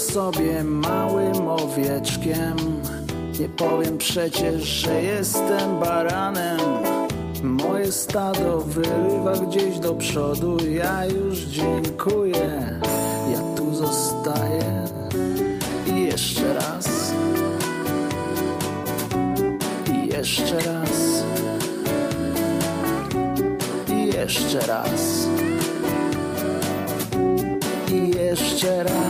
sobie małym owieczkiem. Nie powiem przecież, że jestem baranem. Moje stado wyrywa gdzieś do przodu. Ja już dziękuję, ja tu zostaję. I jeszcze raz. I jeszcze raz. I jeszcze raz. I jeszcze raz.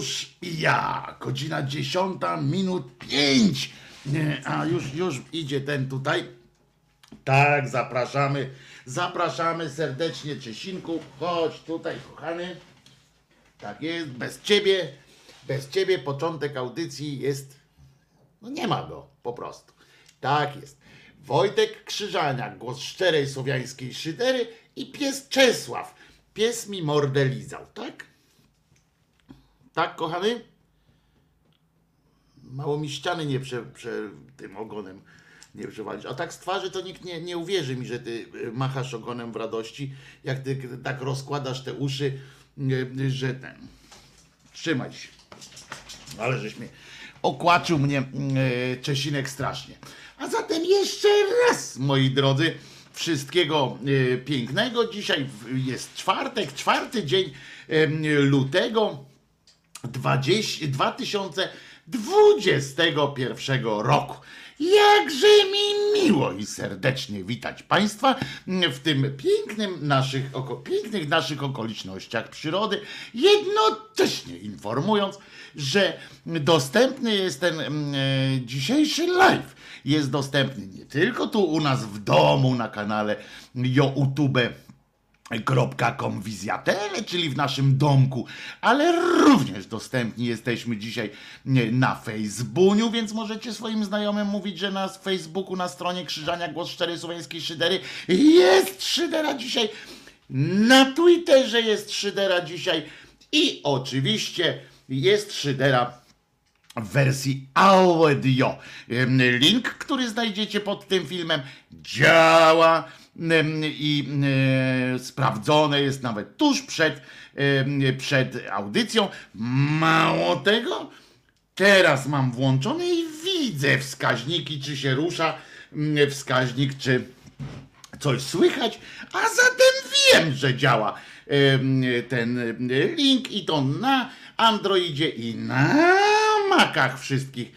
Otóż ja, godzina 10 minut 5. A już, już idzie ten tutaj. Tak, zapraszamy. Zapraszamy serdecznie Czesinku. Chodź tutaj, kochany. Tak jest, bez ciebie, bez ciebie początek audycji jest. No nie ma go, po prostu. Tak jest. Wojtek Krzyżaniak, głos szczerej słowiańskiej szydery i pies Czesław. Pies mi mordę lizał, tak? Tak, kochany? Mało mi ściany nie prze, prze tym ogonem nie przewalisz. A tak z twarzy to nikt nie, nie uwierzy mi, że ty y, machasz ogonem w radości, jak ty tak rozkładasz te uszy, y, że ten. Trzymaj się. Ale żeś mnie okłaczył mnie e, Czesinek strasznie. A zatem jeszcze raz, moi drodzy, wszystkiego e, pięknego. Dzisiaj jest czwartek, czwarty dzień lutego 20, 2021 roku. Jakże mi miło i serdecznie witać Państwa w tym pięknym naszych, oko, pięknych naszych okolicznościach przyrody, jednocześnie informując, że dostępny jest ten mm, e, dzisiejszy live. Jest dostępny nie tylko tu u nas w domu na kanale YouTube wizjatele, czyli w naszym domku, ale również dostępni jesteśmy dzisiaj na Facebooku, więc możecie swoim znajomym mówić, że na Facebooku, na stronie Krzyżania Głos Szczerej Słowiańskiej Szydery jest Szydera dzisiaj, na Twitterze jest Szydera dzisiaj i oczywiście jest Szydera w wersji audio. Link, który znajdziecie pod tym filmem, działa i e, sprawdzone jest nawet tuż przed, przed audycją. Mało tego, teraz mam włączone i widzę wskaźniki, czy się rusza wskaźnik, czy coś słychać, a zatem wiem, że działa ten link i to na Androidzie i na Macach wszystkich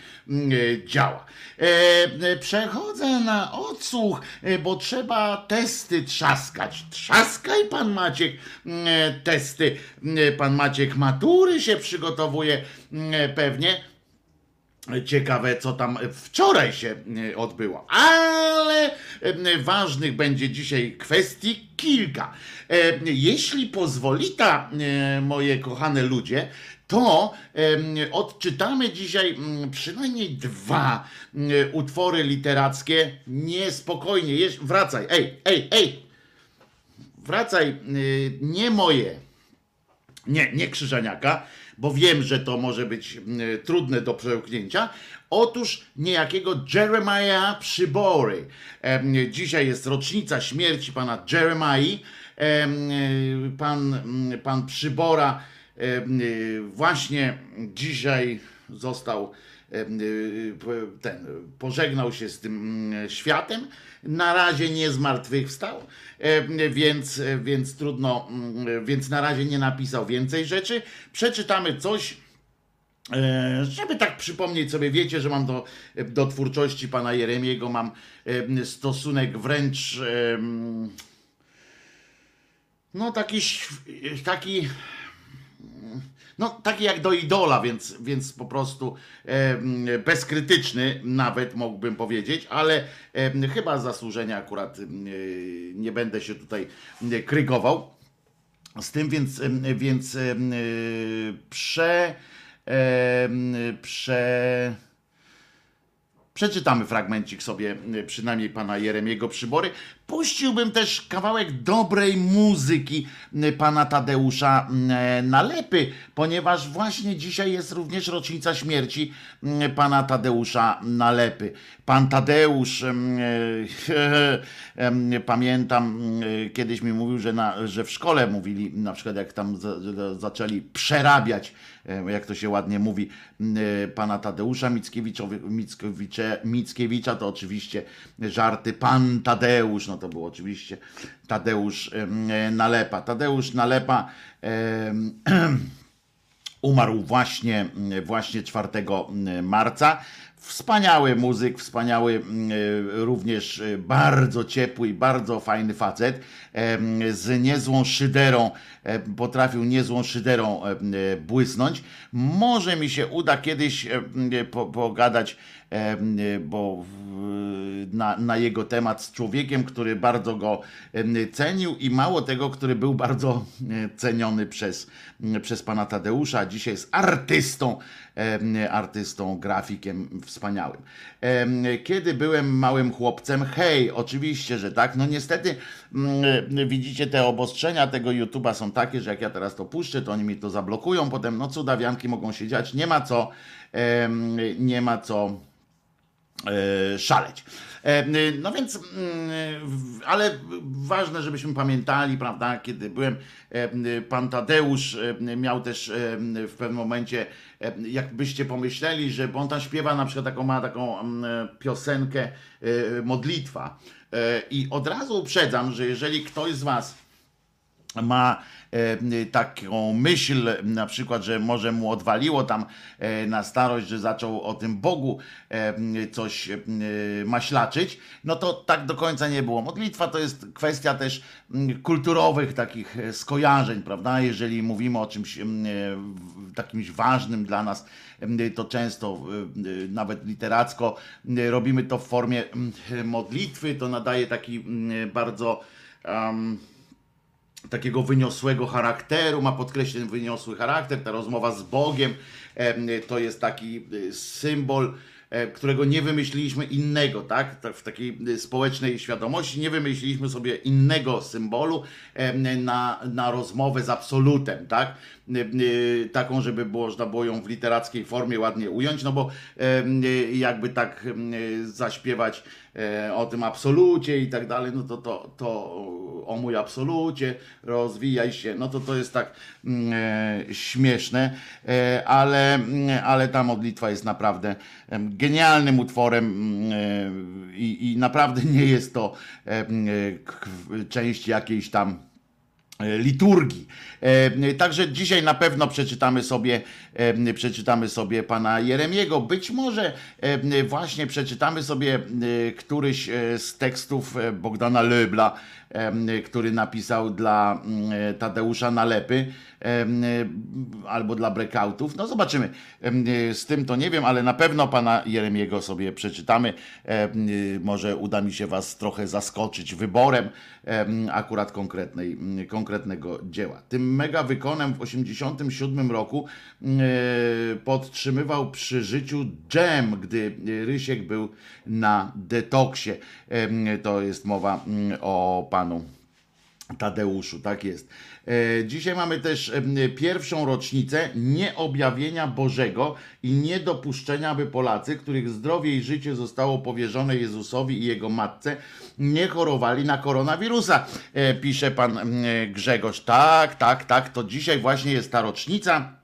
działa. E, e, Przechodzę na odsłuch, e, bo trzeba testy trzaskać. Trzaskaj pan Maciek mm, testy. Mm, Pan Maciek matury się przygotowuje mm, pewnie. Ciekawe, co tam wczoraj się odbyło, ale ważnych będzie dzisiaj kwestii kilka. Jeśli pozwolita, moje kochane ludzie, to odczytamy dzisiaj mm, przynajmniej dwa e, utwory literackie. Niespokojnie, jeż- wracaj, ej, ej, ej, wracaj, e, nie moje, nie, nie Krzyżaniaka, bo wiem, że to może być mm, trudne do przełknięcia. Otóż niejakiego Jeremiah Przybory. Dzisiaj jest rocznica śmierci pana Jeremiah. Em, y, Pan, mm, pan Przybora y, właśnie dzisiaj został y, ten, pożegnał się z tym mm, światem. Na razie nie zmartwychwstał, więc, więc trudno, mm, więc na razie nie napisał więcej rzeczy. Przeczytamy coś, e, żeby tak przypomnieć sobie, wiecie, że mam do, do twórczości pana Jeremiego, mam stosunek wręcz no taki, taki no, taki jak do idola, więc, więc po prostu em, bezkrytyczny, nawet mógłbym powiedzieć, ale em, chyba zasłużenia akurat e, nie będę się tutaj e, krygował z tym, więc, więc e, prze, prze, Przeczytamy fragmencik sobie, przynajmniej pana Jeremiego Przybory. Puściłbym też kawałek dobrej muzyki y, pana Tadeusza y, Nalepy, ponieważ właśnie dzisiaj jest również rocznica śmierci y, pana Tadeusza Nalepy. Pan Tadeusz, pamiętam, kiedyś mi mówił, że, na, że w szkole mówili, na przykład jak tam za, za, zaczęli przerabiać, jak to się ładnie mówi, pana Tadeusza Mickiewicze, Mickiewicza, to oczywiście żarty pan Tadeusz, no to był oczywiście Tadeusz em, Nalepa. Tadeusz Nalepa umarł właśnie, właśnie 4 marca. Wspaniały muzyk, wspaniały mm, również e, bardzo ciepły i bardzo fajny facet z niezłą szyderą, e, potrafił niezłą szyderą e, błysnąć. Może mi się uda kiedyś e, po- pogadać, bo na, na jego temat z człowiekiem, który bardzo go cenił i mało tego, który był bardzo e, ceniony przez, przez pana Tadeusza, dzisiaj jest artystą, artystą, grafikiem wspaniałym. Kiedy byłem małym chłopcem, hej, oczywiście, że tak, no niestety mm, widzicie te obostrzenia tego YouTube'a są takie, że jak ja teraz to puszczę, to oni mi to zablokują, potem no cudawianki mogą się dziać, nie ma co, nie ma co e, szaleć. E, No więc, mm, ale ważne, żebyśmy pamiętali, prawda, kiedy byłem, e, pan Tadeusz miał też w pewnym momencie, jakbyście pomyśleli, że on tam śpiewa na przykład taką, ma taką piosenkę e, modlitwa. E, i od razu uprzedzam, że jeżeli ktoś z was ma taką myśl, na przykład, że może mu odwaliło tam e, na starość, że zaczął o tym Bogu coś maślaczyć, no to tak do końca nie było. Modlitwa to jest kwestia też mm, kulturowych takich e, skojarzeń, prawda? Jeżeli mówimy o czymś e, takimś ważnym dla nas, to często nawet literacko robimy to w formie modlitwy, to nadaje taki bardzo um, takiego wyniosłego charakteru, ma podkreślony wyniosły charakter, ta rozmowa z Bogiem em, to jest taki y, symbol e, którego nie wymyśliliśmy innego, tak? W takiej e, społecznej świadomości nie wymyśliliśmy sobie innego symbolu na, na rozmowę z absolutem, tak? E, e, Taką, żeby było, można było ją w literackiej formie ładnie ująć, no bo e, jakby tak zaśpiewać e, o tym absolucie i tak dalej, no to, to, to o mój absolucie, rozwijaj się, no to to jest tak mm, e, śmieszne, e, ale, mm, ale ta modlitwa jest naprawdę genialnym utworem mm, i, i naprawdę nie jest to część jakiejś tam liturgii. E, Także dzisiaj na pewno przeczytamy sobie, e, przeczytamy sobie pana Jeremiego. Być może e, właśnie przeczytamy sobie e, któryś e, z tekstów e, Bogdana Löbla, e, który napisał dla mm, Tadeusza Nalepy albo dla breakoutów. No zobaczymy. Z tym to nie wiem, ale na pewno pana Jeremiego sobie przeczytamy. Może uda mi się was trochę zaskoczyć wyborem akurat konkretnej, konkretnego dzieła. Tym mega wykonem w 87 roku e, podtrzymywał przy życiu Jam, gdy Rysiek był na detoksie. To jest mowa mm, o panu Tadeuszu, tak jest. E, Dzisiaj mamy też em, pierwszą rocznicę nieobjawienia Bożego i niedopuszczenia, aby Polacy, których zdrowie i życie zostało powierzone Jezusowi i jego matce, nie chorowali na koronawirusa, e, pisze pan Grzegorz. Tak, tak, tak, to dzisiaj właśnie jest ta rocznica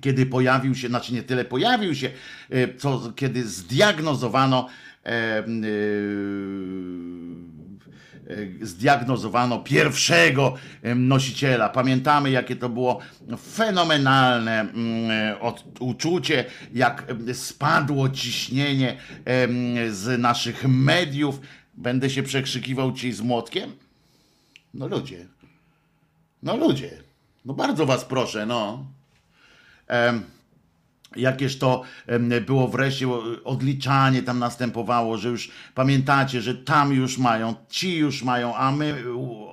kiedy pojawił się, znaczy nie tyle pojawił się, e, co kiedy zdiagnozowano e, e, e, zdiagnozowano pierwszego nosiciela. Pamiętamy, jakie to było fenomenalne mm, e, uczucie, jak spadło ciśnienie z naszych mediów. Będę się przekrzykiwał ci z młotkiem? No ludzie. No ludzie. No bardzo was proszę, no. Em, Jakież to było wreszcie o- odliczanie tam następowało, że już pamiętacie, że tam już mają, ci już mają, a my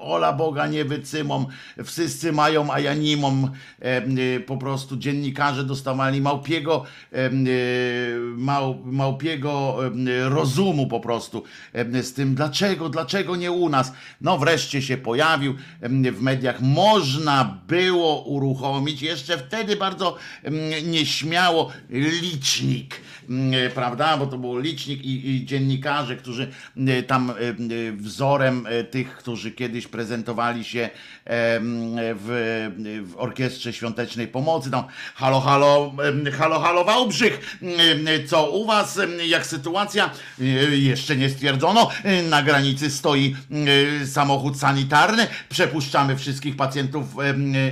ola Boga nie wycymą, wszyscy mają, a ja. Em, y, Po prostu dziennikarze dostawali małpiego, y, mał, małpiego rozumu po prostu z tym, dlaczego, dlaczego nie u nas. No wreszcie się pojawił w mediach. Można było uruchomić jeszcze wtedy bardzo em, nieśmiało licznik, mm, prawda? Bo to był licznik i, i dziennikarze, którzy mm, tam e, wzorem e, tych, którzy kiedyś prezentowali się w, w Orkiestrze Świątecznej Pomocy, tam halo, halo, halo, halo Wałbrzych, co u was, jak sytuacja? E, Jeszcze nie stwierdzono, E, na granicy stoi e, samochód sanitarny, przepuszczamy wszystkich pacjentów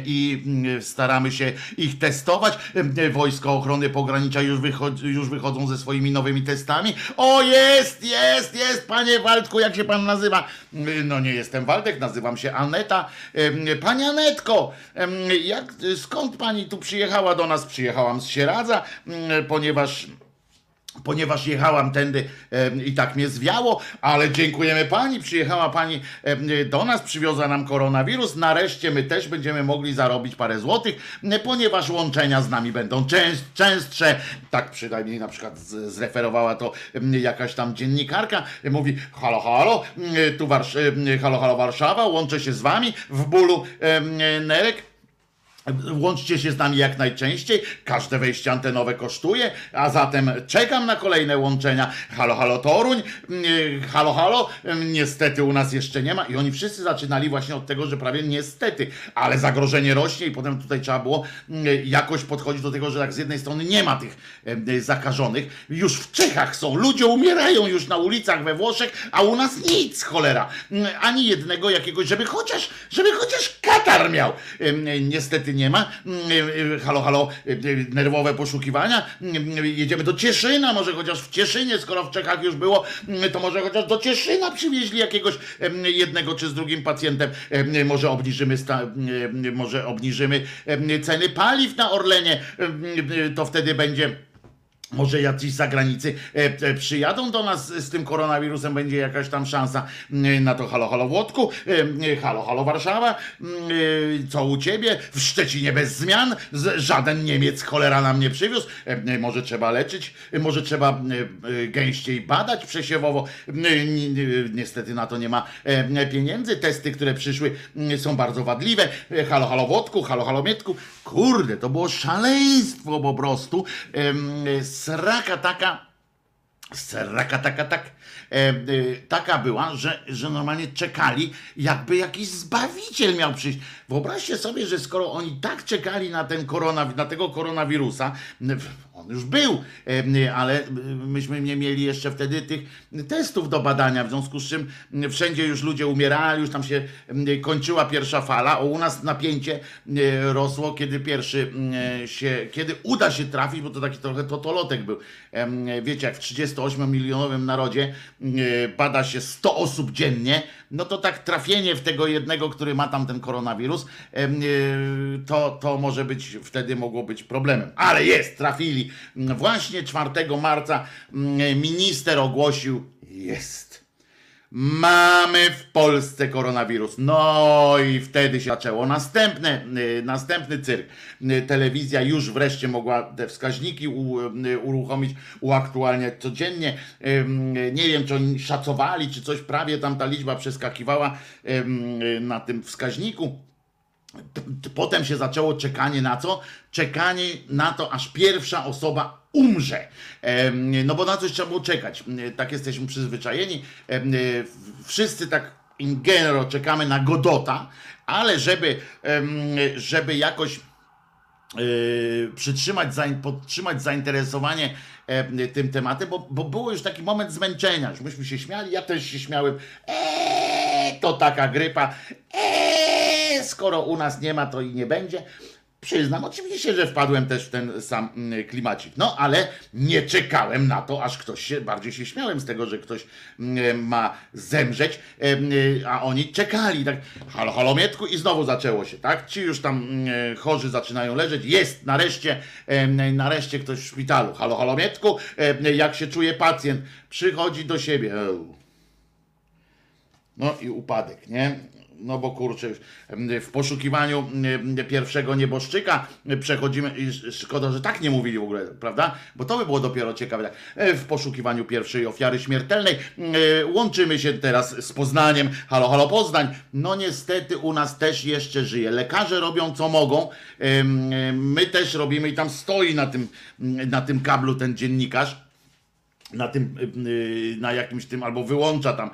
i staramy się ich testować, Wojsko Ochrony Pogranicza już, wychodzi, już wychodzą ze swoimi nowymi testami. O, jest, jest, jest, panie Waldku, jak się pan nazywa? No nie jestem Waldek, nazywam się Aneta. Pani Anetko, jak, skąd pani tu przyjechała do nas? Przyjechałam z Sieradza, mm, ponieważ ponieważ jechałam tędy i tak mnie zwiało, ale dziękujemy pani, przyjechała pani do nas, przywiozła nam koronawirus, nareszcie my też będziemy mogli zarobić parę złotych, ponieważ łączenia z nami będą częst, częstsze, tak przynajmniej na przykład zreferowała to jakaś tam dziennikarka, mówi halo, halo, tu Warsz- halo, halo Warszawa, łączę się z wami w bólu nerek, Łączcie się z nami jak najczęściej. Każde wejście antenowe kosztuje, a zatem czekam na kolejne łączenia. Halo, halo Toruń, mm, halo, halo. Mm, Niestety u nas jeszcze nie ma. I oni wszyscy zaczynali właśnie od tego, że prawie niestety, ale zagrożenie rośnie i potem tutaj trzeba było mm, jakoś podchodzić do tego, że tak z jednej strony nie ma tych em, zakażonych. Już w Czechach są, ludzie umierają już na ulicach we Włoszech, a u nas nic, cholera. Ani jednego jakiegoś, żeby chociaż, żeby chociaż Katar miał. Em, Nie ma. Mm, Halo, halo, nerwowe poszukiwania. Mm, Jedziemy do Cieszyna, może chociaż w Cieszynie, skoro w Czechach już było, mm, to może chociaż do Cieszyna przywieźli jakiegoś jednego czy z drugim pacjentem. Em, Może obniżymy, może obniżymy ceny paliw na Orlenie, to wtedy będzie Może jacyś zagranicy e, e, przyjadą do nas z tym koronawirusem, będzie jakaś tam szansa mm, na to halo, halo Włodku, e, halo, halo Warszawa, mm, e, co u ciebie? W Szczecinie bez zmian, żaden Niemiec cholera nam nie przywiózł, e, e, może trzeba leczyć, e, może trzeba e, e, gęściej badać przesiewowo, E, ni- ni- niestety na to nie ma e, pieniędzy, testy, które przyszły mm, są bardzo wadliwe, E, halo, halo Włodku, halo, halo Mietku, kurde, to było szaleństwo po prostu, sraka taka, sraka taka tak, e, e, taka była, że, że normalnie czekali, jakby jakiś zbawiciel miał przyjść. Wyobraźcie sobie, że skoro oni tak czekali na ten korona, na tego koronawirusa, on już był, ale myśmy nie mieli jeszcze wtedy tych testów do badania, w związku z czym wszędzie już ludzie umierali, już tam się kończyła pierwsza fala, a u nas napięcie rosło, kiedy pierwszy się, kiedy uda się trafić, bo to taki trochę totolotek był. Wiecie, jak w 38-milionowym narodzie bada się 100 osób dziennie, no to tak trafienie w tego jednego, który ma tam ten koronawirus, e, to, to może być, wtedy mogło być problemem. Ale jest, trafili. Właśnie 4 marca m, minister ogłosił, jest. Mamy w Polsce koronawirus. No i wtedy się zaczęło następne, y, następny cyrk. Y, Telewizja już wreszcie mogła te wskaźniki y, uruchomić, uaktualniać codziennie. Nie wiem, czy oni szacowali, czy coś, prawie tam ta liczba przeskakiwała na tym wskaźniku. Potem się zaczęło czekanie na co? Czekanie na to, aż pierwsza osoba umrze. No bo na coś trzeba było czekać. Tak jesteśmy przyzwyczajeni. W- Wszyscy tak in genero czekamy na Godota, ale żeby, żeby jakoś yy, przytrzymać, podtrzymać zainteresowanie e, tym tematem, bo, bo było już taki moment zmęczenia. Już myśmy się śmiali, ja też się śmiałem. Eee, to taka grypa. Eee, skoro u nas nie ma, to i nie będzie. Przyznam, oczywiście, że wpadłem też w ten sam mm, klimacik. No, ale nie czekałem na to, aż ktoś się, bardziej się śmiałem z tego, że ktoś mm, ma zemrzeć, em, y, a oni czekali, tak, halo, halo, Mietku, i znowu zaczęło się, tak? Ci już tam mm, chorzy zaczynają leżeć, jest nareszcie, nareszcie ktoś w szpitalu, halo, halo, Mietku, jak się czuje pacjent, przychodzi do siebie, no i upadek, nie? No bo kurczę, w poszukiwaniu mm, pierwszego nieboszczyka przechodzimy, szkoda, że tak nie mówili w ogóle, prawda? Bo to by było dopiero ciekawe. E, W poszukiwaniu pierwszej ofiary śmiertelnej e, łączymy się teraz z Poznaniem. Halo, halo Poznań. No niestety u nas też jeszcze żyje. Lekarze robią co mogą. E, My też robimy i tam stoi na tym, na tym kablu ten dziennikarz na tym, y, na jakimś tym, albo wyłącza tam,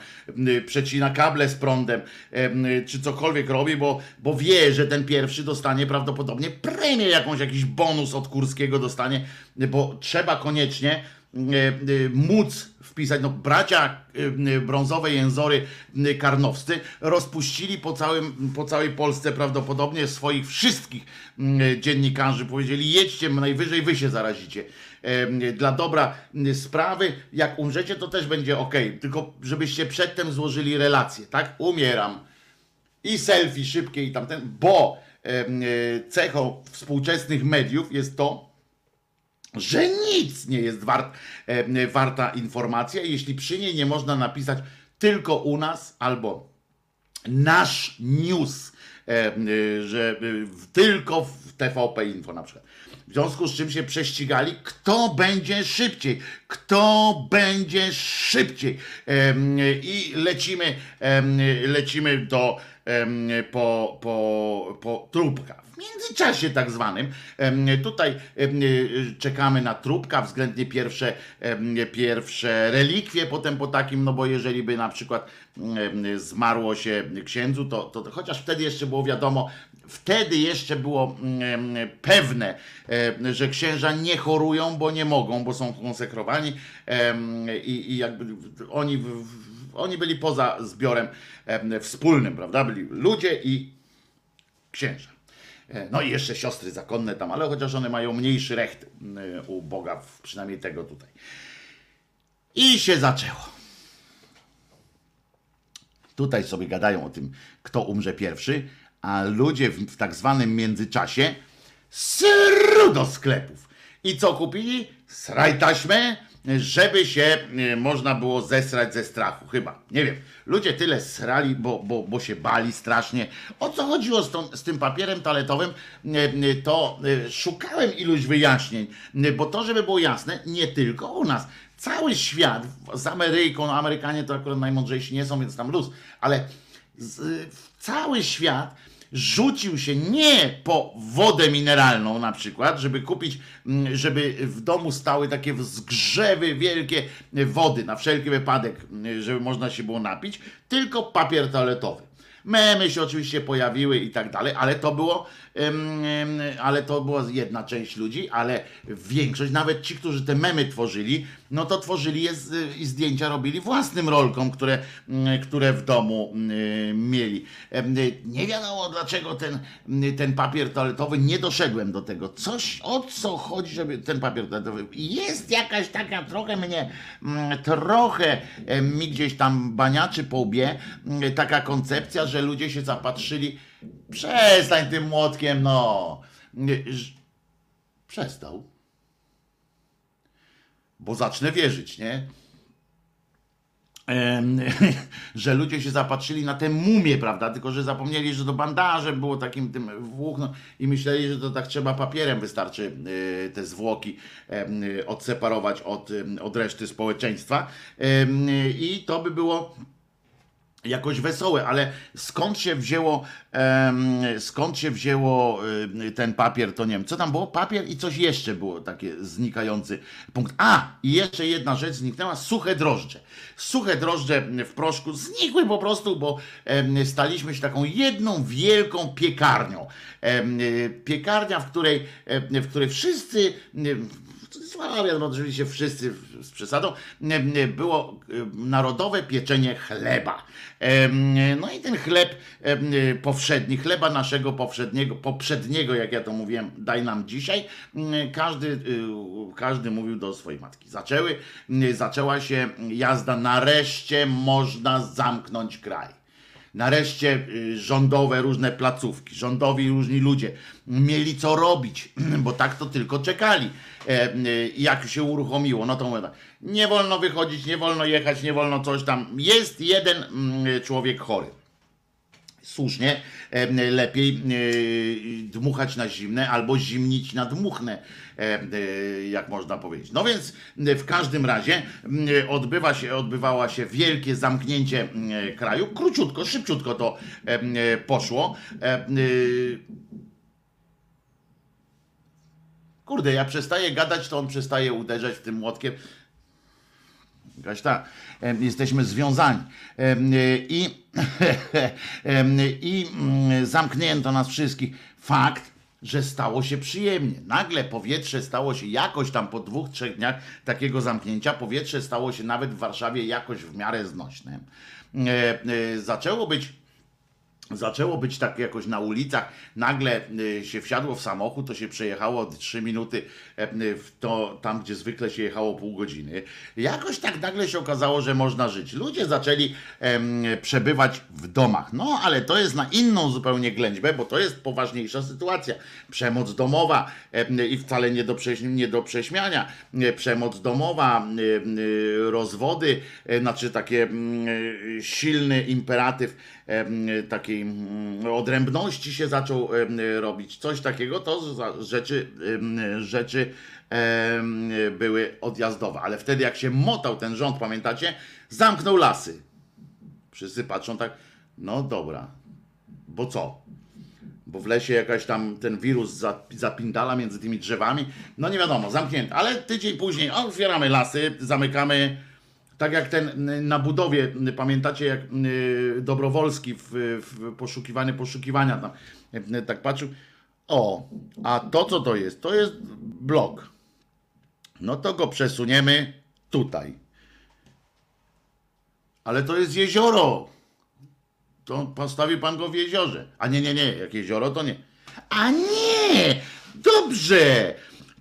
y, przecina kable z prądem, y, czy cokolwiek robi, bo, bo wie, że ten pierwszy dostanie prawdopodobnie premię jakąś, jakiś bonus od Kurskiego dostanie, bo trzeba koniecznie y, y, móc wpisać, no bracia y, y, brązowe jęzory y, karnowscy rozpuścili po, całym, po całej Polsce prawdopodobnie swoich wszystkich y, dziennikarzy, powiedzieli jedźcie, najwyżej wy się zarazicie dla dobra sprawy, jak umrzecie, to też będzie ok. Tylko żebyście przedtem złożyli relacje, tak? Umieram. I selfie szybkie i tamten, bo e, cechą współczesnych mediów jest to, że nic nie jest wart, warta informacja, jeśli przy niej nie można napisać tylko u nas albo nasz news, e, że w- tylko w TVP Info na przykład. W związku z czym się prześcigali, kto będzie szybciej, kto będzie szybciej. I lecimy, lecimy do po, po, po trupka. W międzyczasie tak zwanym. Tutaj czekamy na trupka, względnie pierwsze, pierwsze relikwie, potem po takim, no bo jeżeli by na przykład zmarło się księdzu, to, to chociaż wtedy jeszcze było wiadomo, wtedy jeszcze było em, pewne, em, że księża nie chorują, bo nie mogą, bo są konsekrowani i, jakby oni, oni byli poza zbiorem em, wspólnym, prawda? Byli ludzie i księża. E, No i jeszcze siostry zakonne tam, ale chociaż one mają mniejszy recht e, u Boga, przynajmniej tego tutaj. I się zaczęło. Tutaj sobie gadają o tym, kto umrze pierwszy, a ludzie w, w tak zwanym międzyczasie sru do sklepów. I co kupili? Sraj taśmę, żeby się e, można było zesrać ze strachu, chyba. Nie wiem. Ludzie tyle srali, bo, bo, bo się bali strasznie. O co chodziło z, tą, z tym papierem toaletowym, e, e, to szukałem iluś wyjaśnień, bo to, żeby było jasne, nie tylko u nas. Cały świat z Ameryką, no Amerykanie to akurat najmądrzejsi nie są, więc tam luz, ale z, cały świat rzucił się nie po wodę mineralną na przykład, żeby kupić, mm, żeby w domu stały takie zgrzewy wielkie wody na wszelki wypadek, mm, żeby można się było napić, tylko papier toaletowy. Memy się oczywiście pojawiły i tak dalej, ale to było, ale to była jedna część ludzi, ale większość, nawet ci, którzy te memy tworzyli, no to tworzyli je i zdjęcia robili własnym rolkom, które, które w domu mieli. Nie wiadomo dlaczego ten, ten papier toaletowy, nie doszedłem do tego. Coś, o co chodzi, żeby ten papier toaletowy. Jest jakaś taka trochę mnie, trochę mi gdzieś tam baniaczy po łbie, taka koncepcja, że ludzie się zapatrzyli. Przestań tym młotkiem, no. Przestał. Bo zacznę wierzyć, nie? Że ludzie się zapatrzyli na tę mumię, prawda? Tylko, że zapomnieli, że to bandaże było takim tym włókno i myśleli, że to tak trzeba papierem wystarczy y, te zwłoki y, odseparować od, od reszty społeczeństwa. Em, I to by było jakoś wesołe, ale skąd się wzięło, skąd się wzięło y, ten papier, to nie wiem, co tam było? Papier i coś jeszcze było takie znikający punkt. A, i jeszcze jedna rzecz zniknęła, suche drożdże. Suche drożdże w proszku znikły po prostu, bo staliśmy się taką jedną wielką piekarnią. Y, Piekarnia, w której, w której wszyscy y, cudzysłowie, no oczywiście wszyscy z przesadą, było y, narodowe pieczenie chleba. No i ten chleb powszedni, chleba naszego powszedniego, poprzedniego, jak ja to mówiłem, daj nam dzisiaj, m, każdy, y, każdy mówił do swojej matki. Zaczęły, m, zaczęła się jazda, nareszcie można zamknąć kraj. Nareszcie y, rządowe różne placówki, rządowi różni ludzie mieli co robić, bo tak to tylko czekali. E, y, Jak się uruchomiło, no to mówię tak, nie wolno wychodzić, nie wolno jechać, nie wolno coś tam. Jest jeden mm, człowiek chory słusznie, lepiej e, dmuchać na zimne albo zimnić na dmuchne, em, e, jak można powiedzieć. No więc e, w każdym razie odbywa się, odbywała się wielkie zamknięcie kraju, króciutko, szybciutko to poszło. Kurde, ja przestaję gadać, to on przestaje uderzać tym młotkiem. Jakaś ta, em, jesteśmy związani. Y, I, I mm, zamknięto nas wszystkich. Fakt, że stało się przyjemnie. Nagle powietrze stało się jakoś tam po dwóch, trzech dniach takiego zamknięcia, powietrze stało się nawet w Warszawie jakoś w miarę znośne. E, e, Zaczęło być Zaczęło być tak jakoś na ulicach, nagle y, się wsiadło w samochód, to się przejechało 3 minuty e, y, w to, tam, gdzie zwykle się jechało pół godziny. Jakoś tak nagle się okazało, że można żyć. Ludzie zaczęli em, przebywać w domach. No, ale to jest na inną zupełnie ględźbę, bo to jest poważniejsza sytuacja. Przemoc domowa em, i wcale nie do, nie do prześmiania. E, Przemoc domowa, em, y, rozwody, e, znaczy takie e, silny imperatyw takiej mm, odrębności się zaczął robić. Coś takiego, to rzeczy, rzeczy były odjazdowe. Ale wtedy jak się motał ten rząd, pamiętacie, zamknął lasy. Wszyscy patrzą tak, no dobra, bo co? Bo w lesie jakaś tam ten wirus za- zapindala między tymi drzewami. No nie wiadomo, zamknięte. Ale tydzień później otwieramy lasy, zamykamy tak jak ten na budowie, pamiętacie jak Dobrowolski w, w poszukiwany poszukiwania tam tak patrzył. O, a to co to jest? To jest blok. No to go przesuniemy tutaj. Ale to jest jezioro. To postawi pan go w jeziorze. A nie, nie, nie, jak jezioro to nie. A nie! Dobrze!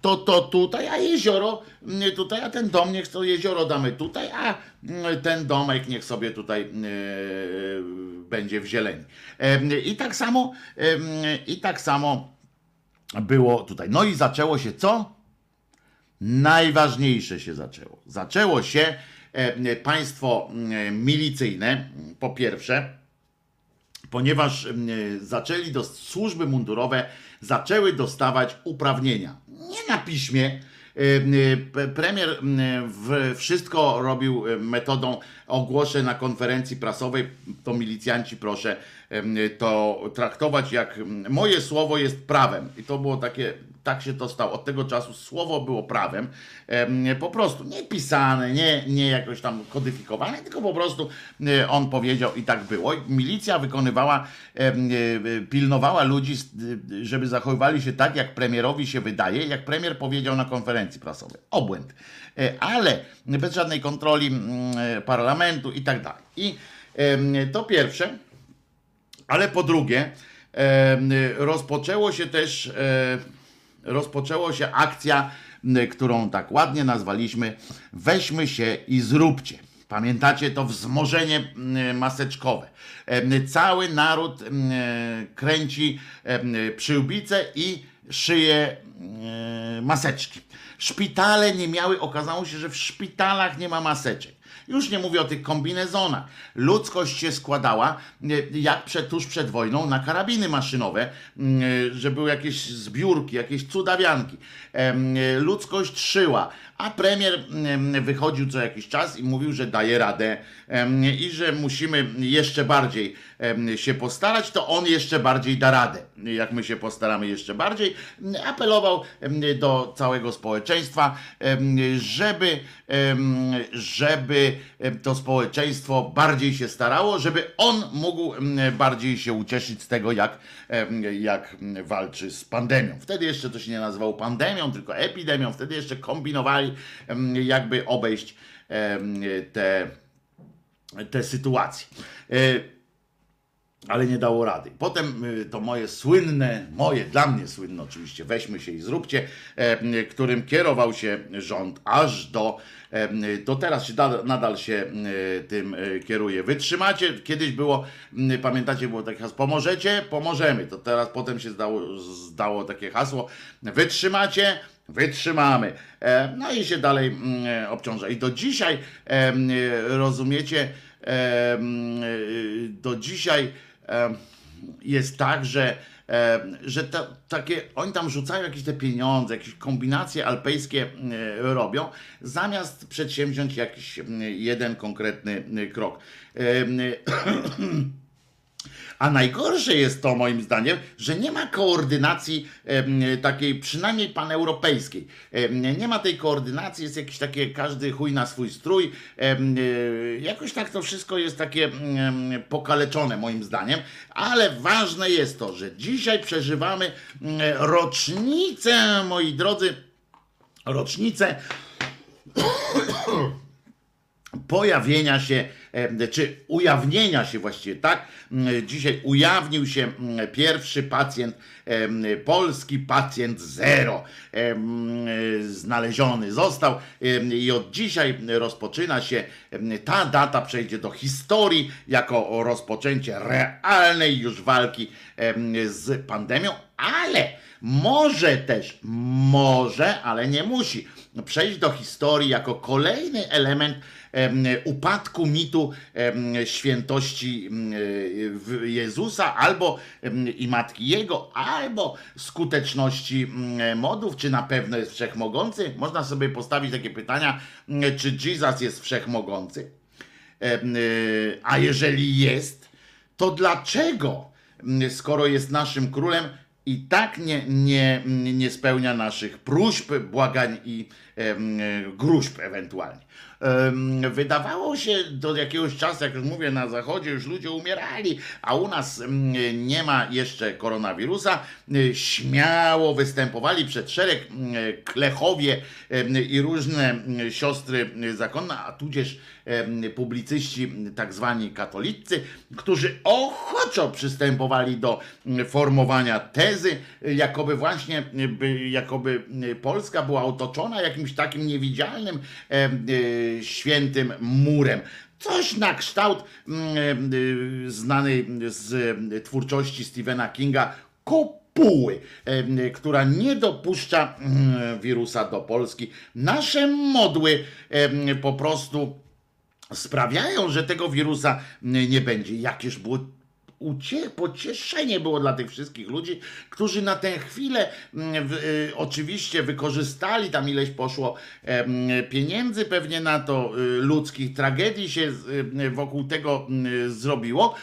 To to tutaj, a jezioro mm, tutaj, a ten dom niech to jezioro damy tutaj, a mm, ten domek niech sobie tutaj e, będzie w zieleni. Em, I tak samo, em, i tak samo było tutaj. No i zaczęło się co? najważniejsze się zaczęło. Zaczęło się e, państwo e, milicyjne, po pierwsze, ponieważ zaczęli do służby mundurowe zaczęły dostawać uprawnienia. Nie na piśmie. E, Premier wszystko robił e, metodą ogłoszeń na konferencji prasowej. To milicjanci proszę to traktować jak moje słowo jest prawem. I to było takie, tak się to stało. Od tego czasu słowo było prawem. Em, Po prostu nie pisane, nie, nie jakoś tam kodyfikowane, tylko po prostu e, on powiedział i tak było. Milicja wykonywała, e, pilnowała ludzi, żeby zachowywali się tak, jak premierowi się wydaje, jak premier powiedział na konferencji prasowej. Obłęd. E, Ale bez żadnej kontroli mm, parlamentu i tak dalej. I to pierwsze. Ale po drugie, rozpoczęło się też, rozpoczęło się akcja, którą tak ładnie nazwaliśmy Weźmy się i zróbcie. Pamiętacie to wzmożenie maseczkowe. Cały naród kręci przyłbice i szyje maseczki. Szpitale nie miały, okazało się, że w szpitalach nie ma maseczek. Już nie mówię o tych kombinezonach. Ludzkość się składała, e, jak przed, tuż przed wojną, na karabiny maszynowe, m, e, że były jakieś zbiórki, jakieś cudawianki. E, Ludzkość szyła, a premier em, wychodził co jakiś czas i mówił, że daje radę em, i że musimy jeszcze bardziej się postarać, to on jeszcze bardziej da radę. Jak my się postaramy jeszcze bardziej, apelował do całego społeczeństwa, żeby, żeby to społeczeństwo bardziej się starało, żeby on mógł bardziej się ucieszyć z tego, jak, jak walczy z pandemią. Wtedy jeszcze to się nie nazywało pandemią, tylko epidemią. Wtedy jeszcze kombinowali, em, jakby obejść te, te sytuacje. E, ale nie dało rady. Potem y, to moje słynne, moje, dla mnie słynne oczywiście, weźmy się i zróbcie, e, którym kierował się rząd aż do, e, do teraz się da- nadal się y, tym kieruje. Wytrzymacie, kiedyś było, pamiętacie, było takie hasło, pomożecie, pomożemy. To teraz potem się zdało, zdało takie hasło, wytrzymacie, wytrzymamy. E, No i się dalej mm, obciąża. I do dzisiaj, e, rozumiecie, e, do dzisiaj jest tak, że, że to, takie, oni tam rzucają jakieś te pieniądze, jakieś kombinacje alpejskie e, robią, zamiast przedsięwziąć jakiś jeden konkretny e, krok. A najgorsze jest to, moim zdaniem, że nie ma koordynacji takiej, przynajmniej paneuropejskiej. Nie ma tej koordynacji, jest jakieś takie, każdy chuj na swój strój. E, jakoś tak to wszystko jest takie pokaleczone, moim zdaniem. Ale ważne jest to, że dzisiaj przeżywamy rocznicę, moi drodzy, rocznicę pojawienia się, czy ujawnienia się właściwie, tak? Dzisiaj ujawnił się pierwszy pacjent polski, pacjent zero. Znaleziony został i od dzisiaj rozpoczyna się, ta data przejdzie do historii jako rozpoczęcie realnej już walki z pandemią, ale może też, może, ale nie musi przejść do historii jako kolejny element em, upadku mitu świętości Jezusa albo i Matki Jego, albo skuteczności modów, czy na pewno jest wszechmogący. Można sobie postawić takie pytania, czy Jesus jest wszechmogący. Y, A jeżeli jest, to dlaczego, skoro jest naszym królem, i tak nie, nie, nie spełnia naszych próśb, błagań i em, gruźb ewentualnie. Wydawało się do jakiegoś czasu, jak już mówię, na zachodzie już ludzie umierali, a u nas nie ma jeszcze koronawirusa. Y, Śmiało występowali przed szereg klechowie i różne siostry zakonne, a tudzież publicyści tak zwani katolicy, którzy ochoczo przystępowali do formowania tezy, y, jakoby właśnie by- jakoby Polska była otoczona jakimś takim niewidzialnym y, świętym murem. Coś na kształt mm, y, znanej z y, twórczości Stephena Kinga puły, em, która nie dopuszcza mm, wirusa do Polski. Nasze modły po prostu sprawiają, że tego wirusa nie będzie. Jakież było ucie, pocieszenie było dla tych wszystkich ludzi, którzy na tę chwilę mm, w, y, oczywiście wykorzystali, tam ileś poszło pieniędzy pewnie na to, y, ludzkich tragedii się y, wokół tego y, zrobiło,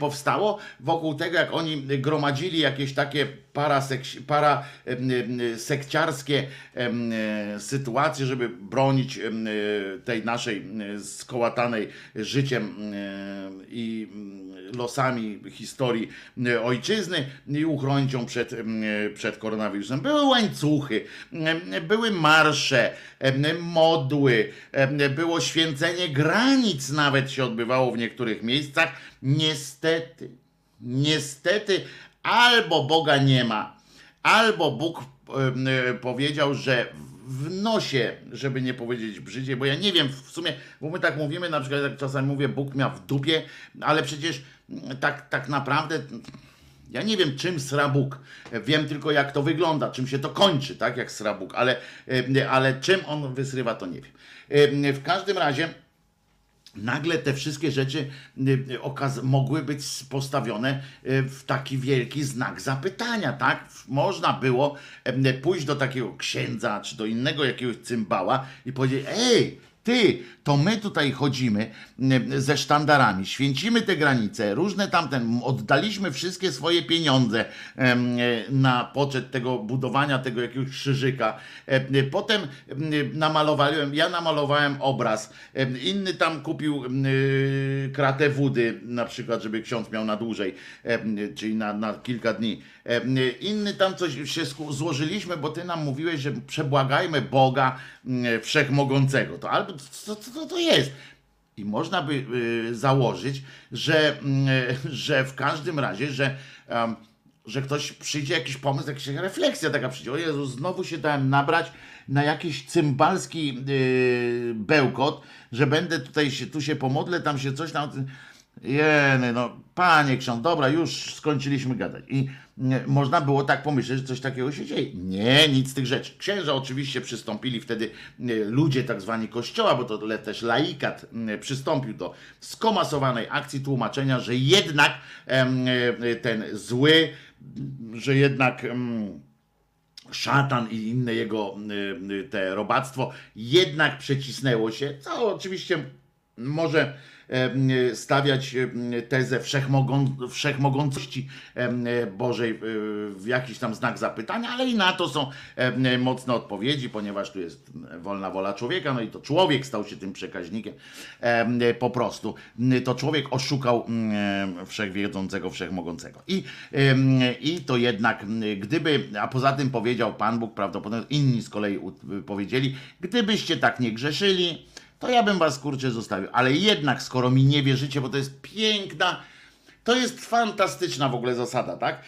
powstało, wokół tego jak oni gromadzili jakieś takie paraseks, para em, em, sekciarskie em, e, sytuacje, żeby bronić e, tej naszej skołatanej życiem e, i mm, losami historii ojczyzny i uchronić ją przed, przed koronawirusem. Były łańcuchy, były marsze, modły, było święcenie granic nawet się odbywało w niektórych miejscach. Niestety, niestety albo Boga nie ma, albo Bóg e, powiedział, że w nosie, żeby nie powiedzieć brzydziej, bo ja nie wiem w sumie, bo my tak mówimy, na przykład jak czasami mówię, Bóg miał w dupie, ale przecież mm, tak, tak naprawdę ja nie wiem, czym sra Bóg. Wiem tylko, jak to wygląda, czym się to kończy, tak, jak sra Bóg, ale, ale czym on wysrywa, to nie wiem. Em, W każdym razie, nagle te wszystkie rzeczy y, y, mogły być postawione y, w taki wielki znak zapytania, tak? Można było pójść do takiego księdza czy do innego jakiegoś cymbała i powiedzieć: Ej, ty, to my tutaj chodzimy ze sztandarami, święcimy te granice, różne tamten, oddaliśmy wszystkie swoje pieniądze na poczet tego budowania tego jakiegoś krzyżyka. Em, Potem namalowałem, ja namalowałem obraz, inny tam kupił kratę wody, na przykład, żeby ksiądz miał na dłużej, czyli na, na kilka dni. Inny tam coś się złożyliśmy, bo ty nam mówiłeś, że przebłagajmy Boga Wszechmogącego. To albo co, to, jest? I można by y, założyć, że, mm, że w każdym razie, że, że ktoś przyjdzie, jakiś pomysł, jakaś refleksja taka przyjdzie. O Jezu, znowu się dałem nabrać na jakiś cymbalski y, bełkot, że będę tutaj się, tu się pomodlę, tam się coś tam. Jeny, no, panie ksiądz, dobra, już skończyliśmy gadać. I nie, można było tak pomyśleć, że coś takiego się dzieje. Nie, nic z tych rzeczy. Księża oczywiście przystąpili wtedy, e, ludzie tak zwani kościoła, bo to też laikat m, przystąpił do skomasowanej akcji tłumaczenia, że jednak em, e, ten zły, że jednak. szatan i inne jego y, te robactwo jednak przecisnęło się, co oczywiście może stawiać em, tezę wszechmogą, wszechmogącości Bożej w jakiś tam znak zapytania, ale i na to są mocne odpowiedzi, ponieważ tu jest wolna wola człowieka, no i to człowiek stał się tym przekaźnikiem em, po prostu. To człowiek oszukał wszechwiedzącego, wszechmogącego. I, I to jednak, gdyby, a poza tym powiedział Pan Bóg, prawdopodobnie inni z kolei powiedzieli, gdybyście tak nie grzeszyli, to ja bym was kurczę zostawił. Ale jednak, skoro mi nie wierzycie, bo to jest piękna, to jest fantastyczna w ogóle zasada, tak?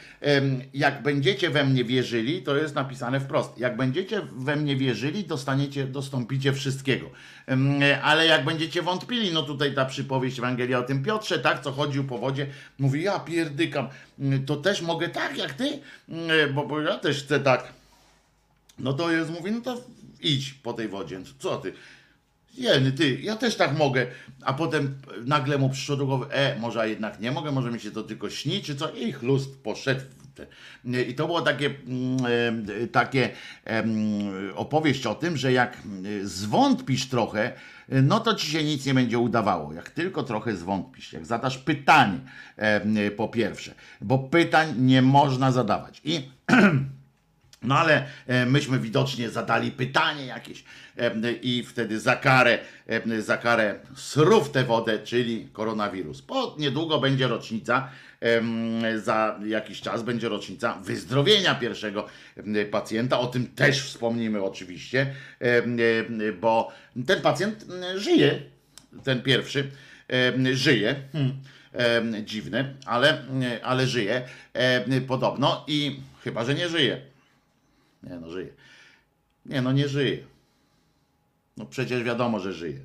Jak będziecie we mnie wierzyli, to jest napisane wprost. Jak będziecie we mnie wierzyli, dostaniecie, dostąpicie wszystkiego. Ale jak będziecie wątpili, no tutaj ta przypowieść Ewangelia o tym Piotrze, tak, co chodził po wodzie, mówi, ja pierdykam, to też mogę tak jak ty, bo, bo ja też chcę tak. No to jest, mówi, no to idź po tej wodzie. Co ty? Jeny, ty, ja też tak mogę. A potem nagle mu przyszło do głowy, e, może jednak nie mogę, może mi się to tylko śni, czy co? I chlust poszedł. I to było takie, mm, e, takie opowieść o tym, że jak e, zwątpisz trochę, e, no to ci się nic nie będzie udawało. Jak tylko trochę zwątpisz, jak zadasz pytanie po pierwsze, bo pytań nie można zadawać. I no ale e, myśmy widocznie zadali pytanie jakieś e, i wtedy za karę, e, za karę srów tę wodę, czyli koronawirus. Po niedługo będzie rocznica, za jakiś czas będzie rocznica wyzdrowienia pierwszego pacjenta. O tym też wspomnimy oczywiście, bo ten pacjent żyje, ten pierwszy żyje. Hmm. Dziwne, ale, ale żyje podobno i chyba, że nie żyje. Nie no, żyje. Nie no, nie żyje. No przecież wiadomo, że żyje.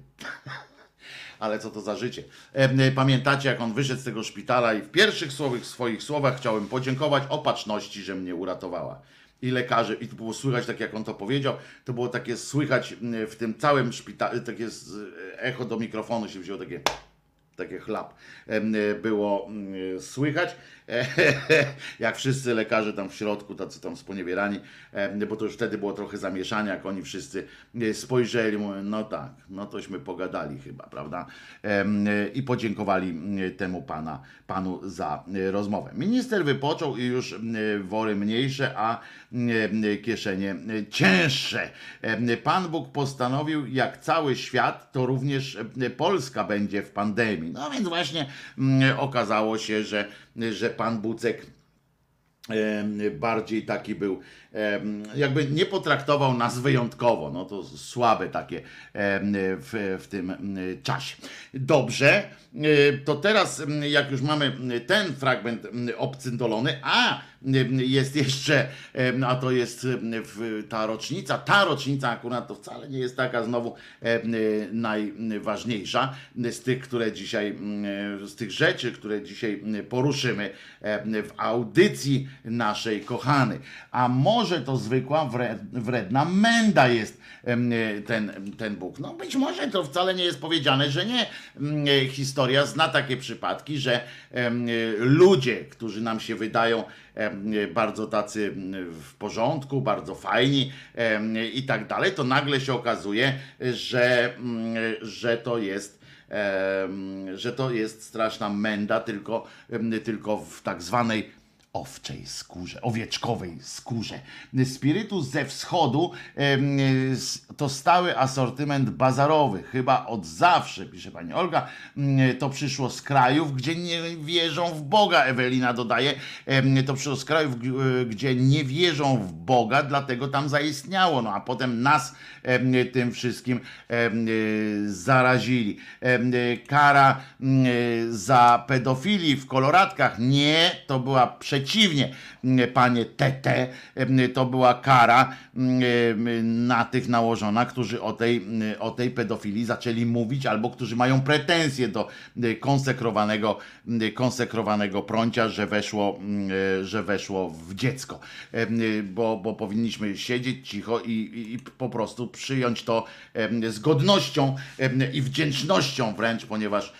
ale co to za życie. E, Pamiętacie, jak on wyszedł z tego szpitala i w pierwszych słowych, swoich słowach chciałem podziękować opatrzności, że mnie uratowała. I lekarze, i to było słychać, tak jak on to powiedział, to było takie słychać w tym całym szpitalu, takie z- echo do mikrofonu się wzięło, takie takie chlap e, było słychać, jak wszyscy lekarze tam w środku, tacy tam sponiewierani, bo to już wtedy było trochę zamieszania, jak oni wszyscy e, spojrzeli, mówią, no tak, no tośmy pogadali chyba, prawda, e, i podziękowali temu pana, panu za e, rozmowę. Minister wypoczął i już wory mniejsze, a kieszenie cięższe. Pan Bóg postanowił, jak cały świat, to również Polska będzie w pandemii. No więc właśnie okazało się, że, że pan Bucek bardziej taki był, jakby nie potraktował nas wyjątkowo. No to słabe takie w, w tym czasie. Dobrze, e, to teraz jak już mamy ten fragment obcyndolony, a jest jeszcze, a to jest ta rocznica, ta rocznica akurat to wcale nie jest taka znowu najważniejsza z tych, które dzisiaj, z tych rzeczy, które dzisiaj poruszymy w audycji naszej kochanej. A może to zwykła wred, wredna menda jest em, ten, ten Bóg. No być może to wcale nie jest powiedziane, że nie. Mm, Historia zna takie przypadki, że em, ludzie, którzy nam się wydają bardzo tacy mm, w porządku, bardzo fajni i tak dalej, to nagle się okazuje, że, mm, że to jest że to jest straszna menda, tylko, tylko w tak zwanej owczej skórze, owieczkowej skórze. Spirytus ze wschodu to stały asortyment bazarowy, chyba od zawsze, pisze pani Olga. To przyszło z krajów, gdzie nie wierzą w Boga, Ewelina dodaje. To przyszło z krajów, g- gdzie nie wierzą w Boga, dlatego tam zaistniało. No a potem nas tym wszystkim y, zarazili. Y, Kara za pedofilii w koloratkach. Nie, to była przeciwnie, mm, panie Tete, em, to była kara mm, na tych nałożona, którzy o tej, mm, o tej pedofilii zaczęli mówić, albo którzy mają pretensje do konsekrowanego, konsekrowanego prącia, że weszło, mm, y, że weszło w dziecko. Y, Bo, bo powinniśmy siedzieć cicho i, i, i po prostu przyjąć to em, z godnością i wdzięcznością wręcz, ponieważ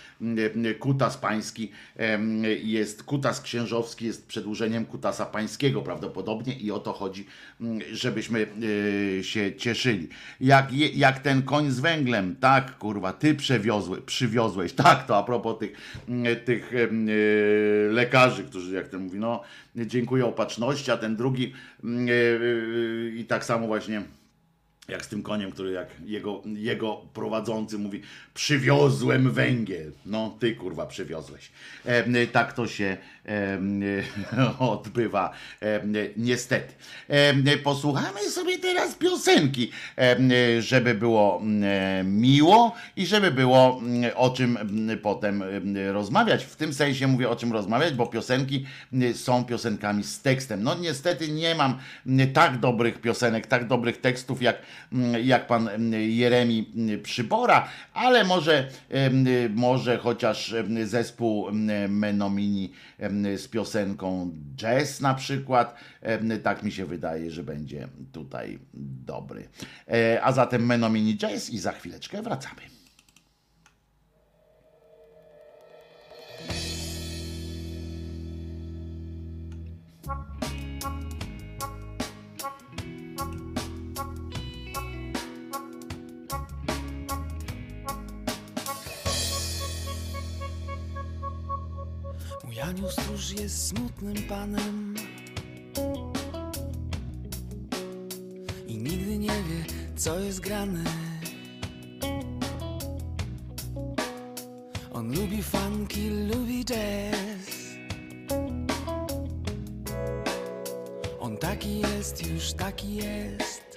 kutas pański em, jest, kutas księżowski jest przedłużeniem kutasa pańskiego prawdopodobnie i o to chodzi, żebyśmy się cieszyli. Jak, jak ten koń z węglem, tak kurwa, ty przewiozły, przywiozłeś, tak to a propos tych, tych lekarzy, którzy jak ten mówi, no dziękuję opatrzności, a ten drugi i tak samo właśnie jak z tym koniem, który jak jego, jego prowadzący mówi, przywiozłem węgiel. No, ty kurwa przywiozłeś. E, tak to się odbywa niestety. Posłuchamy sobie teraz piosenki, żeby było miło i żeby było o czym potem rozmawiać. W tym sensie mówię o czym rozmawiać, bo piosenki są piosenkami z tekstem. No niestety nie mam tak dobrych piosenek, tak dobrych tekstów jak, jak pan Jeremi Przybora, ale może, może chociaż zespół Menomini z piosenką Jazz na przykład, tak mi się wydaje, że będzie tutaj dobry. E, A zatem Menomini Jazz i za chwileczkę wracamy. Anioł stróż jest smutnym panem. I nigdy nie wie, co jest grane. On lubi funky, lubi jazz. On taki jest, już taki jest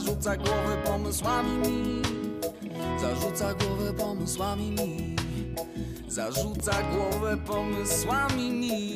zarzuca głowę pomysłami mi. Zarzuca głowę pomysłami mi. Zarzuca głowę pomysłami mi.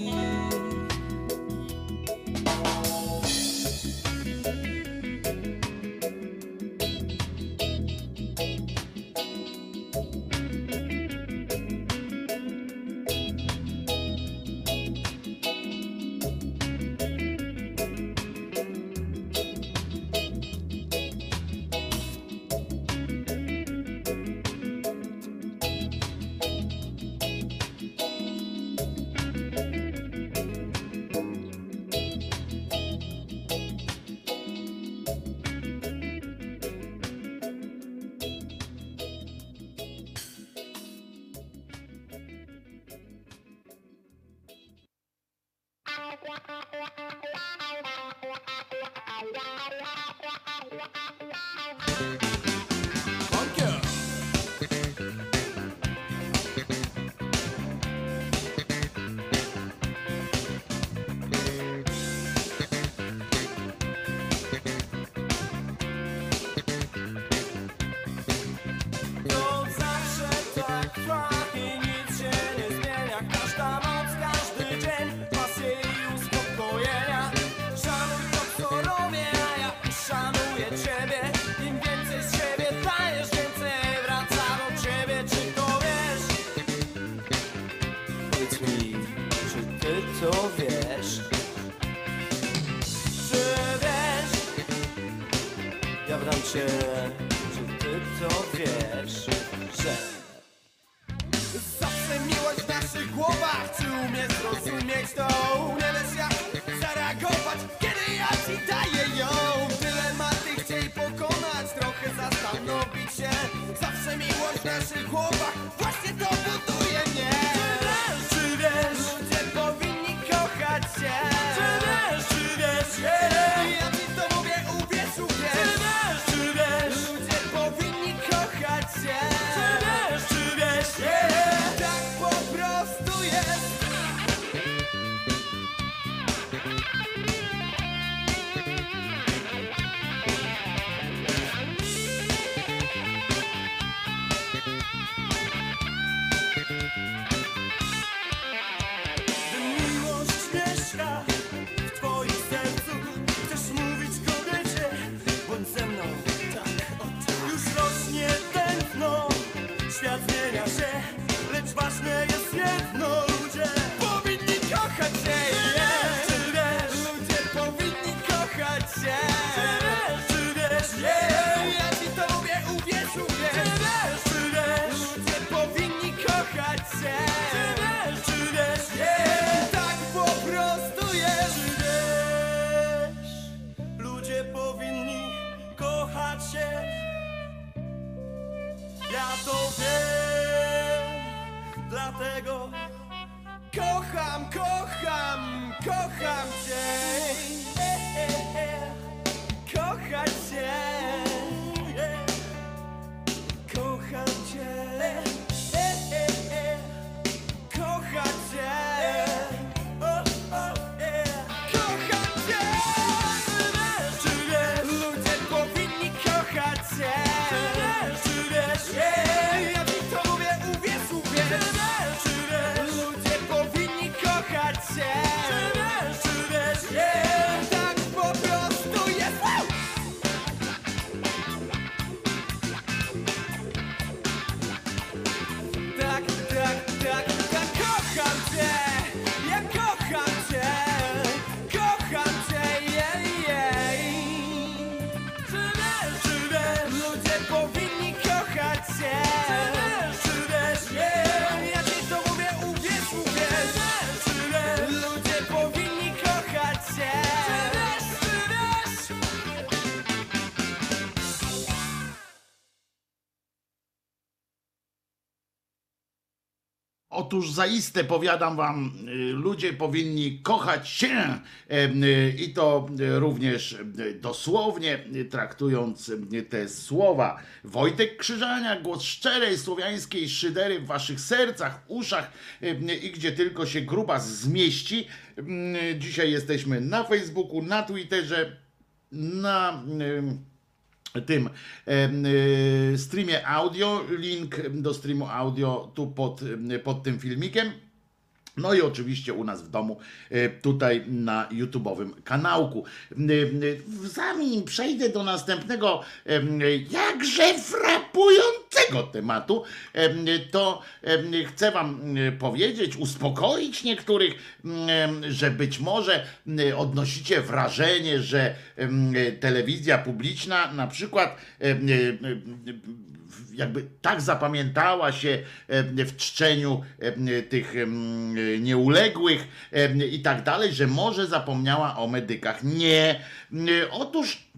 Otóż zaiste powiadam wam, y, ludzie powinni kochać się y, i to y, również dosłownie traktując te słowa. Wojtek Krzyżania, głos szczerej słowiańskiej szydery w waszych sercach, uszach i gdzie tylko się gruba zmieści. Em, Dzisiaj jesteśmy na Facebooku, na Twitterze, na... tym y, streamie audio. Link do streamu audio tu pod, em, pod tym filmikiem. No i oczywiście u nas w domu, e, tutaj na YouTube'owym kanałku. M, m, Zanim przejdę do następnego, jakże frapującego tematu, em, to chcę Wam powiedzieć, uspokoić niektórych, że być może odnosicie wrażenie, że telewizja publiczna na przykład jakby tak zapamiętała się em, w czczeniu em, tych em, nieuległych em, i tak dalej, że może zapomniała o medykach. Nie. Otóż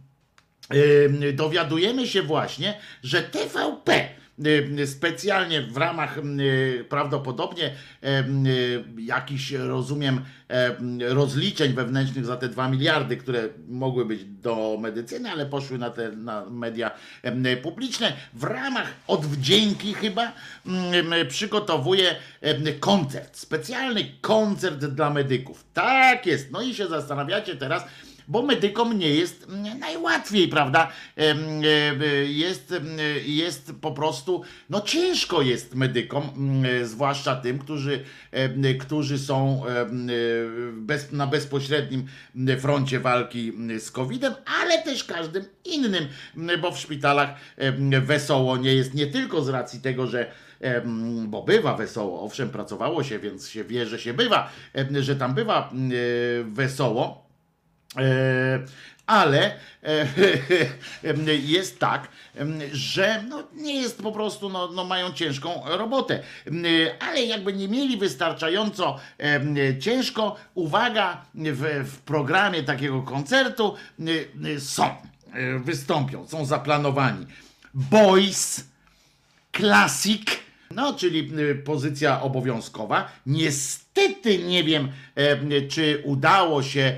em, dowiadujemy się właśnie, że TVP specjalnie w ramach em, prawdopodobnie jakichś, rozumiem, em, rozliczeń wewnętrznych za te 2 miliardy, które mogły być do medycyny, ale poszły na te na media publiczne, w ramach odwdzięki chyba przygotowuje koncert, specjalny koncert dla medyków. Tak jest. No i się zastanawiacie teraz, bo medykom nie jest mm, najłatwiej, prawda? E, e, Jest, e, jest po prostu, no ciężko jest medykom, mm, zwłaszcza tym, którzy, którzy są e, bez, na bezpośrednim froncie walki z COVID-em, ale też każdym innym, bo w szpitalach wesoło nie jest nie tylko z racji tego, że bo bywa wesoło, owszem, pracowało się, więc się wie, że się bywa, że tam bywa e, wesoło, E, ale e, jest tak, że no, nie jest po prostu, no, no mają ciężką robotę. Ale jakby nie mieli wystarczająco ciężko, uwaga, w, w programie takiego koncertu są, e, wystąpią, są zaplanowani Boys, Classic, no, czyli y, pozycja obowiązkowa. Niestety nie wiem, czy udało się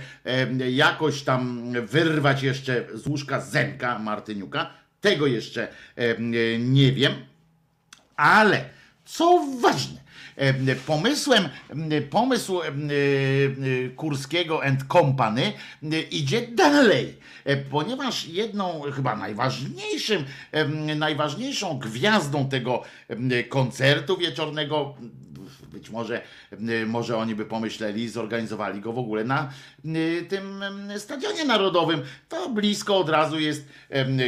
jakoś tam wyrwać jeszcze z łóżka Zenka Martyniuka. Tego jeszcze nie wiem. Ale co ważne, pomysłem, pomysł e, e, Kurskiego and Company idzie dalej, e, ponieważ jedną, chyba najważniejszym, najważniejszą gwiazdą tego koncertu wieczornego być może, może oni by pomyśleli, zorganizowali go w ogóle na tym stadionie narodowym. To blisko od razu jest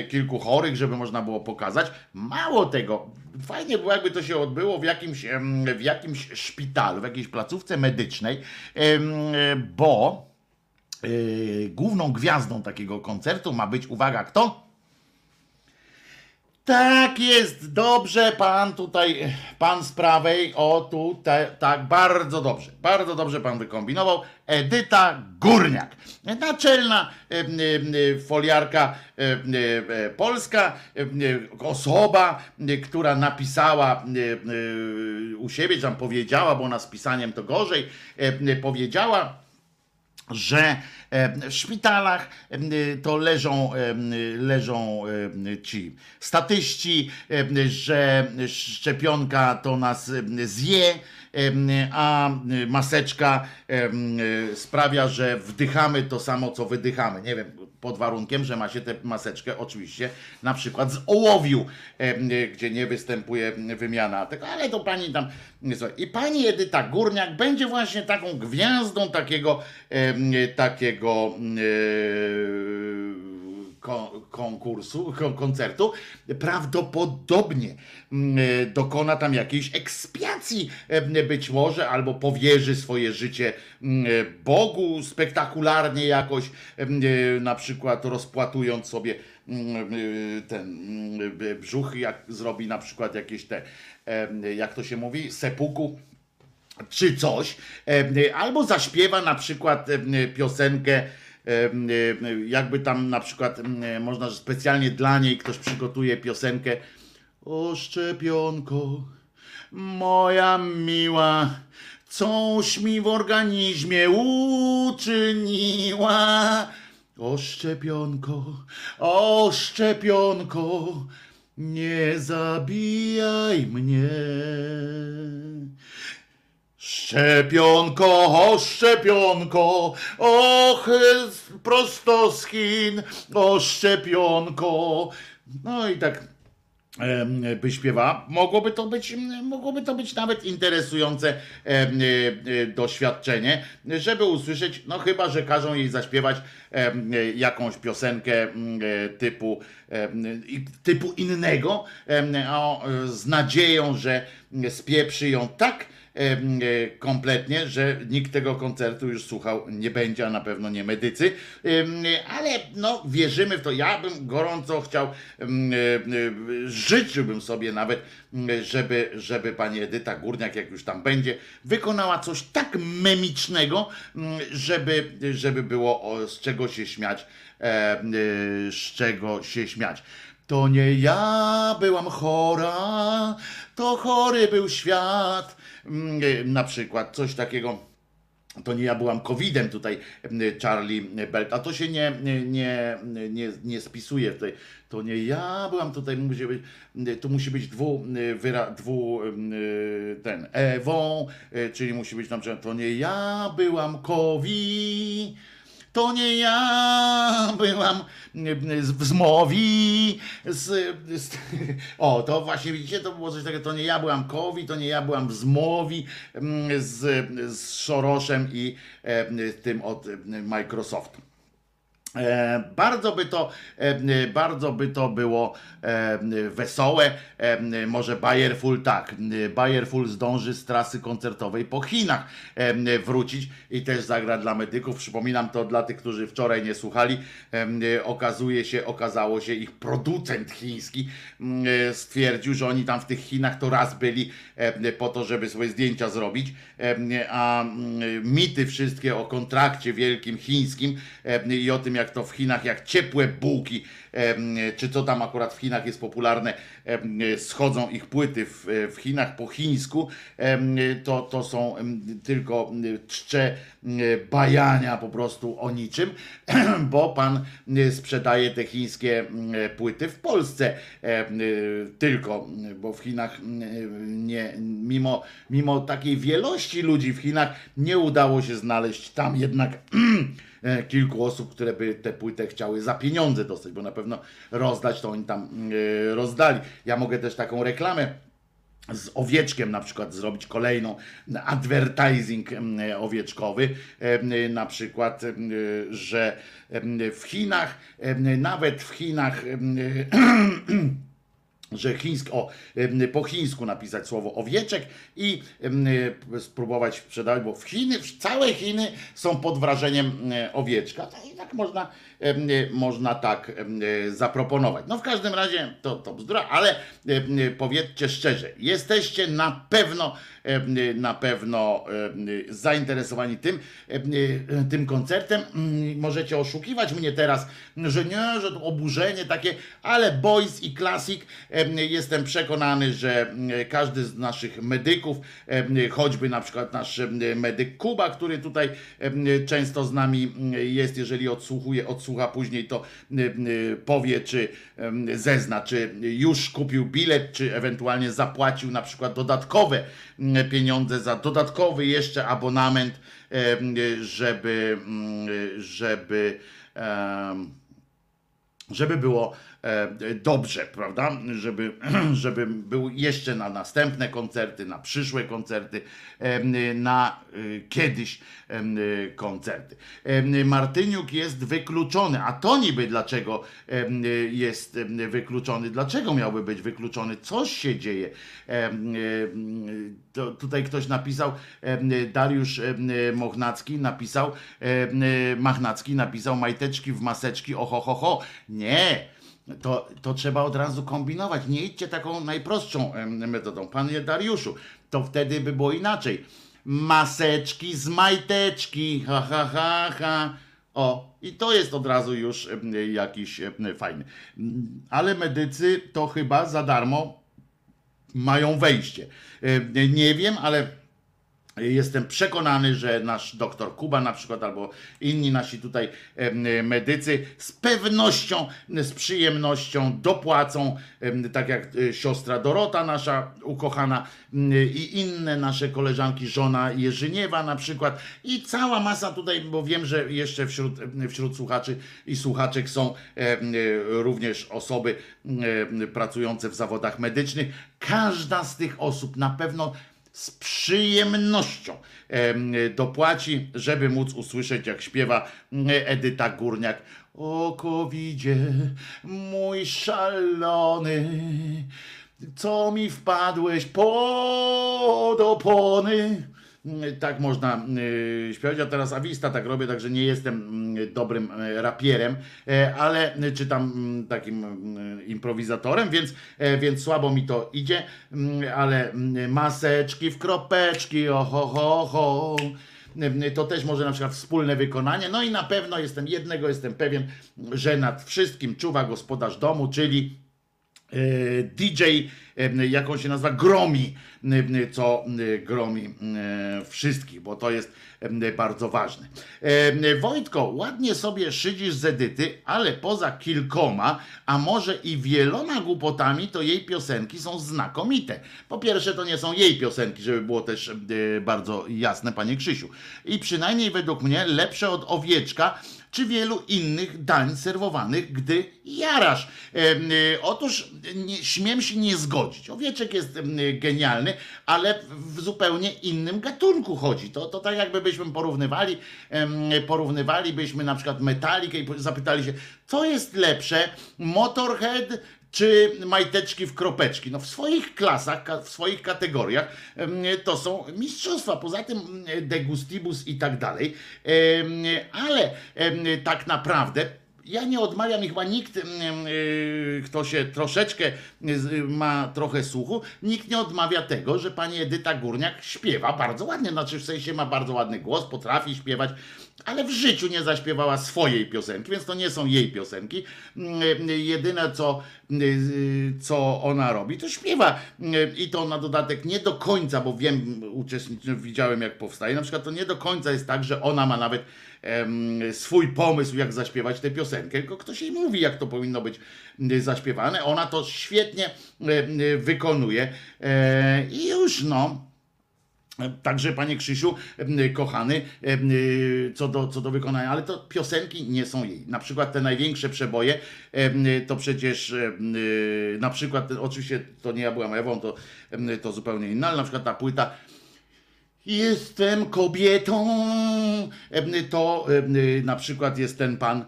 kilku chorych, żeby można było pokazać. Mało tego, fajnie było, jakby to się odbyło w jakimś, w jakimś szpitalu, w jakiejś placówce medycznej, bo y, główną gwiazdą takiego koncertu ma być, uwaga, kto? Tak jest, dobrze pan tutaj, pan z prawej, o tu, tak, bardzo dobrze, bardzo dobrze pan wykombinował. Edyta Górniak, naczelna foliarka polska, osoba, która napisała u siebie, czy tam powiedziała, bo ona z pisaniem to gorzej, powiedziała, że w szpitalach e, to leżą, e, leżą e, ci statyści, e, że szczepionka to nas e, zje, e, a maseczka e, sprawia, że wdychamy to samo, co wydychamy. Nie wiem, pod warunkiem, że ma się tę maseczkę oczywiście na przykład z ołowiu, e, gdzie nie występuje wymiana tego, ale to pani tam. I pani Edyta Górniak będzie właśnie taką gwiazdą takiego e, takiego e, ko- konkursu, kon- koncertu, prawdopodobnie e, dokona tam jakiejś ekspiacji e, być może, albo powierzy swoje życie e, Bogu spektakularnie jakoś, e, na przykład rozpłatując sobie e, ten e, brzuch, jak zrobi na przykład jakieś te, e, jak to się mówi, sepuku, czy coś, e, albo zaśpiewa na przykład e, piosenkę, e, jakby tam na przykład można, że specjalnie dla niej ktoś przygotuje piosenkę O szczepionko, moja miła, coś mi w organizmie uczyniła. O szczepionko, o szczepionko, nie zabijaj mnie. Szczepionko, o szczepionko, och, prosto z Chin, o szczepionko. No i tak by śpiewała. Mogłoby to być, mogłoby to być nawet interesujące e, e, doświadczenie, żeby usłyszeć, no chyba, że każą jej zaśpiewać e, jakąś piosenkę m, e, typu, typu innego, z nadzieją, że spieprzy ją tak, kompletnie, że nikt tego koncertu już słuchał nie będzie, a na pewno nie medycy, ale no wierzymy w to. Ja bym gorąco chciał, e, e, życzyłbym sobie nawet, żeby, żeby pani Edyta Górniak, jak już tam będzie, wykonała coś tak memicznego, żeby, żeby było z czego się śmiać, e, e, z czego się śmiać. To nie ja byłam chora, to chory był świat. Mm, e, Na przykład coś takiego. To nie ja byłam covidem tutaj, mm, Charlie Belt, a to się nie, nie, nie, nie, spisuje tutaj. To nie ja byłam tutaj, musi być, tu musi być dwu, wyra, dwu ten, Ewą, czyli musi być na przykład, to nie ja byłam COVID. To nie ja byłam z- w zmowi. Z, z, o, to właśnie widzicie, to było coś takiego. To nie ja byłam Kowi, to nie ja byłam w zmowi mm, z, z Szoroszem i e, tym od e, Microsoftu. E, bardzo by to, e, bardzo by to było e, wesołe. E, może Bayerful tak. Bayerful zdąży z trasy koncertowej po Chinach e, wrócić i też zagra dla medyków. Przypominam to dla tych, którzy wczoraj nie słuchali. E, okazuje się, okazało się, ich producent chiński e, stwierdził, że oni tam w tych Chinach to raz byli e, po to, żeby sobie zdjęcia zrobić, e, a mity wszystkie o kontrakcie wielkim chińskim e, i o tym, jak to w Chinach, jak ciepłe bułki, czy co tam akurat w Chinach jest popularne, schodzą ich płyty w, Chinach po chińsku, to, to są tylko czcze bajania po prostu o niczym, bo pan sprzedaje te chińskie płyty w Polsce tylko, bo w Chinach nie, mimo, mimo takiej wielości ludzi w Chinach nie udało się znaleźć tam jednak kilku osób, które by tę płytę chciały za pieniądze dostać, bo na pewno rozdać to oni tam e, rozdali. Ja mogę też taką reklamę z owieczkiem na przykład zrobić kolejną advertising em, owieczkowy, na przykład, że w Chinach, nawet w Chinach że chińsk, o, po chińsku napisać słowo owieczek i e, spróbować sprzedawać, bo w Chiny, całe Chiny są pod wrażeniem e, owieczka. I tak można, można tak e, zaproponować. No w każdym razie to, to bzdura, ale e, powiedzcie szczerze, jesteście na pewno, e, na pewno e, zainteresowani tym, e, tym koncertem. Mm, Możecie oszukiwać mnie teraz, że nie, że to oburzenie takie, ale Boys i em, jestem przekonany, że każdy z naszych medyków, choćby na przykład nasz medyk Kuba, który tutaj często z nami jest, jeżeli odsłuchuje, odsłucha później, to em, powie, czy zezna, czy już kupił bilet, czy ewentualnie zapłacił na przykład dodatkowe em, pieniądze za dodatkowy jeszcze abonament, żeby, mm, żeby żeby było dobrze, prawda? Żeby, żeby był jeszcze na następne koncerty, na przyszłe koncerty, em, na y, kiedyś koncerty. Martyniuk jest wykluczony, a to niby dlaczego jest wykluczony? Dlaczego miałby być wykluczony? Coś się dzieje. To tutaj ktoś napisał, Dariusz Mochnacki napisał, Machnacki napisał majteczki w maseczki, oho, ho, ho. Nie, to, to trzeba od razu kombinować. Nie idźcie taką najprostszą metodą. Panie Dariuszu, to wtedy by było inaczej. Maseczki z majteczki, ha, ha, ha, ha. O, i to jest od razu już jakiś fajny. Ale medycy to chyba za darmo mają wejście. Nie wiem, ale Jestem przekonany, że nasz doktor Kuba na przykład, albo inni nasi tutaj medycy z pewnością, z przyjemnością dopłacą, tak jak e, siostra Dorota, nasza ukochana, i inne nasze koleżanki, żona Jerzyniewa na przykład, i cała masa tutaj, bo wiem, że jeszcze wśród, wśród słuchaczy i słuchaczek są em, również osoby em, pracujące w zawodach medycznych. Każda z tych osób na pewno z przyjemnością em, dopłaci, żeby móc usłyszeć, jak śpiewa mm, Edyta Górniak. O covidzie, mój szalony, co mi wpadłeś pod opony. Mm, Tak można y, śpiewać. Ja teraz awista tak robię, także nie jestem mm, dobrym e, rapierem, e, ale y, czy tam mm, takim improwizatorem, więc, e, więc słabo mi to idzie, ale maseczki w kropeczki, oho, ho, ho. Y, To też może na przykład wspólne wykonanie. No i na pewno jestem jednego, jestem pewien, że nad wszystkim czuwa gospodarz domu, czyli DJ, e, jak on się nazywa, gromi, e, co e, gromi e, wszystkich, bo to jest e, bardzo ważne. E, Wojtko, ładnie sobie szydzisz z Edyty, ale poza kilkoma, a może i wieloma głupotami, to jej piosenki są znakomite. Po pierwsze, to nie są jej piosenki, żeby było też e, bardzo jasne, panie Krzysiu. I przynajmniej według mnie lepsze od Owieczka, czy wielu innych dań serwowanych, gdy jarasz. E, e, otóż nie, śmiem się nie zgodzić. Owieczek jest e, genialny, ale w zupełnie innym gatunku chodzi. To, to tak jakby byśmy porównywali, porównywalibyśmy na przykład Metalikę i zapytali się, co jest lepsze, Motorhead czy majteczki w kropeczki. No w swoich klasach, w swoich kategoriach to są mistrzostwa. Poza tym degustibus i tak dalej. Ale tak naprawdę ja nie odmawiam i chyba nikt, kto się troszeczkę ma trochę słuchu, nikt nie odmawia tego, że pani Edyta Górniak śpiewa bardzo ładnie. Znaczy w sensie ma bardzo ładny głos, potrafi śpiewać, ale w życiu nie zaśpiewała swojej piosenki, więc to nie są jej piosenki. Mm, Jedyne co, y, co ona robi, to śpiewa Y, i to na dodatek nie do końca, bo wiem, uczestniczyłem, widziałem jak powstaje, na przykład to nie do końca jest tak, że ona ma nawet swój pomysł, jak zaśpiewać tę piosenkę, tylko ktoś jej mówi, jak to powinno być y, zaśpiewane. Ona to świetnie y, y, wykonuje E, i już no. Także, panie Krzysiu, kochany, y, co do, co do wykonania, ale to piosenki nie są jej. Na przykład te największe przeboje, to przecież y, na przykład, oczywiście to nie ja byłem Ewą, to, to zupełnie inna, ale na przykład ta płyta Jestem kobietą. To na przykład jest ten pan,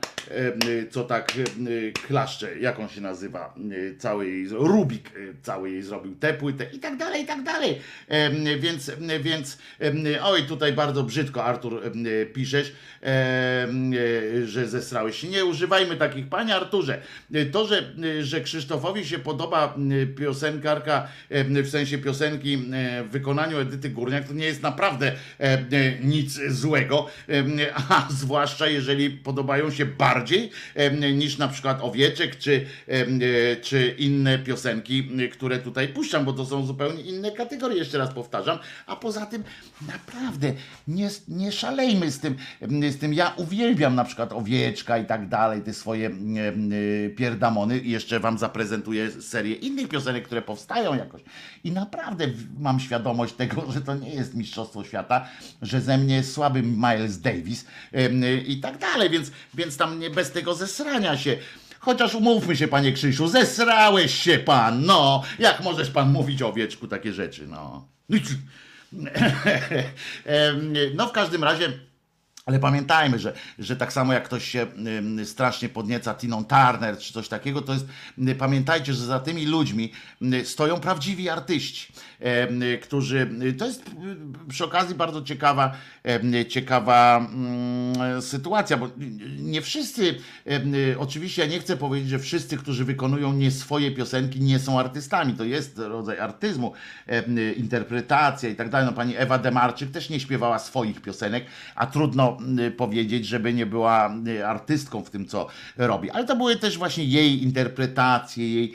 co tak klaszcze, jak on się nazywa, cały jej, Rubik em, cały jej zrobił tę płytę i tak dalej, i tak dalej. Więc, więc, oj, tutaj bardzo brzydko Artur piszesz, że zesrałeś się. Nie używajmy takich, panie Arturze. To, że, że Krzysztofowi się podoba piosenkarka, w sensie piosenki em, w wykonaniu Edyty Górniak, to nie jest naprawdę em, nic złego, em, a zwłaszcza jeżeli podobają się bardziej niż na przykład Owieczek, czy, czy inne piosenki, które tutaj puszczam, bo to są zupełnie inne kategorie, jeszcze raz powtarzam, a poza tym naprawdę nie, nie szalejmy z tym, z tym. Ja uwielbiam na przykład Owieczka i tak dalej, te swoje pierdamony i jeszcze wam zaprezentuję serię innych piosenek, które powstają jakoś. I naprawdę mam świadomość tego, że to nie jest Mistrzostwo Świata, że ze mnie słaby Miles Davis y, i tak dalej, więc, więc tam nie bez tego zesrania się. Chociaż umówmy się, panie Krzysiu, zesrałeś się pan, no. Jak możesz pan mówić o owieczku takie rzeczy, no. Em, No w każdym razie. Ale pamiętajmy, że, że tak samo jak ktoś się strasznie podnieca Tiną Turner czy coś takiego, to jest, pamiętajcie, że za tymi ludźmi stoją prawdziwi artyści, którzy, to jest przy okazji bardzo ciekawa, ciekawa mm, sytuacja, bo nie wszyscy, oczywiście ja nie chcę powiedzieć, że wszyscy, którzy wykonują nie swoje piosenki, nie są artystami, to jest rodzaj artyzmu, interpretacja i tak dalej. No pani Ewa Demarczyk też nie śpiewała swoich piosenek, a trudno powiedzieć, żeby nie była artystką w tym, co robi. Ale to były też właśnie jej interpretacje, jej,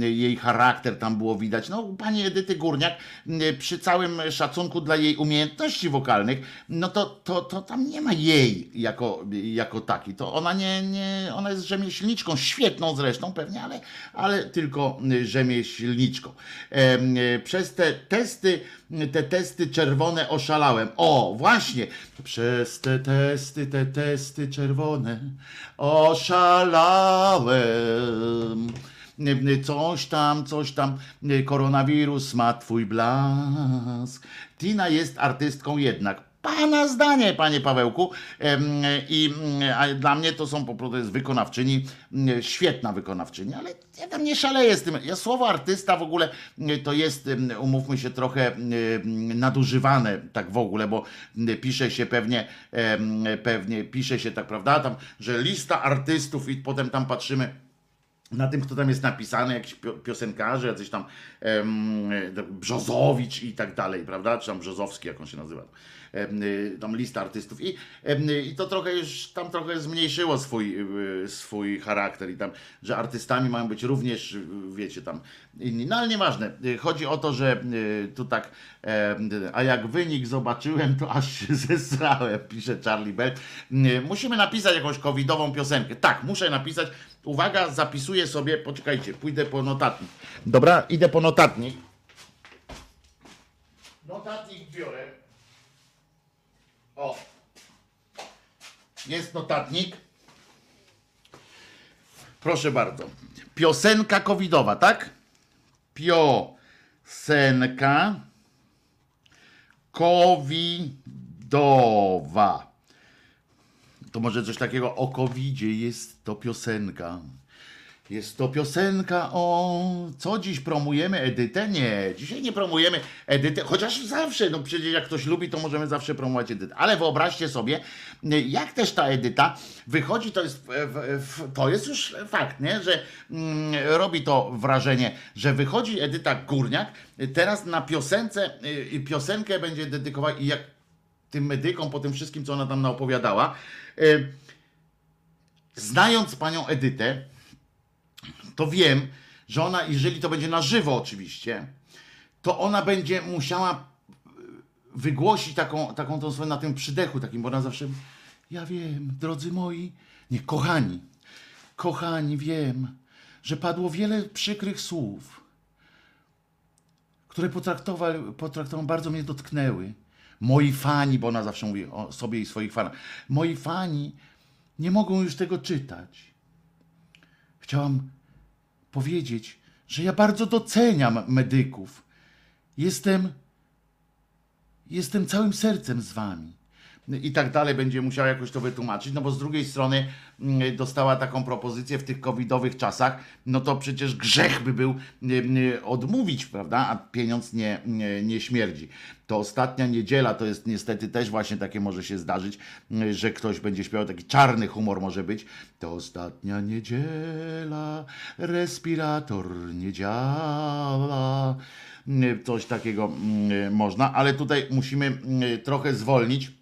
jej charakter tam było widać. No, pani Edyty Górniak, y, przy całym szacunku dla jej umiejętności wokalnych, no to, to, to tam nie ma jej jako, jako takiej. To ona nie, nie, ona jest rzemieślniczką, świetną zresztą pewnie, ale, ale tylko y, rzemieślniczką. Em, y, Przez te testy, te testy czerwone oszalałem. O, właśnie, przez te testy, te testy czerwone oszalałem. Coś tam, coś tam, koronawirus ma twój blask. Tina jest artystką jednak. Pana zdanie, panie Pawełku. I dla mnie to są po prostu jest wykonawczyni, świetna wykonawczyni, ale ja tam nie szaleję z tym. Ja słowo artysta w ogóle to jest, umówmy się, trochę nadużywane tak w ogóle, bo pisze się pewnie, pewnie pisze się tak, prawda, tam, że lista artystów i potem tam patrzymy na tym, kto tam jest napisany, jakiś pio- piosenkarze, jacyś tam Brzozowicz i tak dalej, prawda? Czy tam Brzozowski, jak on się nazywa. Y, tam lista artystów. I, y, I to trochę już tam trochę zmniejszyło swój, y, swój charakter i tam, że artystami mają być również, wiecie, tam inni. No ale nieważne. Chodzi o to, że tu tak, a jak wynik zobaczyłem, to aż się zesrałem, pisze Charlie Bell. Musimy napisać jakąś covidową piosenkę. Tak, muszę napisać. Uwaga, zapisuję sobie, poczekajcie, pójdę po notatnik. Dobra, idę po notatnik. Notatnik biorę. O. Jest notatnik. Proszę bardzo. Piosenka covidowa, tak? Piosenka covidowa. To może coś takiego o covidzie jest to piosenka. Jest to piosenka o. Co dziś promujemy? Edytę? Nie, dzisiaj nie promujemy Edytę, chociaż zawsze, no przecież jak ktoś lubi, to możemy zawsze promować Edytę. Ale wyobraźcie sobie, jak też ta Edyta wychodzi, to jest, to jest już fakt, nie? że mm, robi to wrażenie, że wychodzi Edyta Górniak, teraz na piosence, y, piosenkę będzie dedykowała i jak tym medykom, po tym wszystkim, co ona tam naopowiadała. y, Znając panią Edytę, to wiem, że ona, jeżeli to będzie na żywo oczywiście, to ona będzie musiała y, wygłosić taką, taką tą swoją na tym przydechu takim, bo ona zawsze, ja wiem, drodzy moi, nie, kochani, kochani, wiem, że padło wiele przykrych słów, które potraktowały, potraktowały bardzo mnie dotknęły. Moi fani, bo ona zawsze mówi o sobie i swoich fanach, moi fani nie mogą już tego czytać. Chciałam powiedzieć, że ja bardzo doceniam medyków. Jestem. jestem całym sercem z wami. I tak dalej będzie musiała jakoś to wytłumaczyć, no bo z drugiej strony mm, dostała taką propozycję w tych covidowych czasach, no to przecież grzech by był mm, odmówić, prawda? A pieniądz nie, nie, nie śmierdzi. To ostatnia niedziela to jest niestety też właśnie takie może się zdarzyć, mm, że ktoś będzie śpiewał, taki czarny humor może być. To ostatnia niedziela, respirator nie działa. Coś takiego mm, można, ale tutaj musimy trochę zwolnić.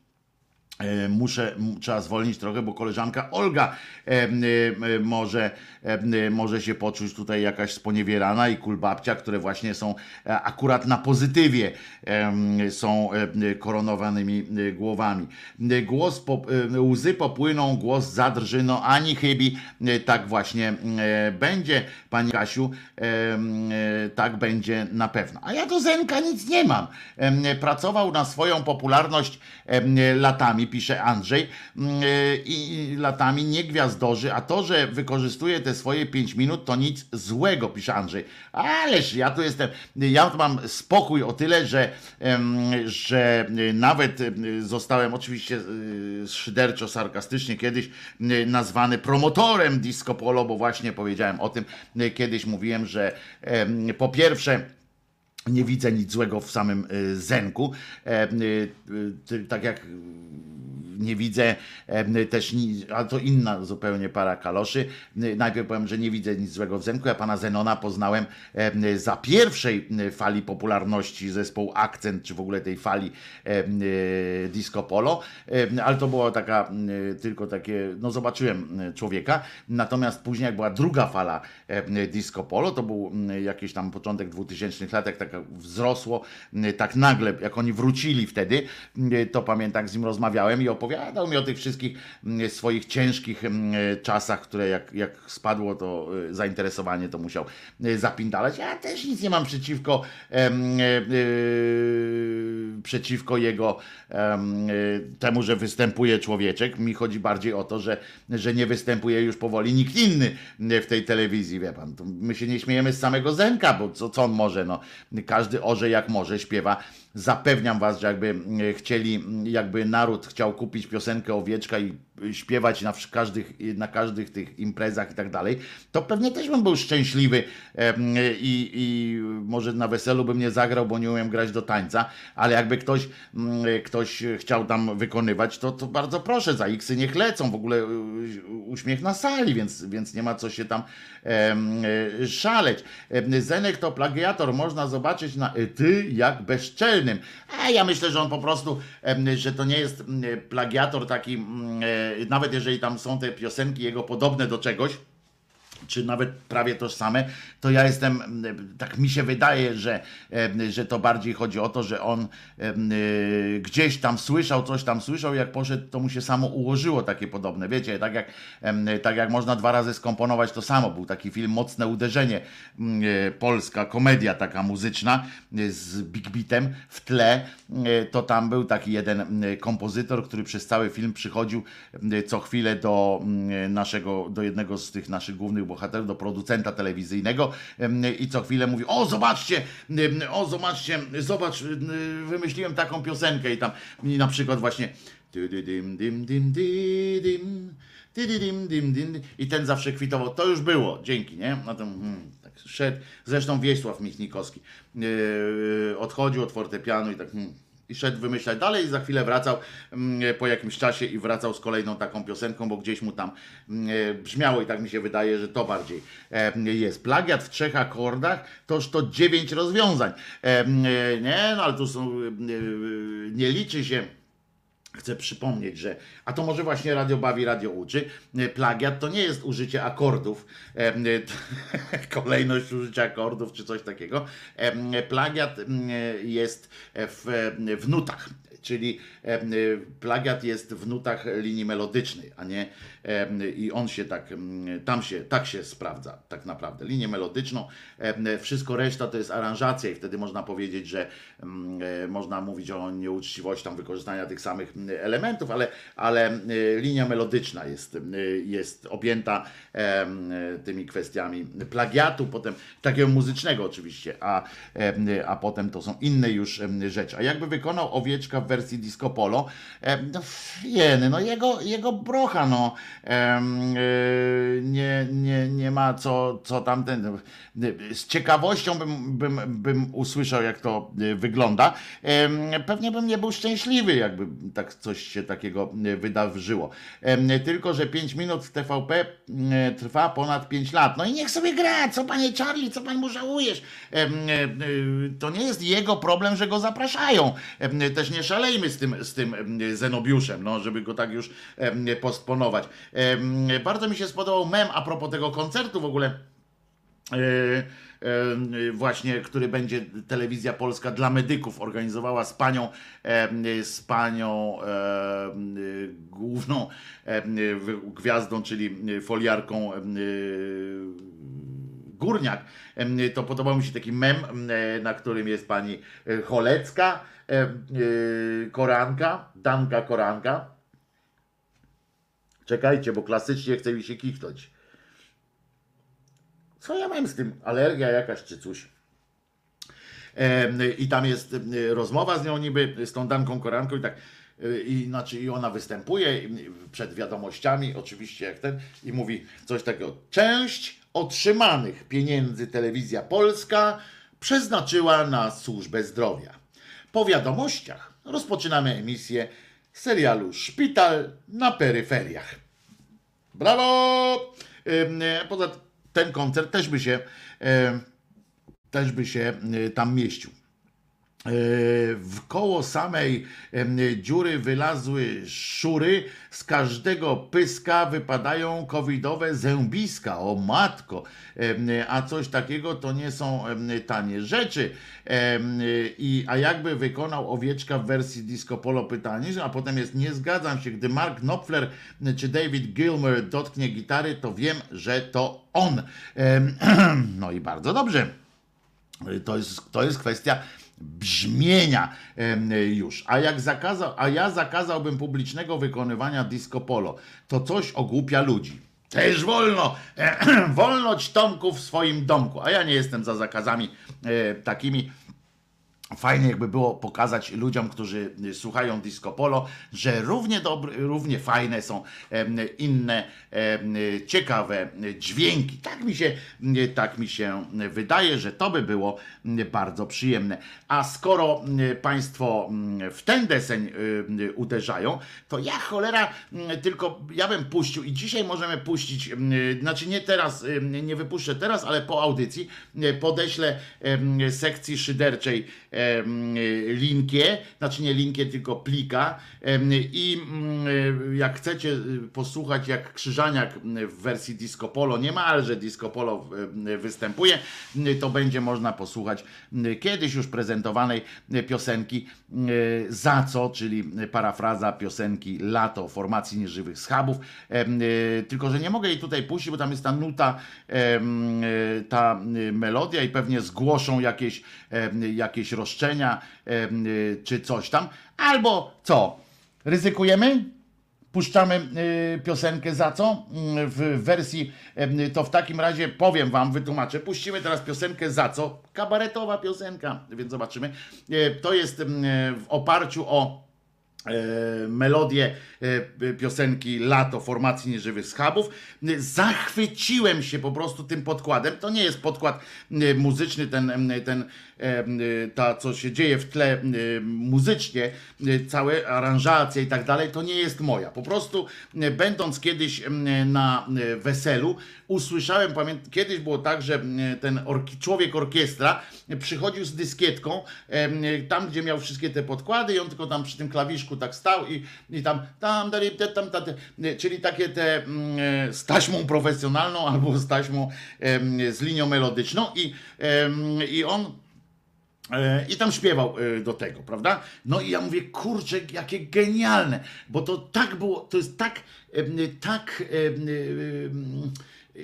E, Muszę, trzeba zwolnić trochę, bo koleżanka Olga e, e, może, może się poczuć tutaj jakaś sponiewierana i kulbabcia, które właśnie są akurat na pozytywie, są koronowanymi głowami. Głos po, łzy popłyną, głos zadrży, no ani chybi, tak właśnie będzie, pani Kasiu, tak będzie na pewno. A ja do Zenka nic nie mam. Pracował na swoją popularność latami, pisze Andrzej, mm, e, i latami nie gwiazdorzy, a to, że wykorzystuje te swoje 5 minut, to nic złego, pisze Andrzej. Ależ ja tu jestem, ja tu mam spokój o tyle, że, że nawet em, zostałem oczywiście e, szyderczo, sarkastycznie kiedyś e, nazwany promotorem disco polo, bo właśnie powiedziałem o tym, kiedyś mówiłem, że po pierwsze nie widzę nic złego w samym Zenku. Tak jak nie widzę też, ale to inna zupełnie para kaloszy. Najpierw powiem, że nie widzę nic złego w Zenku. Ja pana Zenona poznałem za pierwszej fali popularności zespołu Akcent, czy w ogóle tej fali e, disco polo, ale to było taka tylko takie, no zobaczyłem człowieka. Natomiast później jak była druga fala disco polo, to był jakiś tam początek 2000 lat, jak tak wzrosło, tak nagle, jak oni wrócili wtedy, to pamiętam, z nim rozmawiałem i opowiadał mi o tych wszystkich y, swoich ciężkich y, czasach, które jak, jak spadło to y, zainteresowanie, to musiał y, zapindalać. Ja też nic nie mam przeciwko y, przeciwko jego em, temu, że występuje człowieczek. Mi chodzi bardziej o to, że, że nie występuje już powoli nikt inny w tej telewizji, wie pan. My się nie śmiejemy z samego Zenka, bo co, co on może, no. Każdy orze jak może, śpiewa. Zapewniam was, że jakby mm, chcieli, jakby naród chciał kupić piosenkę Owieczka i śpiewać na każdych, na każdych tych imprezach i tak dalej, to pewnie też bym był szczęśliwy i, i może na weselu bym nie zagrał, bo nie umiem grać do tańca, ale jakby ktoś, mm, ktoś chciał tam wykonywać, to, to bardzo proszę, za X niech lecą, w ogóle uśmiech na sali, więc, więc nie ma co się tam szaleć. Zenek to plagiator, można zobaczyć na y, ty jak bezczelnym. A ja myślę, że on po prostu, że to nie jest mm, plagiator taki, mm, e, nawet jeżeli tam są te piosenki jego podobne do czegoś, czy nawet prawie tożsame, to ja jestem, tak mi się wydaje, że, że to bardziej chodzi o to, że on y, gdzieś tam słyszał, coś tam słyszał, jak poszedł, to mu się samo ułożyło takie podobne. Wiecie, tak jak, tak jak można dwa razy skomponować to samo. Był taki film Mocne Uderzenie, e, polska komedia taka muzyczna e, z Big Beatem w tle, e, to tam był taki jeden kompozytor, który przez cały film przychodził co chwilę do naszego, do jednego z tych naszych głównych bohaterów, do producenta telewizyjnego i co chwilę mówi, o zobaczcie, o zobaczcie, zobacz, em, wymyśliłem taką piosenkę i tam i na przykład właśnie i ten zawsze kwitował, to już było, dzięki, nie? No to, hmm, tak szedł, zresztą Wiesław Michnikowski yy, odchodził od fortepianu i tak hmm, i szedł wymyślać dalej i za chwilę wracał mm, po jakimś czasie i wracał z kolejną taką piosenką, bo gdzieś mu tam mm, e, brzmiało i tak mi się wydaje, że to bardziej jest. Plagiat w trzech akordach toż to dziewięć rozwiązań. E, Nie, no ale tu są, e, nie liczy się Chcę przypomnieć, że, a to może właśnie radio bawi, radio uczy, e, plagiat to nie jest użycie akordów, e, e, kolejność użycia akordów czy coś takiego. Plagiat jest w, w nutach. czyli plagiat jest w nutach linii melodycznej, a nie i on się tak, tam się, tak się sprawdza tak naprawdę. Linię melodyczną, wszystko reszta to jest aranżacja i wtedy można powiedzieć, że e, można mówić o nieuczciwości tam wykorzystania tych samych elementów, ale, ale linia melodyczna jest, jest objęta tymi kwestiami plagiatu, potem takiego muzycznego oczywiście, a, a potem to są inne już rzeczy. A jakby wykonał Owieczka w wersji disco polo, no, jeny, no jego, jego brocha, no nie, nie, nie ma co, co tamten, z ciekawością bym, bym, bym usłyszał, jak to y, wygląda. Pewnie bym nie był szczęśliwy, jakby tak coś się takiego y, wydarzyło. Tylko, że 5 minut w TVP trwa ponad 5 lat. No i niech sobie gra, co panie Charlie, co pan mu żałujesz? To nie jest jego problem, że go zapraszają. Też nie szalejmy z tym, z tym em, Zenobiuszem, no, żeby go tak już postponować. Bardzo mi się spodobał mem a propos tego koncertu w ogóle. E, e, właśnie, który będzie telewizja polska dla medyków organizowała z panią, z panią główną gwiazdą, czyli foliarką Górniak, to podobał mi się taki mem, na którym jest pani Cholecka, e, Koranka, Danka Koranka. Czekajcie, bo klasycznie chce mi się kichnąć. Co ja mam z tym? Alergia jakaś czy coś? I tam jest rozmowa z nią niby, z tą Danką Koranką i tak, y, i, znaczy, i ona występuje i- przed wiadomościami, oczywiście jak ten, i mówi coś takiego. Część otrzymanych pieniędzy Telewizja Polska przeznaczyła na służbę zdrowia. Po wiadomościach rozpoczynamy emisję serialu Szpital na peryferiach. Brawo! E, Poza ten koncert też by się, e, też by się e, tam mieścił. E, W koło samej dziury wylazły szury, z każdego pyska wypadają covidowe zębiska. O matko! A coś takiego to nie są tanie rzeczy. I, a jakby wykonał owieczka w wersji disco polo pytanie, a potem jest nie zgadzam się, gdy Mark Knopfler czy David Gilmer dotknie gitary, to wiem, że to on. No i bardzo dobrze. To jest, to jest kwestia brzmienia już. A jak zakazał, a ja zakazałbym publicznego wykonywania disco polo, to coś ogłupia ludzi. Też wolno, wolno Tomku w swoim domku. A ja nie jestem za zakazami e, takimi. Fajnie jakby było pokazać ludziom, którzy słuchają disco polo, że równie dobre, równie fajne są inne ciekawe dźwięki. Tak mi się tak mi się wydaje, że to by było bardzo przyjemne. A skoro państwo y, w ten deseń y, uderzają, to ja cholera y, tylko ja bym puścił i dzisiaj możemy puścić, y, znaczy nie teraz, y, nie wypuszczę teraz, ale po audycji y, podeślę sekcji szyderczej em, linkię, znaczy nie linkię, tylko plika. I mm, jak chcecie y, posłuchać jak Krzyżaniak w wersji disco polo, niemalże disco polo występuje, y, to będzie można posłuchać y, kiedyś już prezentowanej piosenki Za co, czyli parafraza piosenki Lato formacji Nieżywych Schabów, tylko że nie mogę jej tutaj puścić, bo tam jest ta nuta, ta melodia i pewnie zgłoszą jakieś, jakieś em, y, czy coś tam, albo co, ryzykujemy? Puszczamy y, piosenkę za co? Mm, W wersji, to w takim razie powiem wam, wytłumaczę. Puścimy teraz piosenkę za co? Kabaretowa piosenka, więc zobaczymy. E, To jest w oparciu o melodię e, piosenki Lato formacji Nieżywych Schabów. Zachwyciłem się po prostu tym podkładem. To nie jest podkład e, muzyczny, ten, ten e, ta, co się dzieje w tle e, muzycznie, e, całe aranżacje i tak dalej, to nie jest moja. Po prostu e, będąc kiedyś na e, weselu, usłyszałem, pamiętam, kiedyś było tak, że e, ten orki, człowiek orkiestra przychodził z dyskietką, tam gdzie miał wszystkie te podkłady i on tylko tam przy tym klawiszku tak stał i, i tam tam, tam, tam, te, czyli takie te mm, z taśmą profesjonalną albo z taśmą z linią melodyczną i, i on E, I tam śpiewał e, do tego, prawda? No i ja mówię, kurczę, jakie genialne, bo to tak było, to jest tak, tak, em,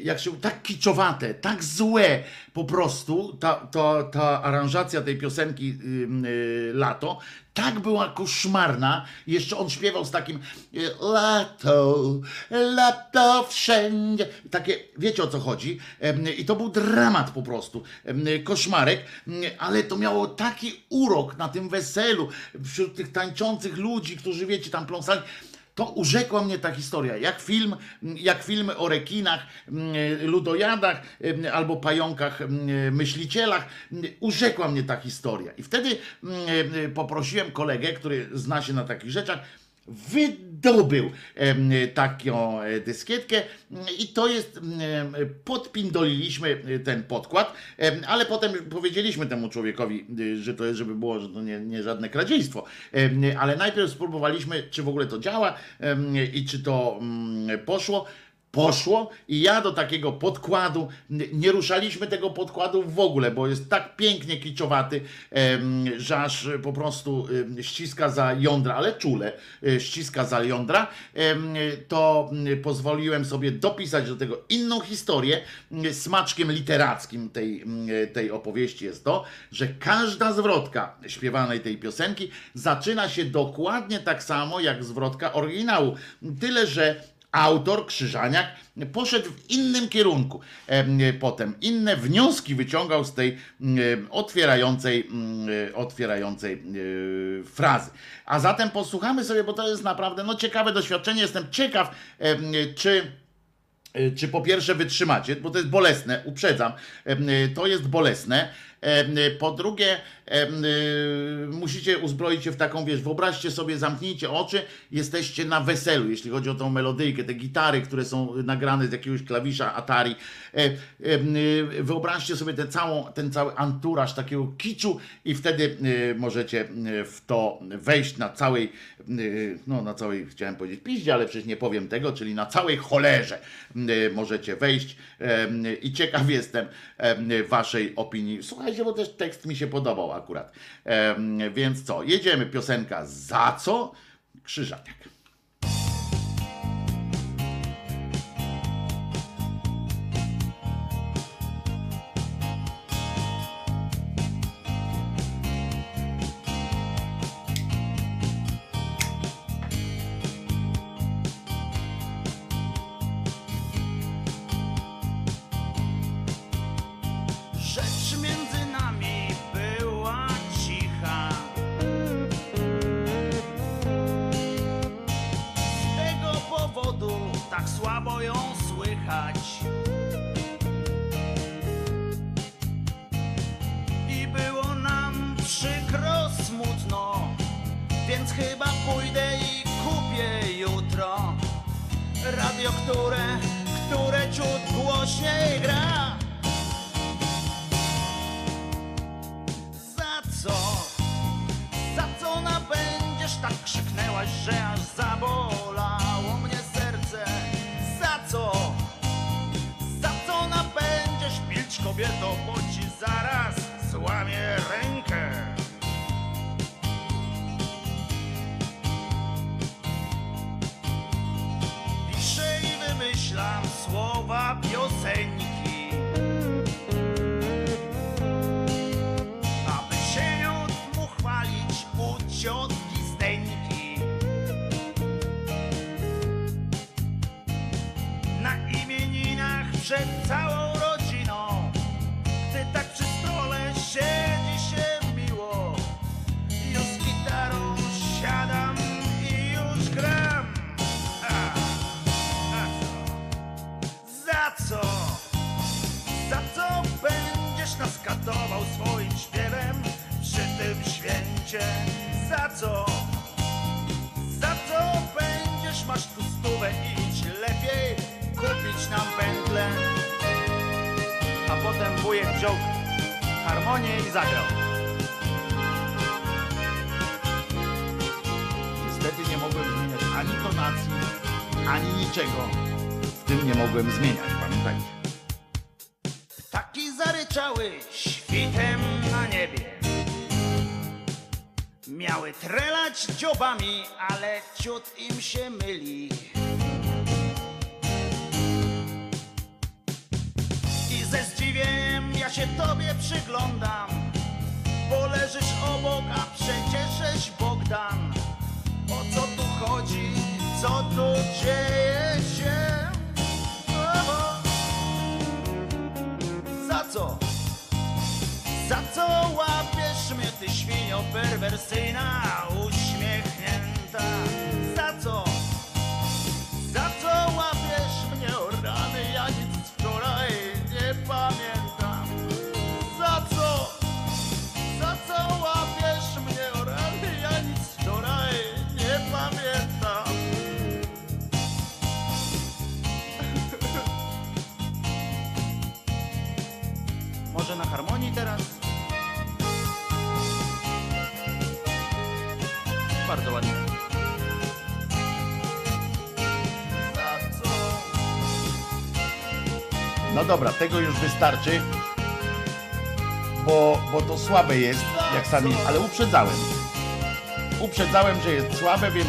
jak się, tak kiczowate, tak złe po prostu, ta, ta, ta aranżacja tej piosenki ym, y, Lato, tak była koszmarna. Jeszcze on śpiewał z takim y, lato, lato wszędzie. Takie, wiecie o co chodzi? Em, I to był dramat po prostu. Em, Koszmarek, Em, ale to miało taki urok na tym weselu, wśród tych tańczących ludzi, którzy wiecie, tam pląsali. To urzekła mnie ta historia, jak film, jak filmy o rekinach, mm, ludojadach mm, albo pająkach, mm, myślicielach. Urzekła mnie ta historia. I wtedy mm, poprosiłem kolegę, który zna się na takich rzeczach, wydobył taką e, dyskietkę. I to jest, podpindoliliśmy ten podkład, ale potem powiedzieliśmy temu człowiekowi, y, że to jest, żeby było, że to nie, nie żadne kradzieństwo, ale najpierw spróbowaliśmy, czy w ogóle to działa i czy to mm, poszło. Poszło i ja do takiego podkładu, nie ruszaliśmy tego podkładu w ogóle, bo jest tak pięknie kiczowaty, że aż po prostu ściska za jądra, ale czule e, ściska za jądra, to pozwoliłem sobie dopisać do tego inną historię. Smaczkiem literackim tej, tej opowieści jest to, że każda zwrotka śpiewanej tej piosenki zaczyna się dokładnie tak samo jak zwrotka oryginału. Tyle, że autor Krzyżaniak poszedł w innym kierunku. Em, Potem inne wnioski wyciągał z tej mm, otwierającej, mm, otwierającej e, frazy. A zatem posłuchamy sobie, bo to jest naprawdę no, ciekawe doświadczenie. Jestem ciekaw, czy. E, Czy po pierwsze wytrzymacie, bo to jest bolesne, uprzedzam, to jest bolesne. Em, Po drugie, y, musicie uzbroić się w taką, wiesz, wyobraźcie sobie, zamknijcie oczy, jesteście na weselu, jeśli chodzi o tą melodyjkę, te gitary, które są nagrane z jakiegoś klawisza Atari. E, y, Wyobraźcie sobie ten, całą, ten cały anturaż takiego kiczu i wtedy y, możecie y, w to wejść na całej, y, no na całej, chciałem powiedzieć piździe, ale przecież nie powiem tego, czyli na całej cholerze y, możecie wejść i ciekaw jestem em, waszej opinii. Słuchajcie, bo też tekst mi się podobał akurat. Em, Więc co, jedziemy, piosenka Za co? Krzyżaniak. Miały trelać dziobami, ale ciut im się myli. I ze zdziwieniem ja się tobie przyglądam, bo leżysz obok, a przecieżeś Bogdan. O co tu chodzi? Co tu dzieje się? Za co? Za co mnie, ty świnio perwersyjna, uśmiechnięta? No dobra, tego już wystarczy, bo, bo to słabe jest, jak sami, ale uprzedzałem. Uprzedzałem, że jest słabe, więc,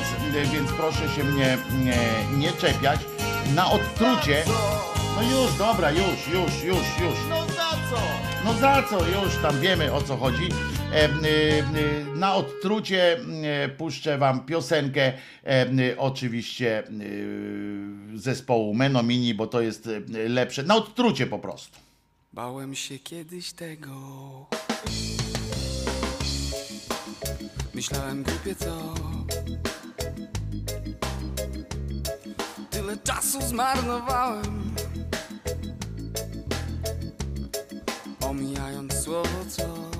więc proszę się mnie nie, nie czepiać. Na odtrucie, no już, dobra, już, już, już, już. No za co? No za co? Już tam wiemy o co chodzi. E, y, na odtrucie y, puszczę wam piosenkę e, oczywiście zespołu Menomini, bo to jest lepsze. Na odtrucie po prostu. Bałem się kiedyś tego. Myślałem głupie co. Tyle czasu zmarnowałem. Omijając słowo co.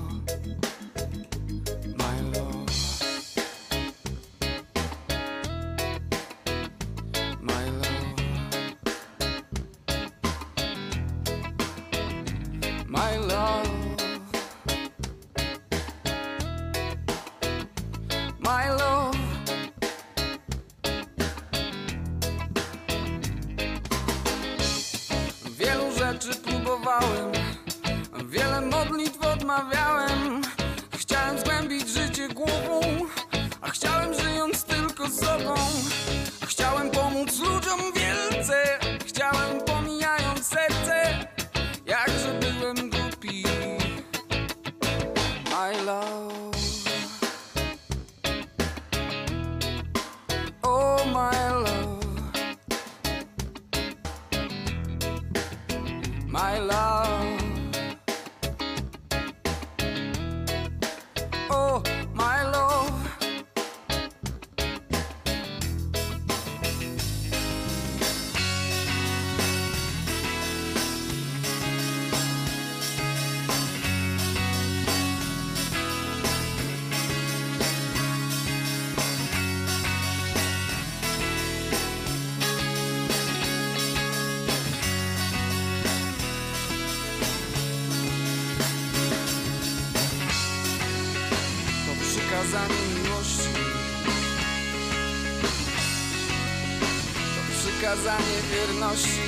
wierności.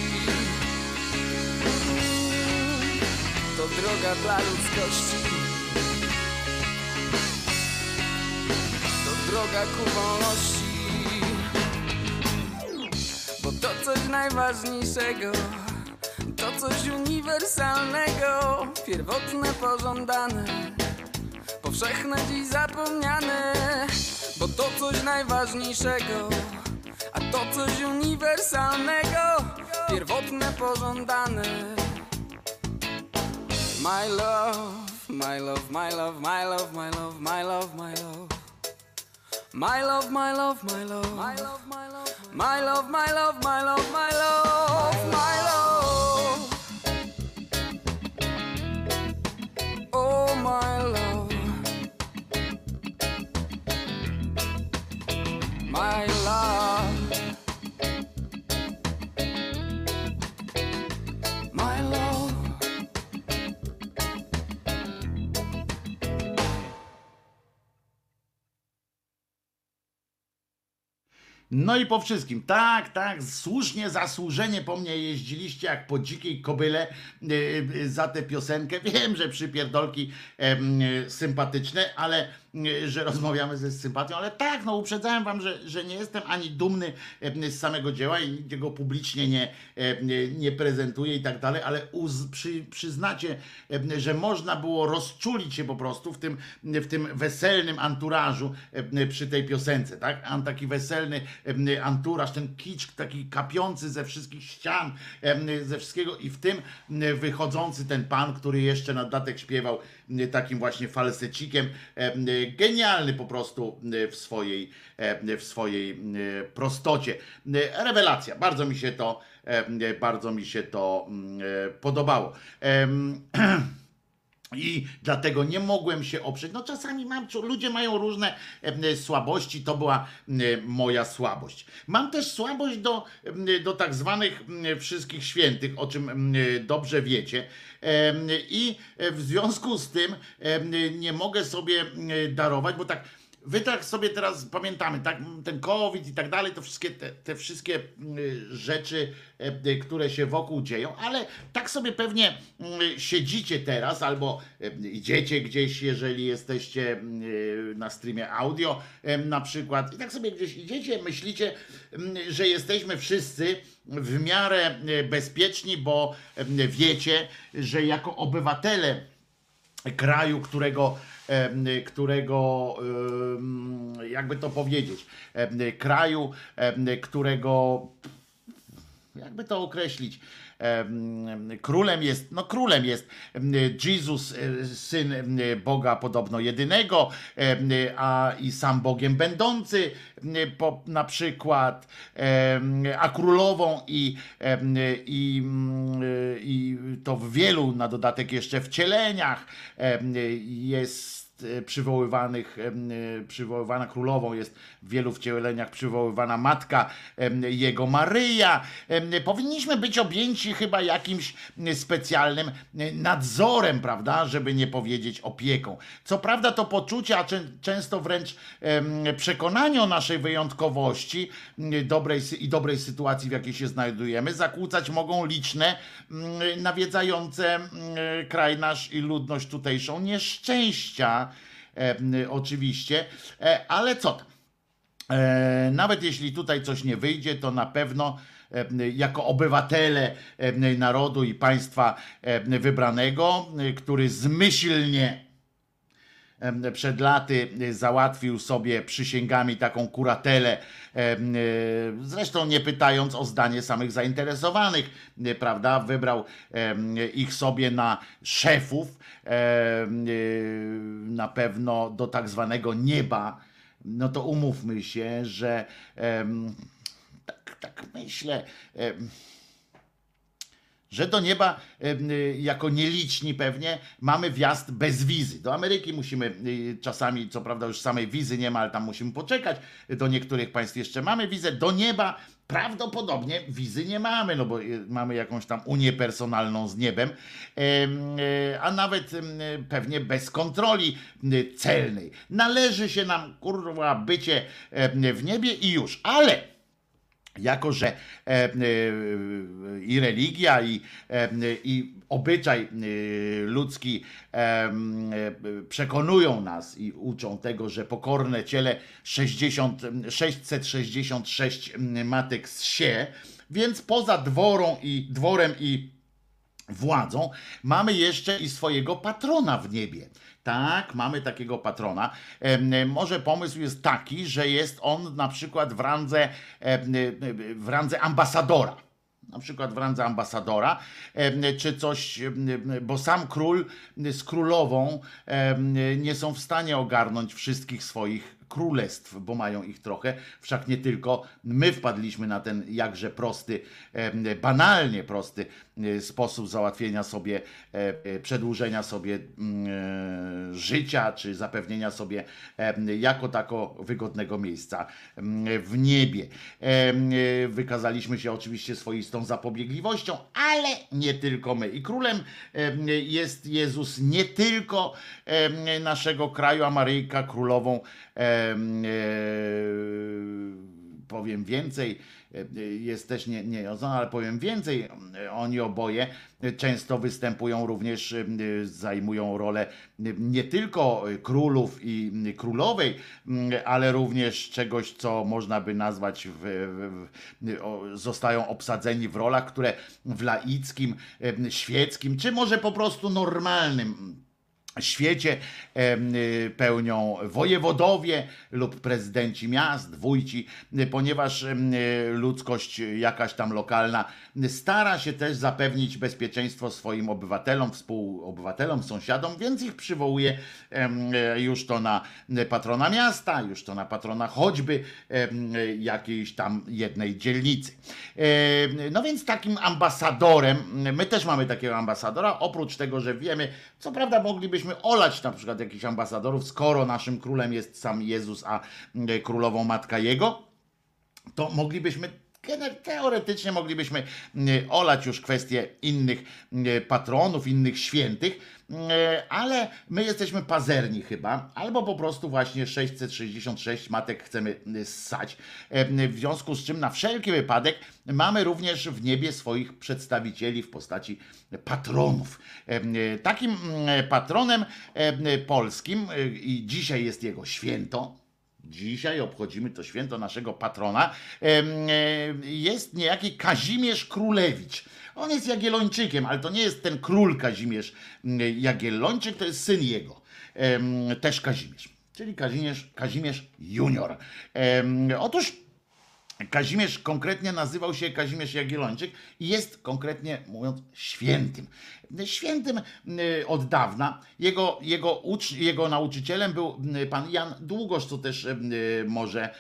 To droga dla ludzkości. To droga ku wolności. Bo to coś najważniejszego. To coś uniwersalnego, pierwotne, pożądane powszechne dziś zapomniane Bo to coś najważniejszego to coś uniwersalnego Pierwotne, pożądane My love, my love, my love, my love, my love, my love, my love My love, my love, my love My love, my love My love, my love, my love, my love No i po wszystkim. Tak, tak, słusznie, zasłużenie po mnie jeździliście jak po dzikiej kobyle yy, za tę piosenkę. Wiem, że przypierdolki yy, sympatyczne, ale e, że rozmawiamy ze sympatią, ale tak, no uprzedzałem wam, że, że nie jestem ani dumny e, z samego dzieła i nigdzie go publicznie nie, e, nie, nie prezentuję i tak dalej, ale uz, przy, przyznacie, e, że można było rozczulić się po prostu w tym, w tym weselnym anturażu e, przy tej piosence, tak? Taki weselny e, anturaż, ten kicz taki kapiący ze wszystkich ścian, e, ze wszystkiego i w tym e, wychodzący ten pan, który jeszcze na dodatek śpiewał e, takim właśnie falsecikiem, e, e, genialny po prostu e, w swojej, e, w swojej e, prostocie. E, Rewelacja, bardzo mi się to, e, bardzo mi się to mm, e, podobało. I dlatego nie mogłem się oprzeć. No czasami mam, ludzie mają różne e, słabości, to była e, moja słabość. Mam też słabość do, e, do tak zwanych wszystkich świętych, o czym dobrze wiecie. I w związku z tym nie mogę sobie darować, bo tak Wy tak sobie teraz pamiętamy, tak, ten COVID i tak dalej, to wszystkie te, te wszystkie y, rzeczy, y, które się wokół dzieją, ale tak sobie pewnie y, siedzicie teraz albo idziecie gdzieś, jeżeli jesteście na streamie audio na przykład, i tak sobie gdzieś idziecie, myślicie, że jesteśmy wszyscy w miarę bezpieczni, bo wiecie, że jako obywatele kraju, którego, którego jakby to powiedzieć, kraju, którego jakby to określić. em, Królem jest, no królem jest Jezus, e, syn Boga podobno jedynego, a i sam Bogiem będący, na przykład, a królową i, i, mm, i to w wielu na dodatek jeszcze wcieleniach em, jest e, przywoływanych, e, przywoływana królową jest w wielu wcieleniach przywoływana matka jego Maryja. Powinniśmy być objęci chyba jakimś specjalnym e, nadzorem, prawda, żeby nie powiedzieć opieką. Co prawda to poczucie, a czę- często wręcz przekonanie o naszej wyjątkowości dobrej, i dobrej sytuacji, w jakiej się znajdujemy, zakłócać mogą liczne nawiedzające kraj nasz i ludność tutejszą nieszczęścia, oczywiście, E, ale co tam? E, nawet jeśli tutaj coś nie wyjdzie, to na pewno e, jako obywatele e, narodu i państwa e, wybranego, e, który zmyślnie przed laty e, załatwił sobie przysięgami taką kuratelę, e, zresztą nie pytając o zdanie samych zainteresowanych, e, prawda? Wybrał ich sobie na szefów, na pewno do tak zwanego nieba. No to umówmy się, że tak, tak myślę. Że do nieba y, jako nieliczni pewnie mamy wjazd bez wizy. Do Ameryki musimy y, czasami, co prawda już samej wizy nie ma, ale tam musimy poczekać. Do niektórych państw jeszcze mamy wizę. Do nieba prawdopodobnie wizy nie mamy, no bo y, mamy jakąś tam unię personalną z niebem, em, y, a nawet pewnie bez kontroli celnej. Należy się nam, kurwa, bycie w niebie i już. Ale jako że e, e, i religia, i, e, i obyczaj ludzki przekonują nas i uczą tego, że pokorne ciele 60, 666 matek z sie, więc poza dworą i dworem i władzą, mamy jeszcze i swojego patrona w niebie. Tak, mamy takiego patrona. E, Może pomysł jest taki, że jest on na przykład w randze, e, w randze ambasadora. Na przykład w randze ambasadora, czy coś, bo sam król z królową nie są w stanie ogarnąć wszystkich swoich królestw, bo mają ich trochę, wszak nie tylko my wpadliśmy na ten jakże prosty, banalnie prosty sposób załatwienia sobie, e, e, przedłużenia sobie mm, e, życia, czy zapewnienia sobie jako tako wygodnego miejsca mm, w niebie. E, Wykazaliśmy się oczywiście swoistą zapobiegliwością, ale nie tylko my. I królem em, jest Jezus nie tylko naszego kraju, a Maryjka królową em, e, powiem więcej, e, jest też nie, nie ale powiem więcej, oni oboje często występują również, zajmują rolę nie tylko królów i królowej, ale również czegoś, co można by nazwać, w, w, zostają obsadzeni w rolach, które w laickim, świeckim, czy może po prostu normalnym świecie y, pełnią wojewodowie lub prezydenci miast, wójci, ponieważ y, ludzkość jakaś tam lokalna stara się też zapewnić bezpieczeństwo swoim obywatelom, współobywatelom, sąsiadom, więc ich przywołuje już to na patrona miasta, już to na patrona choćby jakiejś tam jednej dzielnicy. No więc takim ambasadorem, my też mamy takiego ambasadora, oprócz tego, że wiemy, co prawda moglibyśmy olać na przykład jakichś ambasadorów, skoro naszym królem jest sam Jezus, a królową matka jego, to moglibyśmy teoretycznie moglibyśmy olać już kwestie innych patronów, innych świętych, ale my jesteśmy pazerni chyba, albo po prostu właśnie 666 matek chcemy ssać. W związku z czym na wszelki wypadek mamy również w niebie swoich przedstawicieli w postaci patronów. Takim patronem polskim i dzisiaj jest jego święto, Dzisiaj obchodzimy to święto naszego patrona. Jest niejaki Kazimierz Królewicz. On jest Jagiellończykiem, ale to nie jest ten król Kazimierz Jagiellończyk, to jest syn jego. Też Kazimierz, czyli Kazimierz, Kazimierz Junior. Otóż Kazimierz konkretnie nazywał się Kazimierz Jagiellończyk i jest konkretnie mówiąc świętym. Świętym y, od dawna. Jego, jego, ucz, jego nauczycielem był y, pan Jan Długosz, co też y, może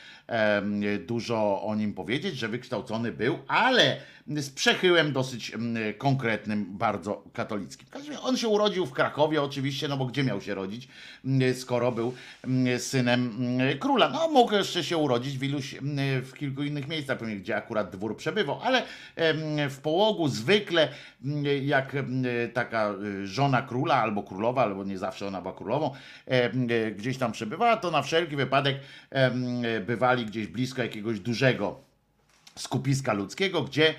dużo o nim powiedzieć, że wykształcony był, ale z przechyłem dosyć konkretnym, bardzo katolickim. On się urodził w Krakowie oczywiście, no bo gdzie miał się rodzić, skoro był synem króla. No mógł jeszcze się urodzić w iluś, w kilku innych miejscach, pewnie gdzie akurat dwór przebywał, ale w połogu zwykle jak taka żona króla albo królowa, albo nie zawsze ona była królową, gdzieś tam przebywała, to na wszelki wypadek bywali gdzieś blisko jakiegoś dużego skupiska ludzkiego, gdzie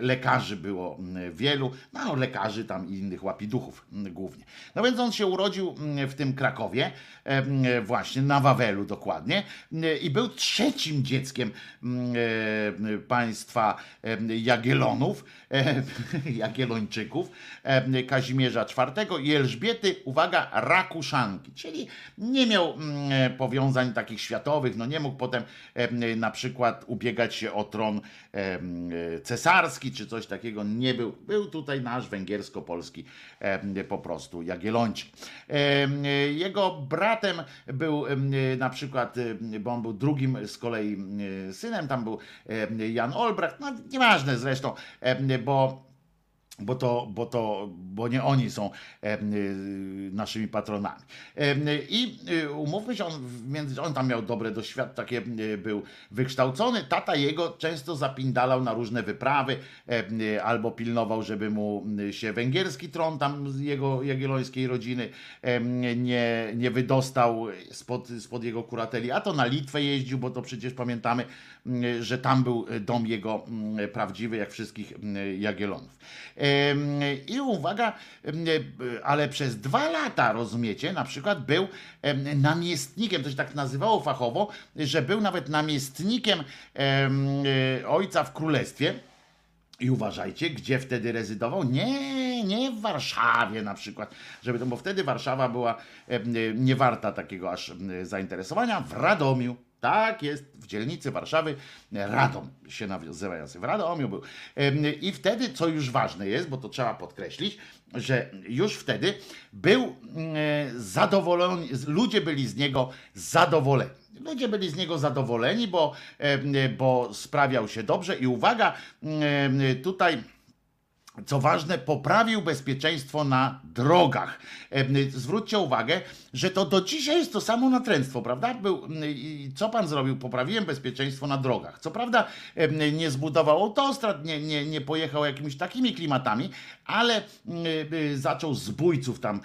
lekarzy było wielu, no lekarzy tam i innych łapiduchów głównie. No więc on się urodził w tym Krakowie, właśnie na Wawelu dokładnie i był trzecim dzieckiem państwa Jagielonów, Jagiellończyków, Kazimierza IV i Elżbiety, uwaga, Rakuszanki, czyli nie miał powiązań takich światowych, no nie mógł potem na przykład ubiegać się o tron cesarski czy coś takiego, nie był. Był tutaj nasz węgiersko-polski po prostu Jagiellończyk. Jego bratem był na przykład, bo on był drugim z kolei synem, tam był Jan Olbracht, no nieważne zresztą, bo bo to, bo to, bo nie oni są e, naszymi patronami. I e, umówmy się, on, on tam miał dobre doświadczenie, takie był wykształcony. Tata jego często zapindalał na różne wyprawy, albo pilnował, żeby mu się węgierski tron tam z jego jagiellońskiej rodziny nie, nie wydostał spod, spod jego kurateli, a to na Litwę jeździł, bo to przecież pamiętamy, że tam był dom jego prawdziwy, jak wszystkich Jagiellonów. I uwaga, ale przez dwa lata, rozumiecie, na przykład był namiestnikiem, to się tak nazywało fachowo, że był nawet namiestnikiem ojca w królestwie. I uważajcie, gdzie wtedy rezydował? Nie, nie w Warszawie na przykład, żeby to, bo wtedy Warszawa była nie warta takiego aż zainteresowania, w Radomiu. Tak jest, w dzielnicy Warszawy Radom się nazywający. W Radomiu był. I wtedy, co już ważne jest, bo to trzeba podkreślić, że już wtedy był mm, zadowolony, ludzie byli z niego zadowoleni. Ludzie byli z niego zadowoleni, bo, bo sprawiał się dobrze i uwaga, tutaj co ważne, poprawił bezpieczeństwo na drogach. E, Zwróćcie uwagę, że to do dzisiaj jest to samo natręctwo, prawda? Był, co pan zrobił? Poprawiłem bezpieczeństwo na drogach. Co prawda e, nie zbudował autostrad, nie, nie, nie pojechał jakimiś takimi klimatami, ale e, zaczął zbójców tam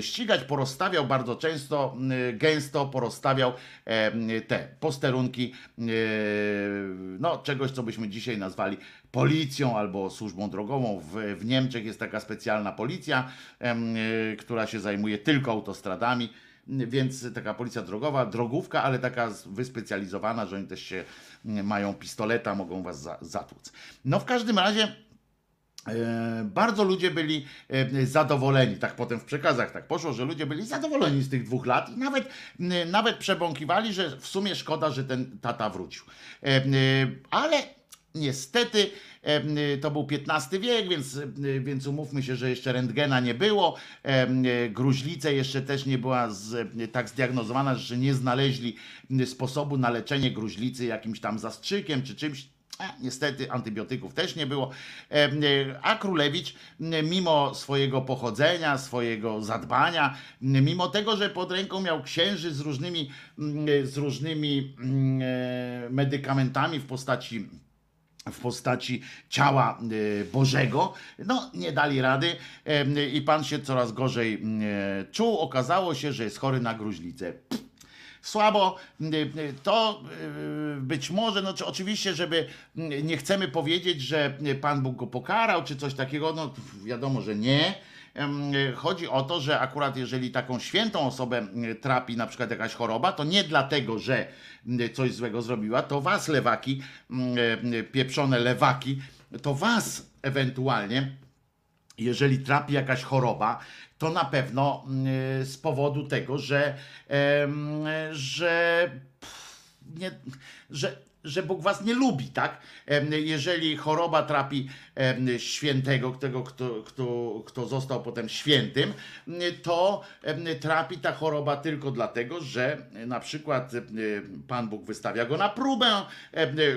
ścigać, porozstawiał bardzo często, gęsto porozstawiał te posterunki no, czegoś, co byśmy dzisiaj nazwali policją albo służbą drogową. W, w Niemczech jest taka specjalna policja, y, która się zajmuje tylko autostradami. Więc taka policja drogowa, drogówka, ale taka wyspecjalizowana, że oni też się mają pistoleta, mogą was za, zatłuc. No w każdym razie E, Bardzo ludzie byli e, zadowoleni, tak potem w przekazach tak poszło, że ludzie byli zadowoleni z tych dwóch lat i nawet, nawet przebąkiwali, że w sumie szkoda, że ten tata wrócił. E, Ale niestety e, to był XV wiek, więc, e, więc umówmy się, że jeszcze rentgena nie było. E, e, Gruźlice jeszcze też nie była z, tak zdiagnozowana, że nie znaleźli sposobu na leczenie gruźlicy jakimś tam zastrzykiem czy czymś. A, niestety antybiotyków też nie było. E, e, A Królewicz, mimo swojego pochodzenia, swojego zadbania, mimo tego, że pod ręką miał księży z różnymi, z różnymi e, medykamentami w postaci w postaci ciała e, Bożego, no nie dali rady e, i pan się coraz gorzej e, czuł. Okazało się, że jest chory na gruźlicę. Słabo, y, y, to y, być może, no czy oczywiście, żeby y, nie chcemy powiedzieć, że y, Pan Bóg go pokarał, czy coś takiego, no wiadomo, że nie. Y, Chodzi o to, że akurat jeżeli taką świętą osobę y, trapi na przykład jakaś choroba, to nie dlatego, że y, coś złego zrobiła, to was lewaki, y, pieprzone lewaki, to was ewentualnie jeżeli trapi jakaś choroba, to na pewno mm, z powodu tego, że, że, nie, że, że Bóg was nie lubi, tak? Jeżeli choroba trapi świętego, tego, kto, kto, kto został potem świętym, to trapi ta choroba tylko dlatego, że na przykład Pan Bóg wystawia go na próbę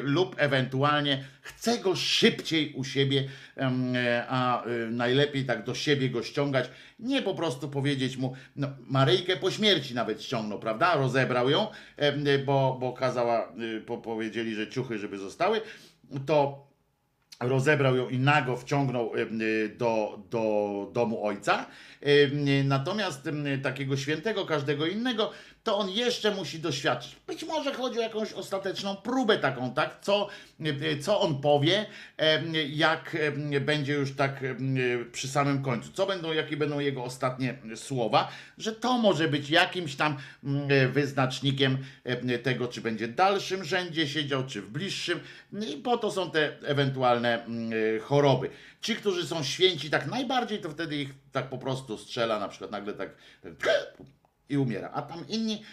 lub ewentualnie chce go szybciej u siebie, a y, najlepiej tak do siebie go ściągać. Nie po prostu powiedzieć mu, no, Maryjkę po śmierci nawet ściągnął, prawda? Rozebrał ją, bo, bo kazała, y, po, powiedzieli, że ciuchy, żeby zostały, to rozebrał ją i nago wciągnął y, do, do domu ojca. Y, Natomiast takiego świętego, każdego innego, to on jeszcze musi doświadczyć. Być może chodzi o jakąś ostateczną próbę taką, tak? Co, y, co on powie, jak będzie już tak em, przy samym końcu. Co będą, jakie będą jego ostatnie słowa, że to może być jakimś tam mm, wyznacznikiem em, tego, czy będzie w dalszym rzędzie siedział, czy w bliższym. I po to są te ewentualne mm, choroby. Ci, którzy są święci tak najbardziej, to wtedy ich tak po prostu strzela, na przykład nagle tak, tak i umiera. A tam inni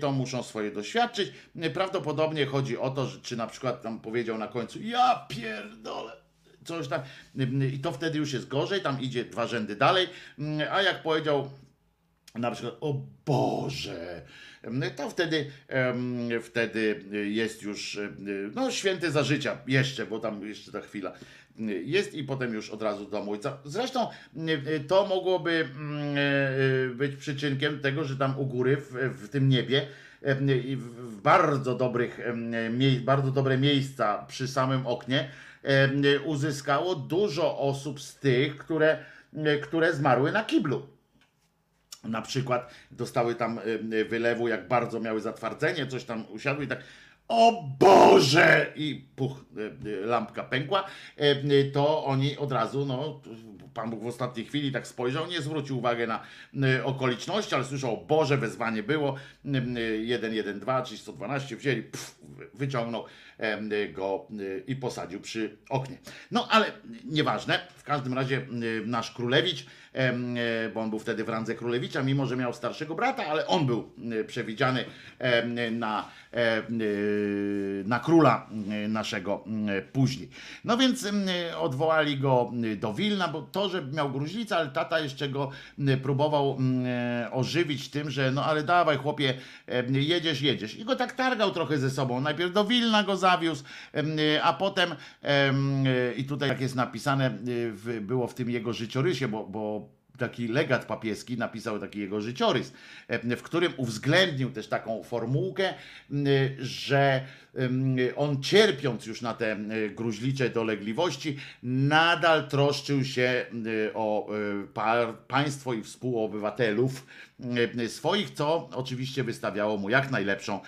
to muszą swoje doświadczyć. Prawdopodobnie chodzi o to, że, czy na przykład tam powiedział na końcu, ja pierdolę. Coś tam, i to wtedy już jest gorzej, tam idzie dwa rzędy dalej. A jak powiedział na przykład, o Boże, to wtedy, wtedy jest już no, święty za życia, jeszcze, bo tam jeszcze ta chwila jest i potem już od razu do ojca. Zresztą to mogłoby e, być przyczynkiem tego, że tam u góry, w, w tym niebie, w bardzo dobrych, bardzo dobre miejsca przy samym oknie uzyskało dużo osób z tych, które, które zmarły na kiblu na przykład dostały tam y, wylewu, jak bardzo miały zatwardzenie, coś tam usiadły i tak o Boże! I puch, y, y, lampka pękła, y, y, to oni od razu, no, Pan Bóg w ostatniej chwili tak spojrzał, nie zwrócił uwagi na y, okoliczności, ale słyszał, o Boże, wezwanie było, y, y, 112, czyli 112, wzięli, pff, wyciągnął y, go y, i posadził przy oknie. No, ale nieważne, w każdym razie y, nasz królewicz, bo on był wtedy w randze królewicza, mimo że miał starszego brata, ale on był e, przewidziany na, e, e, na króla e, naszego e, później. No więc e, odwołali go e, do Wilna, bo to, że miał gruźlicę, ale tata jeszcze go próbował e, ożywić tym, że no ale dawaj chłopie, e, jedziesz, jedziesz. I go tak targał trochę ze sobą najpierw do Wilna go zawiózł, a potem em, i tutaj jak jest napisane, było w tym jego życiorysie, bo, bo taki legat papieski napisał taki jego życiorys, em, w którym uwzględnił też taką formułkę, m, że on cierpiąc już na te em, gruźlicze dolegliwości, nadal troszczył się o pa, państwo i współobywatelów swoich, co oczywiście wystawiało mu jak najlepszą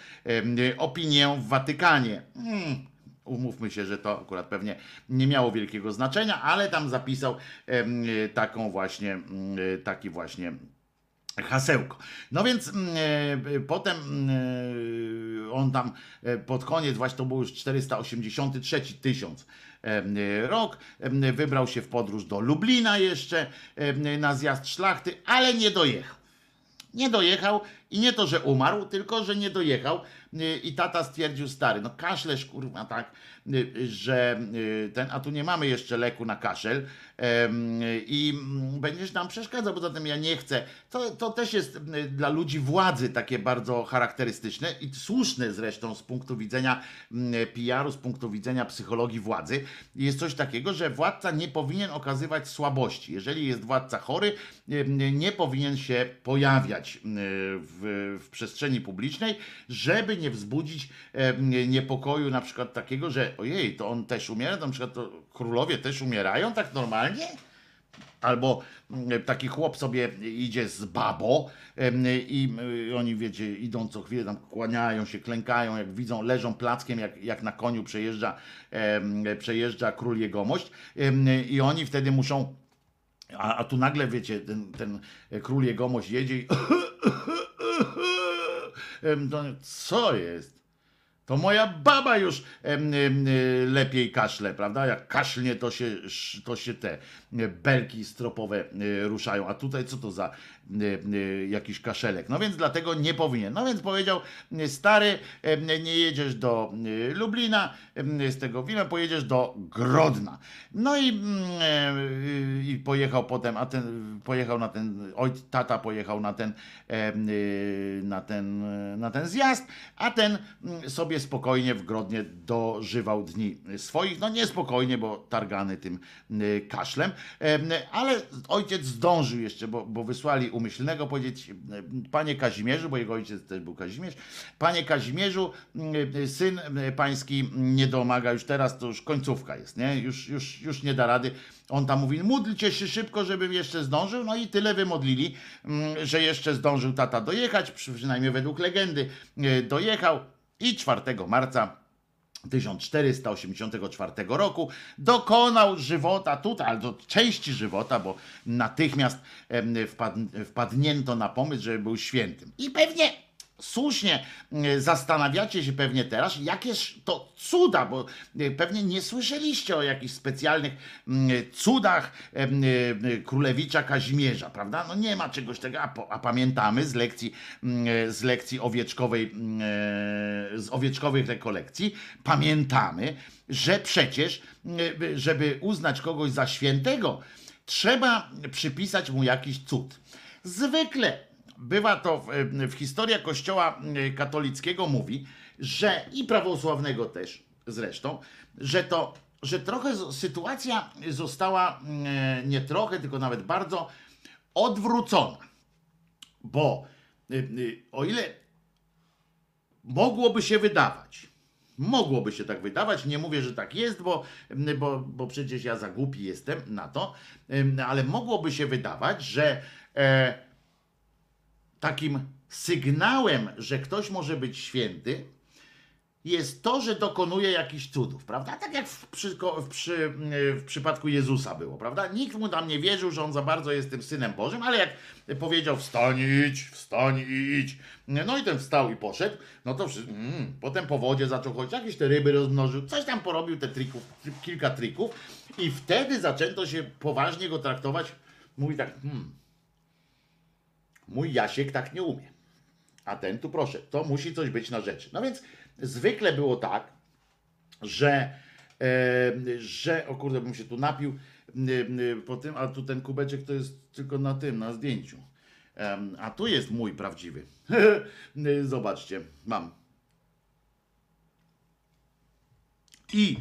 opinię w Watykanie. Hmm. Umówmy się, że to akurat pewnie nie miało wielkiego znaczenia, ale tam zapisał em, taką właśnie, mm, taki właśnie hasełko. No więc mm, e, potem mm, on tam e, pod koniec, właśnie to był już 483 tysiąc rok, wybrał się w podróż do Lublina jeszcze na zjazd szlachty, ale nie dojechał. Nie dojechał i nie to, że umarł, tylko że nie dojechał. Y, I tata stwierdził, stary, no kaszlesz kurwa tak, że y, ten, a tu nie mamy jeszcze leku na kaszel i będziesz nam przeszkadzał, bo zatem ja nie chcę. To, to też jest y, dla ludzi władzy takie bardzo charakterystyczne i słuszne zresztą z punktu widzenia mm, PR-u, z punktu widzenia psychologii władzy. Jest coś takiego, że władca nie powinien okazywać słabości. Jeżeli jest władca chory, y, nie powinien się pojawiać y, w, w przestrzeni publicznej, żeby nie wzbudzić niepokoju na przykład takiego, że ojej, to on też umiera, na przykład królowie też umierają tak normalnie? Albo mm, taki chłop sobie idzie z babo em, i oni, wiecie, idą co chwilę, tam kłaniają się, klękają, jak widzą, leżą plackiem, jak, jak na koniu przejeżdża, przejeżdża król jegomość i oni wtedy muszą a, a tu nagle, wiecie, ten, ten król jegomość jedzie i co jest? To moja baba już y, lepiej kaszle, prawda? Jak kaszlnie, to się, to się te e, belki stropowe e, ruszają. A tutaj co to za e, e, jakiś kaszelek? No więc dlatego nie powinien. No więc powiedział, e, stary, nie jedziesz do Lublina, z tego wina pojedziesz do Grodna. No i, mm, i pojechał potem, a ten pojechał na ten, oj, tata pojechał na ten, y, na ten, na ten zjazd, a ten mm, sobie spokojnie w Grodnie dożywał dni swoich. No niespokojnie, bo targany tym y, kaszlem, Em, ale ojciec zdążył jeszcze, bo, bo wysłali umyślnego powiedzieć, y, panie Kazimierzu, bo jego ojciec też był Kazimierz, panie Kazimierzu, y, syn y, pański nie domaga już teraz, to już końcówka jest, nie? Już, już, już nie da rady. On tam mówi, módlcie się szybko, żebym jeszcze zdążył, no i tyle wymodlili, mm, że jeszcze zdążył tata dojechać, przy- przynajmniej według legendy dojechał i 4 marca 1484 roku dokonał żywota tutaj, ale do części żywota, bo natychmiast wpadnięto na pomysł, żeby był świętym. I pewnie słusznie e, zastanawiacie się pewnie teraz, jakież to cuda, bo e, pewnie nie słyszeliście o jakichś specjalnych mm, cudach e, królewicza Kazimierza, prawda? No nie ma czegoś takiego, a, a pamiętamy z lekcji, z lekcji owieczkowej, z owieczkowych rekolekcji, pamiętamy, że przecież, żeby uznać kogoś za świętego, trzeba przypisać mu jakiś cud. Zwykle bywa to w, w historia Kościoła y, katolickiego mówi, że i prawosławnego też zresztą, że to, że trochę sytuacja została y, nie trochę, tylko nawet bardzo odwrócona. Bo y, o ile mogłoby się wydawać, mogłoby się tak wydawać, nie mówię, że tak jest, bo, bo, bo przecież ja za głupi jestem na to, ym, ale mogłoby się wydawać, że e, takim sygnałem, że ktoś może być święty, jest to, że dokonuje jakichś cudów, prawda? Tak jak w, przy, w, przy, w przypadku Jezusa było, prawda? Nikt mu tam nie wierzył, że on za bardzo jest tym synem Bożym, ale jak powiedział wstań idź, wstań i idź, no i ten wstał i poszedł, no to mm, potem po wodzie zaczął chodzić, jakieś te ryby rozmnożył, coś tam porobił, te trików, kilka trików i wtedy zaczęto się poważnie go traktować. Mówi tak, hmm, mój Jasiek tak nie umie. A ten tu proszę, to musi coś być na rzeczy. No więc zwykle było tak, że, e, że o kurde, bym się tu napił e, e, po tym, a tu ten kubeczek to jest tylko na tym, na zdjęciu. Em, a tu jest mój prawdziwy. Zobaczcie, mam. I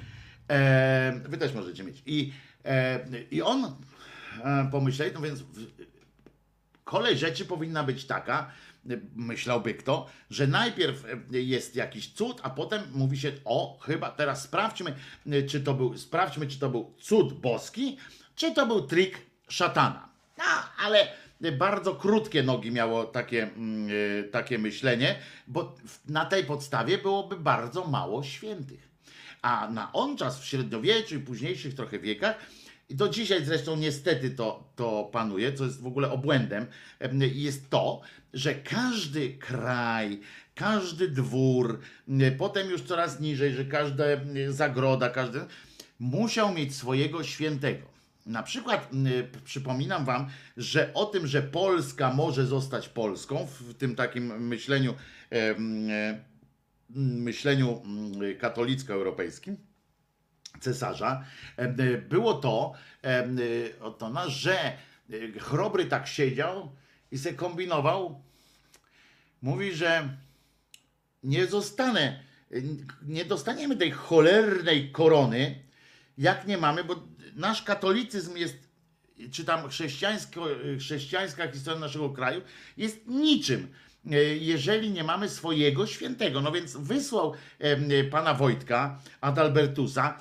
e, wy też możecie mieć. I, e, i on e, pomyślał, no więc kolej rzeczy powinna być taka, myślałby kto, że najpierw y, jest jakiś cud, a potem mówi się, o, chyba teraz sprawdźmy, y, czy to był, sprawdźmy, czy to był cud boski, czy to był trik szatana. No, ale bardzo krótkie nogi miało takie, mm, y, takie myślenie, bo na tej podstawie byłoby bardzo mało świętych. A na on czas w średniowieczu i późniejszych trochę wiekach, i do dzisiaj zresztą niestety to, to panuje, co jest w ogóle obłędem, em, jest to, że każdy kraj, każdy dwór, potem już coraz niżej, że każda zagroda, każdy musiał mieć swojego świętego. Na przykład przypominam wam, że o tym, że Polska może zostać Polską, w tym takim myśleniu, e, myśleniu katolicko-europejskim, cesarza, y, było to, oto, no, że y, Chrobry tak siedział i se kombinował. Mówi, że nie zostanę, nie dostaniemy tej cholernej korony, jak nie mamy, bo nasz katolicyzm jest, czy tam chrześcijańska historia naszego kraju jest niczym, e, jeżeli nie mamy swojego świętego. No więc wysłał em, pana Wojtka, Adalbertusa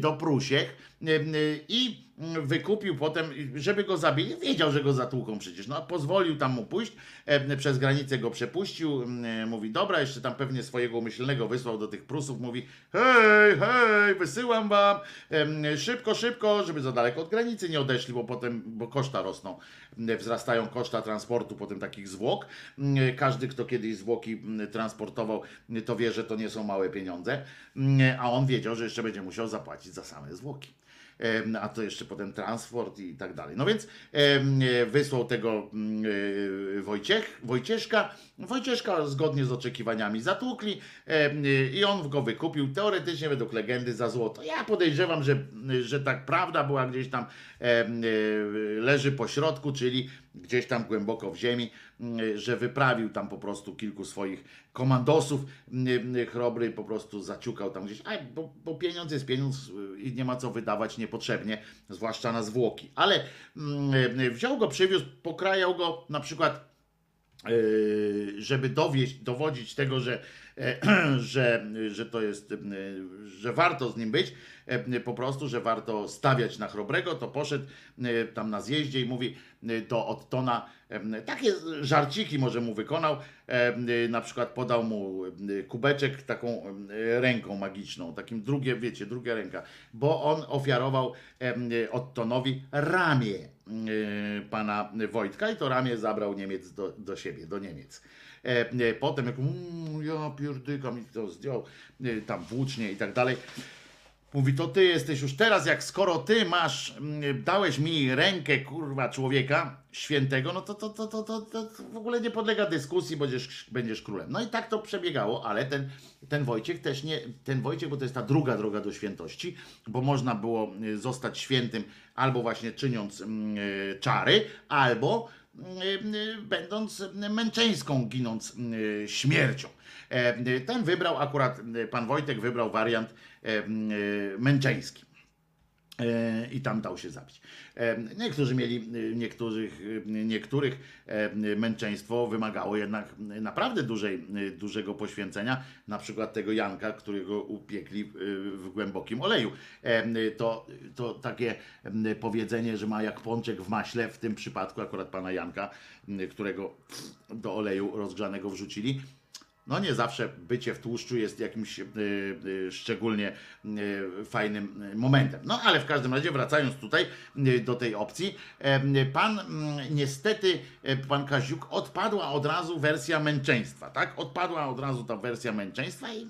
do Prusiech em, i wykupił potem, żeby go zabili, wiedział, że go zatłuką przecież, no pozwolił tam mu pójść, em, przez granicę go przepuścił, em, mówi, dobra, jeszcze tam pewnie swojego umyślnego wysłał do tych Prusów, mówi, hej, hej, wysyłam wam, em, szybko, szybko, żeby za daleko od granicy nie odeszli, bo potem, bo koszta rosną, wzrastają koszta transportu potem takich zwłok, każdy, kto kiedyś zwłoki transportował, to wie, że to nie są małe pieniądze, a on wiedział, że jeszcze będzie musiał zapłacić za same zwłoki. A to jeszcze potem transport i tak dalej. No więc e, wysłał tego mm, e, Wojciech, Wojcieszka. Wojcieszka zgodnie z oczekiwaniami zatłukli e, i on go wykupił teoretycznie według legendy za złoto. Ja podejrzewam, że, że tak prawda była gdzieś tam leży po środku, czyli gdzieś tam głęboko w ziemi, m, że wyprawił tam po prostu kilku swoich komandosów, chrobry po prostu zaciukał tam gdzieś, a, bo, bo pieniądz jest pieniądz y, i nie ma co wydawać niepotrzebnie, zwłaszcza na zwłoki. Ale mm, wziął go, przywiózł, pokrajał go na przykład Yy, żeby dowieść, dowodzić tego, że, że, że to jest, e, że warto z nim być, e, po prostu, że warto stawiać na chrobrego, to poszedł e, tam na zjeździe i mówi e, do Ottona, e, takie żarciki może mu wykonał, e, na przykład podał mu e, kubeczek taką e, ręką magiczną, takim drugie, wiecie, druga ręka, bo on ofiarował e, Ottonowi ramię e, pana Wojtka i to ramię zabrał Niemiec do, do siebie, do Niemiec. E, e, Potem jak mm, ja pierdykam i to zdjął, e, tam włócznie i tak dalej. Mówi, to ty jesteś już teraz, jak skoro ty masz, mm, dałeś mi rękę, kurwa, człowieka świętego, no to, to, to, to, to, to w ogóle nie podlega dyskusji, będziesz, będziesz królem. No i tak to przebiegało, ale ten, ten Wojciech też nie, ten Wojciech, bo to jest ta druga droga do świętości, bo można było y, zostać świętym albo właśnie czyniąc mm, czary, albo będąc męczeńską, ginąc y, śmiercią. E, Ten wybrał akurat, pan Wojtek wybrał wariant e, męczeński. E, I tam dał się zabić. E, Niektórzy mieli, y, niektórych, niektórych e, męczeństwo wymagało jednak naprawdę dużej, dużego poświęcenia, na przykład tego Janka, którego upiekli w głębokim oleju. E, To, to takie powiedzenie, że ma jak pączek w maśle, w tym przypadku akurat pana Janka, którego do oleju rozgrzanego wrzucili, no nie zawsze bycie w tłuszczu jest jakimś y, y, szczególnie y, fajnym y, momentem. No ale w każdym razie wracając tutaj y, do tej opcji, y, pan mm, niestety, pan Kaziuk, odpadła od razu wersja męczeństwa, tak? Odpadła od razu ta wersja męczeństwa i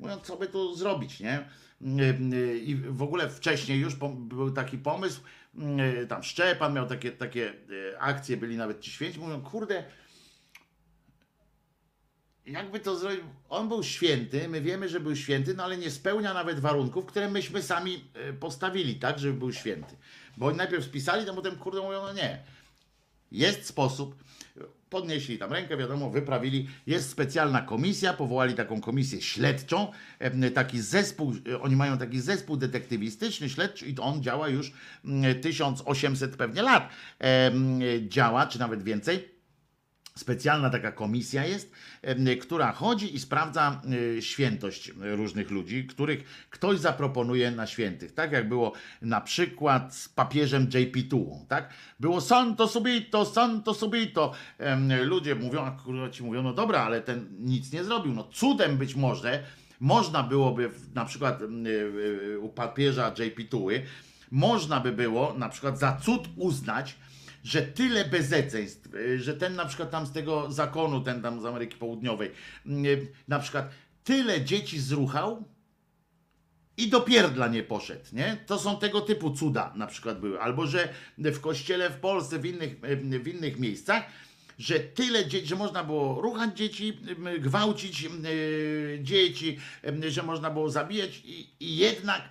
mówiąc, co by tu zrobić, nie? I w ogóle wcześniej już był taki pomysł, tam Szczepan miał takie, takie akcje, byli nawet ci święci, mówią, kurde, jakby to zrobić, on był święty, my wiemy, że był święty, no ale nie spełnia nawet warunków, które myśmy sami e, postawili, tak, żeby był święty. Bo oni najpierw spisali, to potem kurde mówią, no nie. jest sposób. Podnieśli tam rękę, wiadomo, wyprawili. Jest specjalna komisja, powołali taką komisję śledczą, taki zespół, e, oni mają taki zespół detektywistyczny, śledczy i on działa już mm, 1800 pewnie lat. Działa, czy nawet więcej. Specjalna taka komisja jest, która chodzi i sprawdza y, świętość różnych ludzi, których ktoś zaproponuje na świętych. Tak jak było na przykład z papieżem JP2, tak? Było santo subito, santo subito. Ludzie mówią, akurat ci mówią, no dobra, ale ten nic nie zrobił. No cudem być może można byłoby na przykład y, y, u papieża JP2 można by było na przykład za cud uznać, że tyle bezeceństw, y, że ten na przykład tam z tego zakonu, ten tam z Ameryki Południowej, y, na przykład tyle dzieci zruchał i do pierdla nie poszedł, nie? To są tego typu cuda na przykład były. Albo, że w kościele w Polsce, w innych, y, w innych miejscach, że tyle dzieci, że można było ruchać dzieci, gwałcić y, dzieci, że można było zabijać i, i jednak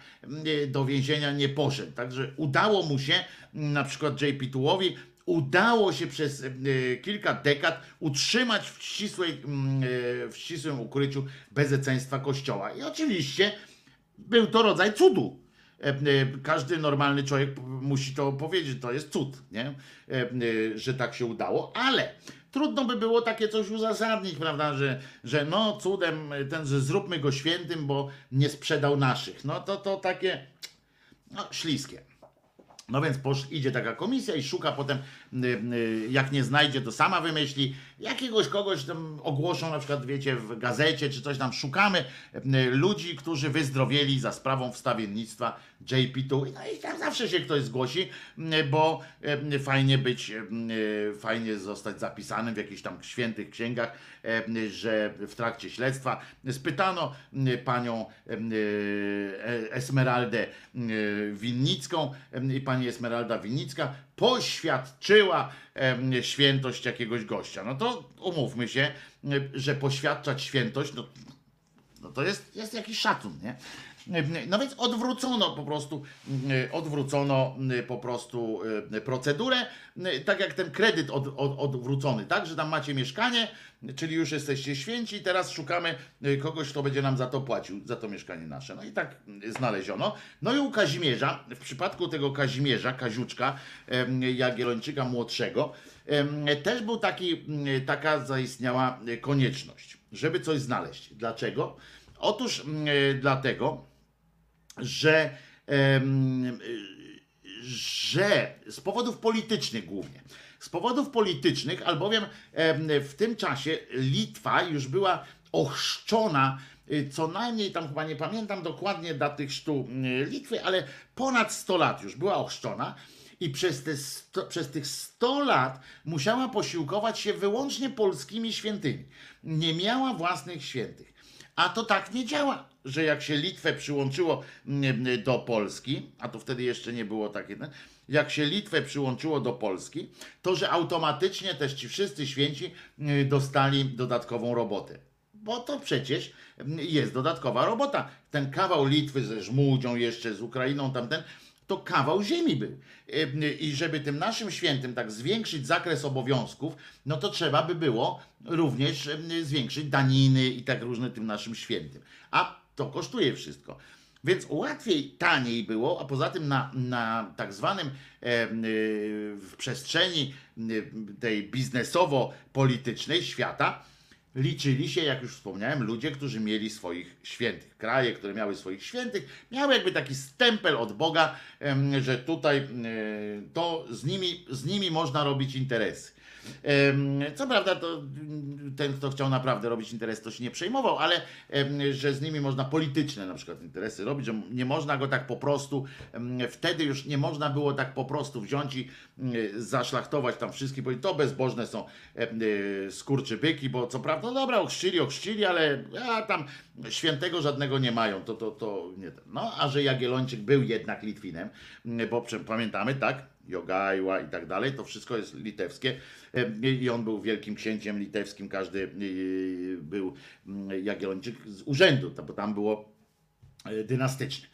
do więzienia nie poszedł. Także udało mu się, na przykład JP2owi, udało się przez y, kilka dekad utrzymać w, ścisłej, y, w ścisłym ukryciu bezeceństwa Kościoła. I oczywiście był to rodzaj cudu. E, Każdy normalny człowiek musi to powiedzieć, to jest cud, nie? E, że tak się udało, ale trudno by było takie coś uzasadnić, prawda, że, że no cudem ten, że zróbmy go świętym, bo nie sprzedał naszych. No to to takie no, śliskie. No więc posz, idzie taka komisja i szuka potem, jak nie znajdzie, to sama wymyśli. Jakiegoś kogoś tam ogłoszą, na przykład wiecie, w gazecie czy coś tam. Szukamy y, ludzi, którzy wyzdrowieli za sprawą wstawiennictwa JP2. No i tam zawsze się ktoś zgłosi, y, bo y, fajnie być, y, fajnie zostać zapisanym w jakichś tam świętych księgach, y, że w trakcie śledztwa spytano y, panią y, Esmeraldę y, Winnicką y, i pani Esmeralda Winnicka poświadczyła świętość jakiegoś gościa. No to umówmy się, że poświadczać świętość, no, no to jest, jest jakiś szacun, nie? No więc odwrócono po prostu, odwrócono y, po prostu y, procedurę, y, tak jak ten kredyt od, od, odwrócony, tak, że tam macie mieszkanie, czyli już jesteście święci, teraz szukamy kogoś, kto będzie nam za to płacił, za to mieszkanie nasze. No i tak znaleziono. No i u Kazimierza, w przypadku tego Kazimierza, Kaziuczka, Jagiellończyka młodszego, też był taki, taka zaistniała konieczność, żeby coś znaleźć. Dlaczego? Otóż dlatego, że, że z powodów politycznych głównie. Z powodów politycznych, albowiem em, w tym czasie Litwa już była ochrzczona y, co najmniej, tam chyba nie pamiętam dokładnie daty chrztu y, Litwy, ale ponad 100 lat już była ochrzczona. I przez, te sto, przez tych 100 lat musiała posiłkować się wyłącznie polskimi świętymi. Nie miała własnych świętych. A to tak nie działa, że jak się Litwę przyłączyło mm, do Polski, a to wtedy jeszcze nie było takie, no, jak się Litwę przyłączyło do Polski, to że automatycznie też ci wszyscy święci mm, dostali dodatkową robotę. Bo to przecież mm, jest dodatkowa robota. Ten kawał Litwy ze Żmudzią jeszcze, z Ukrainą tamten, to kawał ziemi był. E, I żeby tym naszym świętym tak zwiększyć zakres obowiązków, no to trzeba by było również e, zwiększyć daniny i tak różne tym naszym świętym. A to kosztuje wszystko. Więc łatwiej, taniej było, a poza tym na, na tak zwanym e, w przestrzeni tej biznesowo-politycznej świata liczyli się, jak już wspomniałem, ludzie, którzy mieli swoich świętych. Kraje, które miały swoich świętych, miały jakby taki stempel od Boga, że tutaj to z nimi, z nimi można robić interesy. Co prawda, to mm, ten, kto chciał naprawdę robić interes, to się nie przejmował, ale że z nimi można polityczne na przykład interesy robić, że nie można go tak po prostu, wtedy już nie można było tak po prostu wziąć i mm, zaszlachtować tam wszystkich, bo to bezbożne są y, skurczybyki, bo co prawda, no dobra, ochrzcili, ochrzcili, ale a, tam świętego żadnego nie mają, to, to, to nie. No, a że Jagiellończyk był jednak Litwinem, bo pamiętamy, tak? Jogajła i tak dalej, to wszystko jest litewskie E, i on był wielkim księciem litewskim, każdy e, był mm, Jagiellończyk z urzędu, bo tam było e, dynastyczny.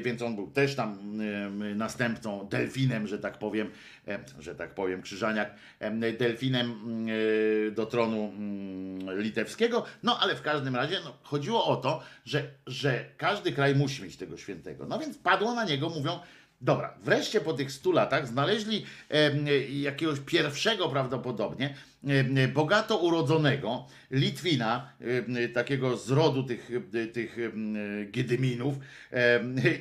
Więc on był też tam następcą, delfinem, że tak powiem, że tak powiem, Krzyżaniak, delfinem mm, do tronu mm, litewskiego. No ale w każdym razie no, chodziło o to, że, że każdy kraj musi mieć tego świętego. No więc padło na niego, mówią, Dobra, wreszcie po tych stu latach znaleźli jakiegoś pierwszego prawdopodobnie bogato urodzonego Litwina, takiego z rodu tych, tych Giedyminów,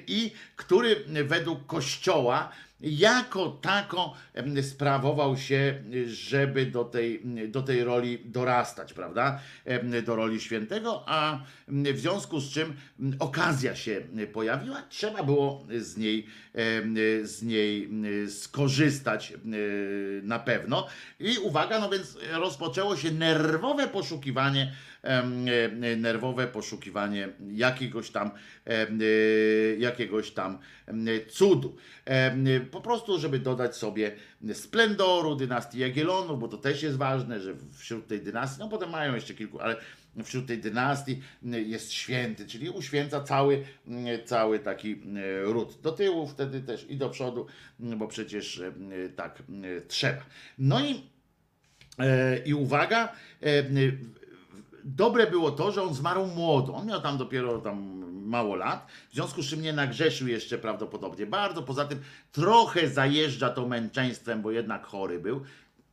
i który według kościoła jako tako sprawował się, żeby do tej, do tej roli dorastać, prawda? Do roli świętego, a w związku z czym okazja się pojawiła, trzeba było z niej, z niej skorzystać na pewno. I uwaga, no więc rozpoczęło się nerwowe poszukiwanie, nerwowe poszukiwanie jakiegoś tam, e, jakiegoś tam em, cudu. Po prostu, żeby dodać sobie splendoru dynastii Jagiellonów, bo to też jest ważne, że wśród tej dynastii, no potem mają jeszcze kilku, ale wśród tej dynastii jest święty, czyli uświęca cały, cały taki ród. Do tyłu wtedy też i do przodu, bo przecież e, tak e, trzeba. No i, e, i uwaga, e, dobre było to, że on zmarł młodo. On miał tam dopiero tam mało lat, w związku z czym nie nagrzeszył jeszcze prawdopodobnie bardzo. Poza tym trochę zajeżdża to męczeństwem, bo jednak chory był.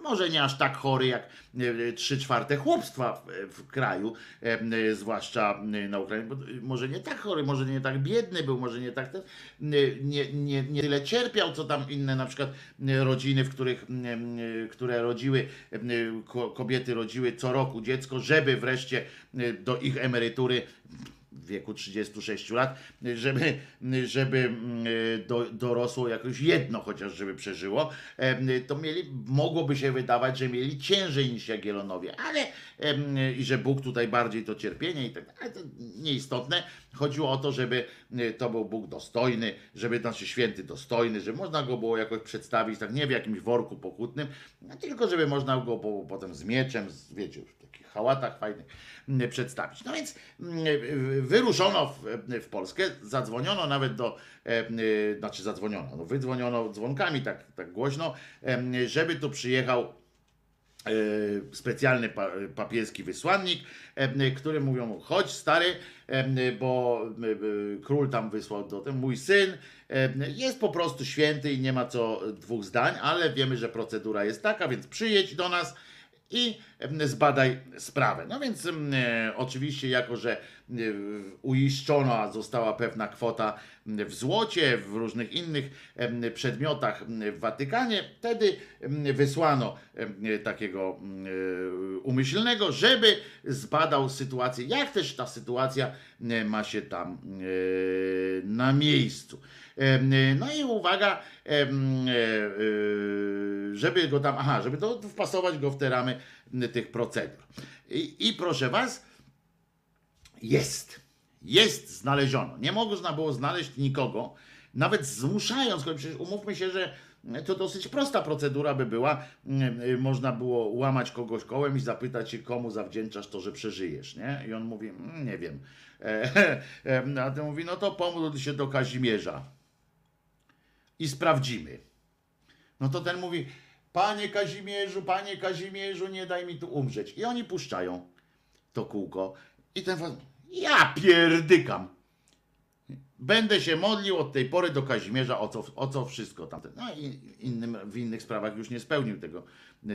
Może nie aż tak chory jak e, trzy czwarte chłopstwa w, kraju, e, e, zwłaszcza e, na Ukrainie. Bo, e, może nie tak chory, może nie tak biedny był, może nie tak ten, e, nie, nie, nie tyle cierpiał, co tam inne na przykład e, rodziny, w których, e, które rodziły, e, ko- kobiety rodziły co roku dziecko, żeby wreszcie e, do ich emerytury w wieku 36 lat, żeby, żeby mm, do, dorosło jakoś jedno chociaż, żeby przeżyło, to mieli, mogłoby się wydawać, że mieli ciężej niż Jagiellonowie, ale i że Bóg tutaj bardziej to cierpienie i tak ale to nieistotne. Chodziło o to, żeby e, to był Bóg dostojny, żeby znaczy święty dostojny, żeby można go było jakoś przedstawić, tak nie w jakimś worku pokutnym, tylko żeby można go po, potem z mieczem, z, wiecie, hałatach fajnych m, przedstawić. No więc m, wyruszono w, w Polskę, zadzwoniono nawet do, e, e, znaczy zadzwoniono, no wydzwoniono dzwonkami tak, tak głośno, żeby tu przyjechał e, specjalny pa, papieski wysłannik, e, który mówią, chodź stary, e, bo e, e, król tam wysłał do tym, mój syn e, jest po prostu święty i nie ma co dwóch zdań, ale wiemy, że procedura jest taka, więc przyjedź do nas i zbadaj sprawę. No więc e, oczywiście, jako że e, uiszczona została pewna kwota w złocie, w różnych innych przedmiotach w Watykanie, wtedy wysłano em, takiego e, umyślnego, żeby zbadał sytuację, jak też ta sytuacja ma się tam e, na miejscu. Em, No i uwaga, e, e, żeby go tam, aha, żeby to wpasować go w te ramy tych procedur. I, i proszę was, jest, jest znaleziono. Nie można było znaleźć nikogo, nawet zmuszając, choć przecież umówmy się, że to dosyć prosta procedura by była. Można było łamać kogoś kołem i zapytać się, komu zawdzięczasz to, że przeżyjesz, nie? I on mówi, "Mm, nie wiem. A ten mówi, no to pomódl się do Kazimierza i sprawdzimy. No to ten mówi, panie Kazimierzu, panie Kazimierzu, nie daj mi tu umrzeć. I oni puszczają to kółko. I ten facet, ja pierdykam. Będę się modlił od tej pory do Kazimierza o co, o co wszystko tamte. No i innym, w innych sprawach już nie spełnił tego,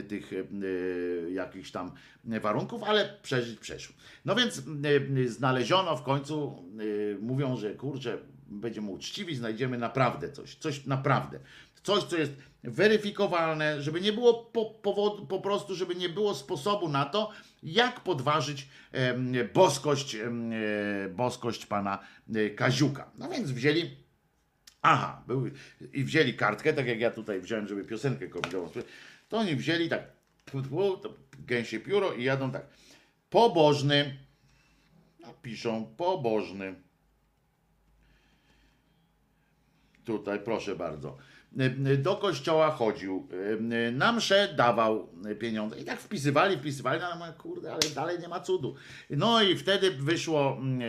tych e, jakichś tam warunków, ale przeżyć przeszło. No więc e, znaleziono w końcu, e, mówią, że kurczę, będziemy uczciwi, znajdziemy naprawdę coś, coś naprawdę. Coś, co jest weryfikowalne, żeby nie było po, powodu, po prostu, żeby nie było sposobu na to, jak podważyć em, boskość, e, boskość pana e, Kaziuka. No więc wzięli Aha, był, i wzięli kartkę, tak jak ja tutaj wziąłem, żeby piosenkę covidową. To oni wzięli tak, gęsie pióro i jadą tak. Pobożny, no, piszą pobożny. Tutaj, proszę bardzo. E, e, do kościoła chodził, e, na msze dawał pieniądze. I tak wpisywali, wpisywali, no, no kurde, ale dalej nie ma cudu. No i wtedy wyszło mm,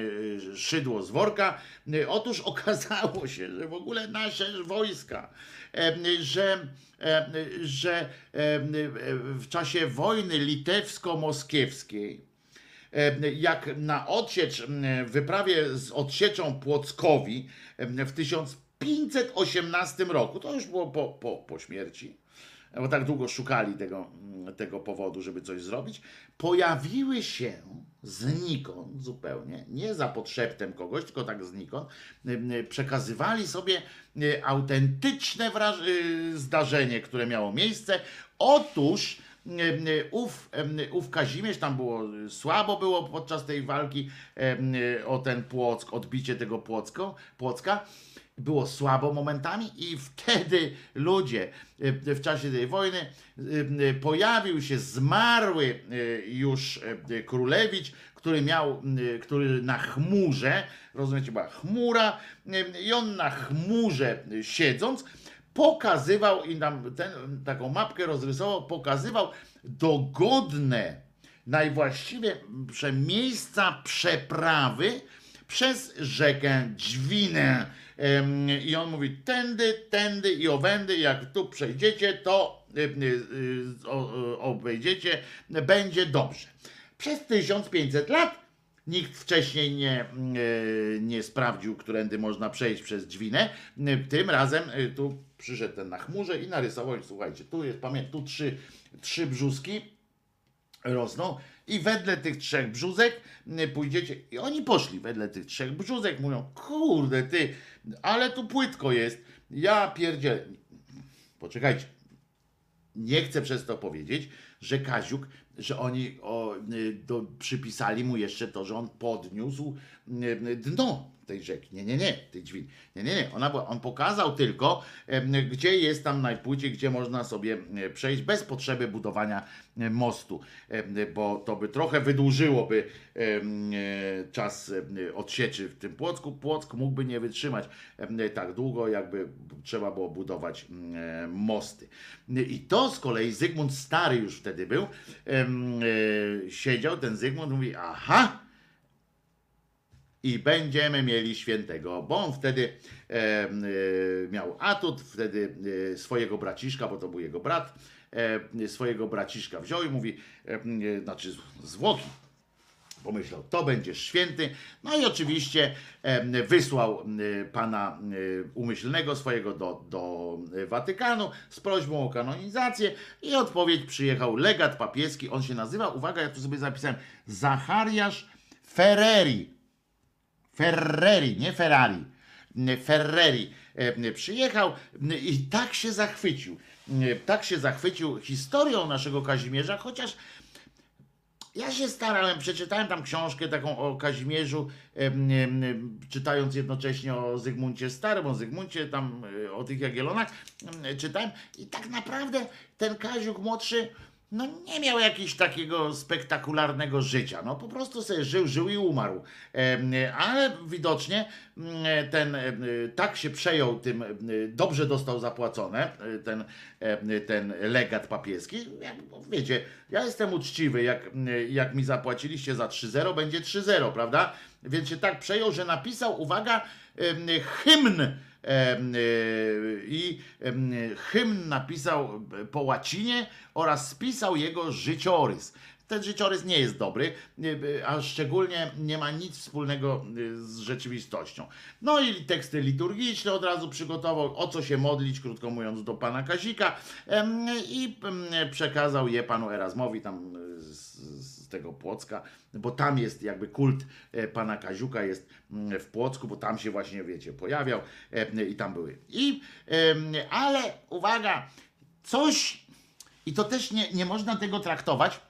szydło z worka. Otóż okazało się, że w ogóle nasze wojska, że, że w czasie wojny litewsko-moskiewskiej, jak na odsiecz, wyprawie z odsieczą Płockowi w 1500 518 roku, to już było po, po, po śmierci, bo tak długo szukali tego, tego powodu, żeby coś zrobić, pojawiły się znikąd zupełnie, nie za podszeptem kogoś, tylko tak znikąd, przekazywali sobie y, autentyczne y, zdarzenie, które miało miejsce. Otóż y, ów, ów Kazimierz, tam było słabo było podczas tej walki o ten Płock, odbicie tego Płocko, Płocka, było słabo momentami i wtedy ludzie e, w czasie tej wojny e, pojawił się zmarły e, już e, królewicz, który miał, e, który na chmurze, rozumiecie, była chmura e, i on na chmurze e, siedząc pokazywał i nam ten, taką mapkę rozrysował, pokazywał dogodne najwłaściwsze miejsca przeprawy przez rzekę Dźwinę. I on mówi, tędy, tędy i owędy, jak tu przejdziecie, to obejdziecie, będzie dobrze. Przez 1500 lat Nikt wcześniej nie, nie sprawdził, którędy można przejść przez dźwinę. Y, Tym razem y, tu przyszedł ten na chmurze i narysował, słuchajcie, tu jest, pamiętam, tu trzy, trzy brzuski rosną i wedle tych trzech brzuzek y, pójdziecie i oni poszli wedle tych trzech brzuzek, mówią, kurde ty, ale tu płytko jest, ja pierdzielę. Poczekajcie, nie chcę przez to powiedzieć, że Kaziuk, że oni o, y, do, przypisali mu jeszcze to, że on podniósł y, dno tej rzeki. Nie, nie, nie, tej drzwi. Nie, nie, nie. Ona była, on pokazał tylko, gdzie jest tam najpłycie, gdzie można sobie e, przejść bez potrzeby budowania e, mostu, Em, bo to by trochę wydłużyłoby e, czas odsieczy w tym Płocku. Płock mógłby nie wytrzymać tak długo, jakby trzeba było budować e, mosty. I to z kolei Zygmunt Stary już wtedy był, e, siedział, ten Zygmunt mówi, aha, i będziemy mieli świętego, bo on wtedy e, e, miał atut, wtedy e, swojego braciszka, bo to był jego brat, e, swojego braciszka wziął i mówi, e, e, znaczy zwłoki, pomyślał, to będziesz święty. No i oczywiście wysłał pana umyślnego swojego do, do Watykanu z prośbą o kanonizację i odpowiedź przyjechał legat papieski. On się nazywa, uwaga, ja tu sobie zapisałem, Zachariasz Ferreri. Ferreri, nie Ferrari. Ferreri e, przyjechał i tak się zachwycił. E, Tak się zachwycił historią naszego Kazimierza, chociaż ja się starałem, przeczytałem tam książkę taką o Kazimierzu, em, czytając jednocześnie o Zygmuncie Starym, o Zygmuncie tam, e, o tych Jagiellonach, em, czytałem i tak naprawdę ten Kaziuk młodszy, no nie miał jakiegoś takiego spektakularnego życia, no po prostu sobie żył, żył i umarł, ale widocznie mm, ten tak się przejął tym, dobrze dostał zapłacone, e, ten, ten legat papieski, wiecie, ja jestem uczciwy, jak, jak mi zapłaciliście za 3-0, będzie 3-0, prawda? Więc się tak przejął, że napisał, uwaga, hymn. Y, I hymn napisał po łacinie oraz spisał jego życiorys. Ten życiorys nie jest dobry, a szczególnie nie ma nic wspólnego y, z rzeczywistością. No i teksty liturgiczne od razu przygotował, o co się modlić, krótko mówiąc, do pana Kazika i przekazał je panu Erasmowi tam y, z, tego Płocka, bo tam jest jakby kult e, pana Kaziuka jest mm, w Płocku, bo tam się właśnie, wiecie, pojawiał i tam były. I, ale uwaga, coś, i to też nie, nie można tego traktować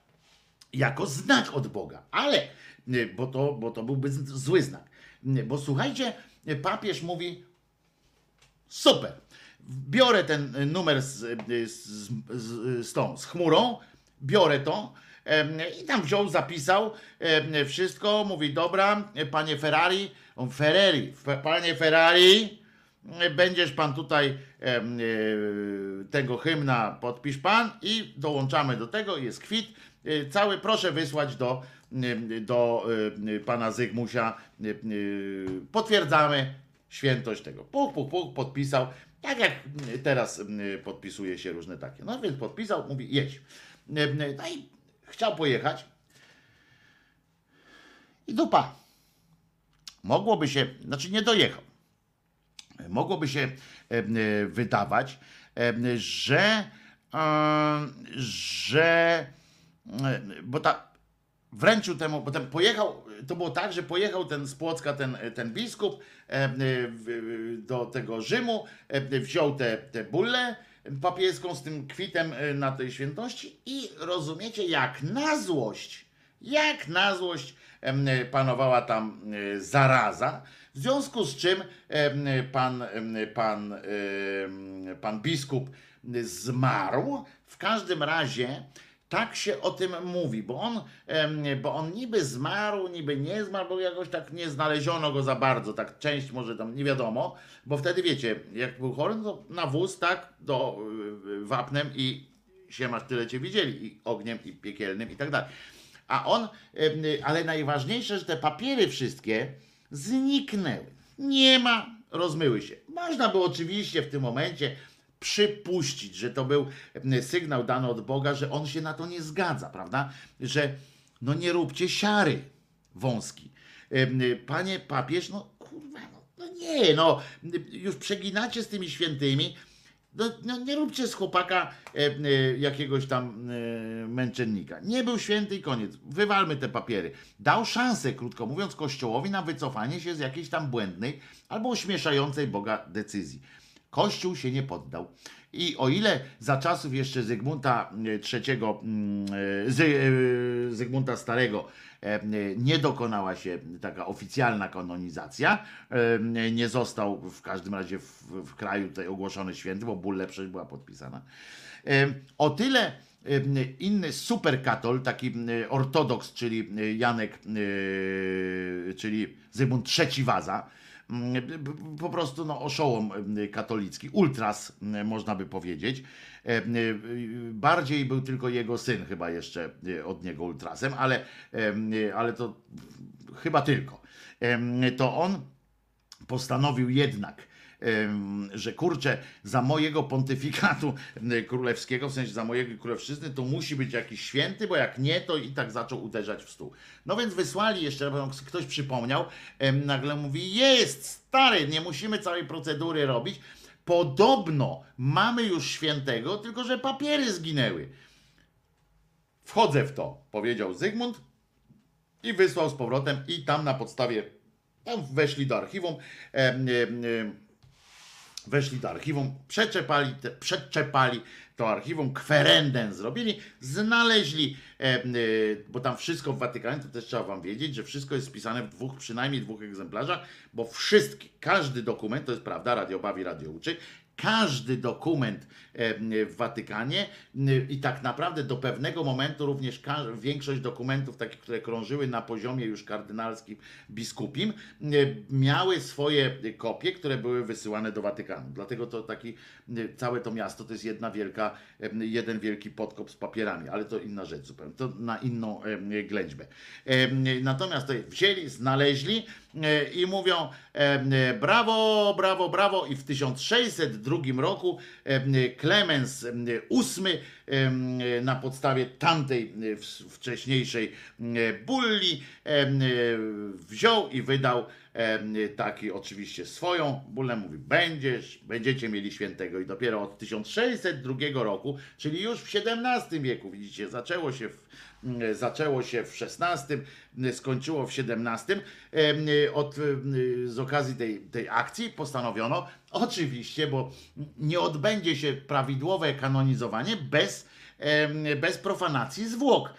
jako znak od Boga, ale, y, bo to, bo to byłby zły znak. Y, Bo słuchajcie, y, papież mówi, super, biorę ten numer z, z, z, z tą, z chmurą, biorę to i tam wziął, zapisał wszystko, mówi, dobra, panie Ferrari, on Ferrari, fe, panie Ferrari, będziesz pan tutaj tego hymna podpisz pan i dołączamy do tego, jest kwit. E, Cały proszę wysłać do, em, do e, pana Zygmusia. Potwierdzamy świętość tego. Puk, puk, puk, podpisał. Tak jak teraz podpisuje się różne takie. No więc podpisał, mówi jedź. No i chciał pojechać. I dupa. Mogłoby się, znaczy nie dojechał mogłoby się wydawać, że, że bo ta wręczył temu, potem pojechał, to było tak, że pojechał ten z Płocka, ten, ten biskup e, e, do tego Rzymu, e, wziął tę te, bullę papieską z tym kwitem na tej świętości i rozumiecie, jak na złość, jak na złość panowała tam zaraza, w związku z czym pan, pan, pan biskup zmarł. W każdym razie tak się o tym mówi, bo on, bo on niby zmarł, niby nie zmarł, bo jakoś tak nie znaleziono go za bardzo, tak część może tam nie wiadomo, bo wtedy wiecie, jak był chory, no to na wóz, tak, do y, wapnem i się masz tyle cię widzieli, i ogniem, i piekielnym, i tak dalej. A on, em, ale najważniejsze, że te papiery wszystkie zniknęły. Nie ma, rozmyły się. Można było oczywiście w tym momencie przypuścić, że to był sygnał dany od Boga, że on się na to nie zgadza, prawda? Że no nie róbcie siary wąski. Panie papież, no kurwa, no, no nie, no już przeginacie z tymi świętymi, no, no nie róbcie z chłopaka e, e, jakiegoś tam e, męczennika. Nie był święty i koniec. Wywalmy te papiery. Dał szansę, krótko mówiąc, Kościołowi na wycofanie się z jakiejś tam błędnej albo ośmieszającej Boga decyzji. Kościół się nie poddał. I o ile za czasów jeszcze Zygmunta III, mm, e, e, Zygmunta Starego e, e, nie dokonała się taka oficjalna kanonizacja, e, nie został w każdym razie w, w kraju tutaj ogłoszony święty, bo bulle przecież była podpisana. E, O tyle e, inny superkatol, taki e, ortodoks, czyli e, Janek, e, czyli Zygmunt III Waza, po prostu no, oszołom e, katolicki, ultras e, można by powiedzieć. E, Bardziej był tylko jego syn chyba jeszcze od niego ultrasem, ale, ale to chyba tylko. To on postanowił jednak, że kurczę, za mojego pontyfikatu królewskiego, w sensie za mojego królewszczyzny, to musi być jakiś święty, bo jak nie, to i tak zaczął uderzać w stół. No więc wysłali jeszcze, bo ktoś przypomniał, nagle mówi, jest stary, nie musimy całej procedury robić. Podobno mamy już świętego, tylko że papiery zginęły. Wchodzę w to, powiedział Zygmunt i wysłał z powrotem i tam na podstawie tam weszli do archiwum, em, em, em, weszli do archiwum, przeczepali, te, przeczepali to archiwum, kwerendę zrobili, znaleźli, em, y, bo tam wszystko w Watykanie, to też trzeba wam wiedzieć, że wszystko jest spisane w dwóch, przynajmniej dwóch egzemplarzach, bo wszystkie, każdy dokument, to jest prawda, radio bawi, radio uczy, każdy dokument w Watykanie i tak naprawdę do pewnego momentu również większość dokumentów, takich, które krążyły na poziomie już kardynalskim, biskupim, miały swoje kopie, które były wysyłane do Watykanu. Dlatego to taki, całe to miasto to jest jedna wielka, jeden wielki podkop z papierami, ale to inna rzecz zupełnie, to na inną ględźbę. Natomiast tutaj wzięli, znaleźli e, i mówią brawo, brawo, brawo i w 1602 roku Klemens VIII na podstawie tamtej e, wcześniejszej e, bulli e, wziął i wydał taki oczywiście swoją bullę, mówi będziesz, będziecie mieli świętego i dopiero od 1602 roku, czyli już w XVII wieku, widzicie, zaczęło się w, zaczęło się w XVI, skończyło w XVII. em, Od, z okazji tej, tej akcji postanowiono, oczywiście, bo nie odbędzie się prawidłowe kanonizowanie bez bez profanacji zwłok.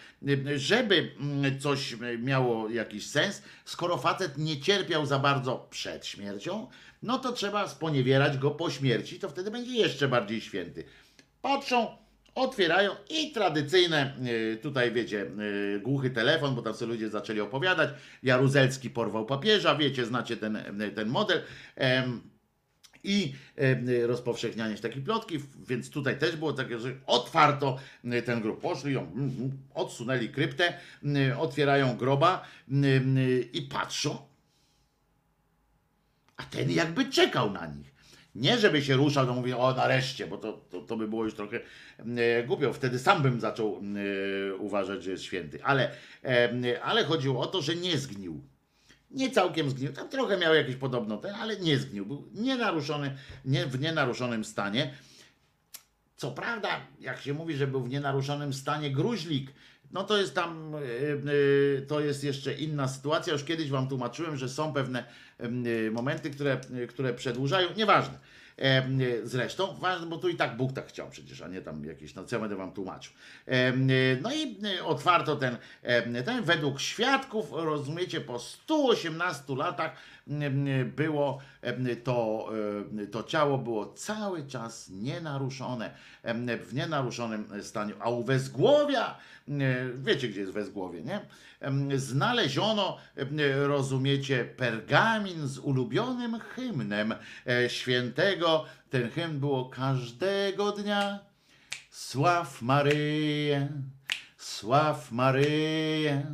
Żeby mm, coś miało jakiś sens, skoro facet nie cierpiał za bardzo przed śmiercią, no to trzeba sponiewierać go po śmierci, to wtedy będzie jeszcze bardziej święty. Patrzą, otwierają i tradycyjne, y, tutaj wiecie, y, głuchy telefon, bo tam sobie ludzie zaczęli opowiadać, Jaruzelski porwał papieża, wiecie, znacie ten, ten model. I e, rozpowszechnianie takiej plotki, w- więc tutaj też było takie, że otwarto e, ten grób. Poszli ją, mm, mm, odsunęli kryptę, mm, otwierają groba i patrzą, a ten jakby czekał na nich. Nie żeby się ruszał, to mówię, o nareszcie, bo to, to, to by było już trochę e, głupio. Wtedy sam bym zaczął e, uważać, że jest święty. Ale, e, ale chodziło o to, że nie zgnił. Nie całkiem zgnił. Tam trochę miał jakieś podobno ten, ale nie zgnił. Był nienaruszony, nie, w nienaruszonym stanie. Co prawda, jak się mówi, że był w nienaruszonym stanie gruźlik, no to jest tam, e, e, to jest jeszcze inna sytuacja. Już kiedyś wam tłumaczyłem, że są pewne e, momenty, które, które przedłużają. Nieważne. Zresztą, bo tu i tak Bóg tak chciał przecież, a nie tam jakieś, no co ja będę wam tłumaczył. No i otwarto ten, ten według świadków, rozumiecie, po 118 latach było to, em, to ciało było cały czas nienaruszone, w nienaruszonym stanie, a u Wezgłowia, wiecie gdzie jest Wezgłowie, nie? Znaleziono, rozumiecie, pergamin z ulubionym hymnem e, świętego. Ten hymn było każdego dnia. Sław Maryję, sław Maryję,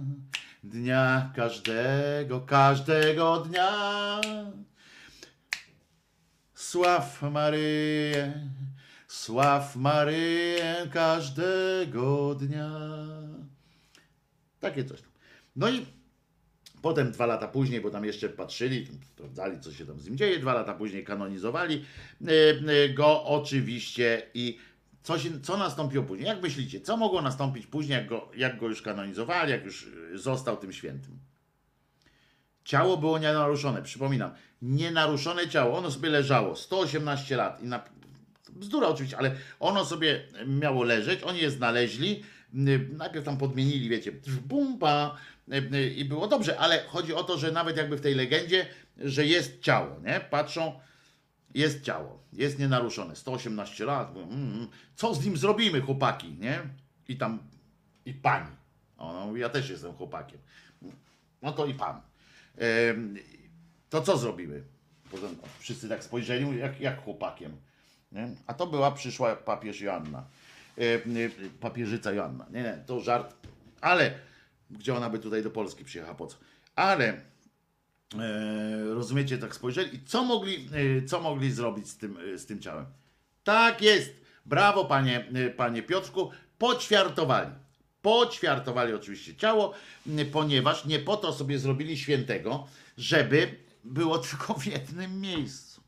dnia każdego, każdego dnia. Sław Maryję, sław Maryję każdego dnia. Takie coś tam. No i potem dwa lata później, bo tam jeszcze patrzyli, sprawdzali, co się tam z nim dzieje, dwa lata później kanonizowali e, e, go oczywiście i co, się, co nastąpiło później? Jak myślicie, co mogło nastąpić później, jak go, jak go już kanonizowali, jak już e, został tym świętym? Ciało było nienaruszone, przypominam, nienaruszone ciało, ono sobie leżało 118 lat i na, bzdura oczywiście, ale ono sobie miało leżeć, oni je znaleźli, y, najpierw tam podmienili, wiecie, bumba y, i było dobrze, ale chodzi o to, że nawet jakby w tej legendzie, że jest ciało, nie? Patrzą, jest ciało, jest nienaruszone, 118 lat, mm, mm, co z nim zrobimy, chłopaki, nie? I tam, i pani, ona mówi, ja też jestem chłopakiem, no to i pan. To co zrobimy? Potem wszyscy tak spojrzeli, jak, jak chłopakiem. Nie? A to była przyszła papież Joanna. Papieżyca Joanna. Nie, nie, to żart. Ale gdzie ona by tutaj do Polski przyjechała, po co? Ale rozumiecie, tak spojrzeli i co mogli, e, co mogli zrobić z tym, e, z tym ciałem? Tak jest. Brawo, panie, e, panie Piotrku. Poćwiartowali. Poćwiartowali oczywiście ciało, ponieważ nie po to sobie zrobili świętego, żeby było tylko w jednym miejscu.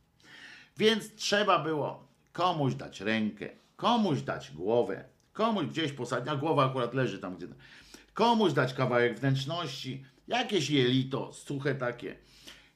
Więc trzeba było komuś dać rękę, komuś dać głowę, komuś gdzieś posadzić, a głowa akurat leży tam, gdzie. Komuś dać kawałek wnętrzności, jakieś jelito, suche takie,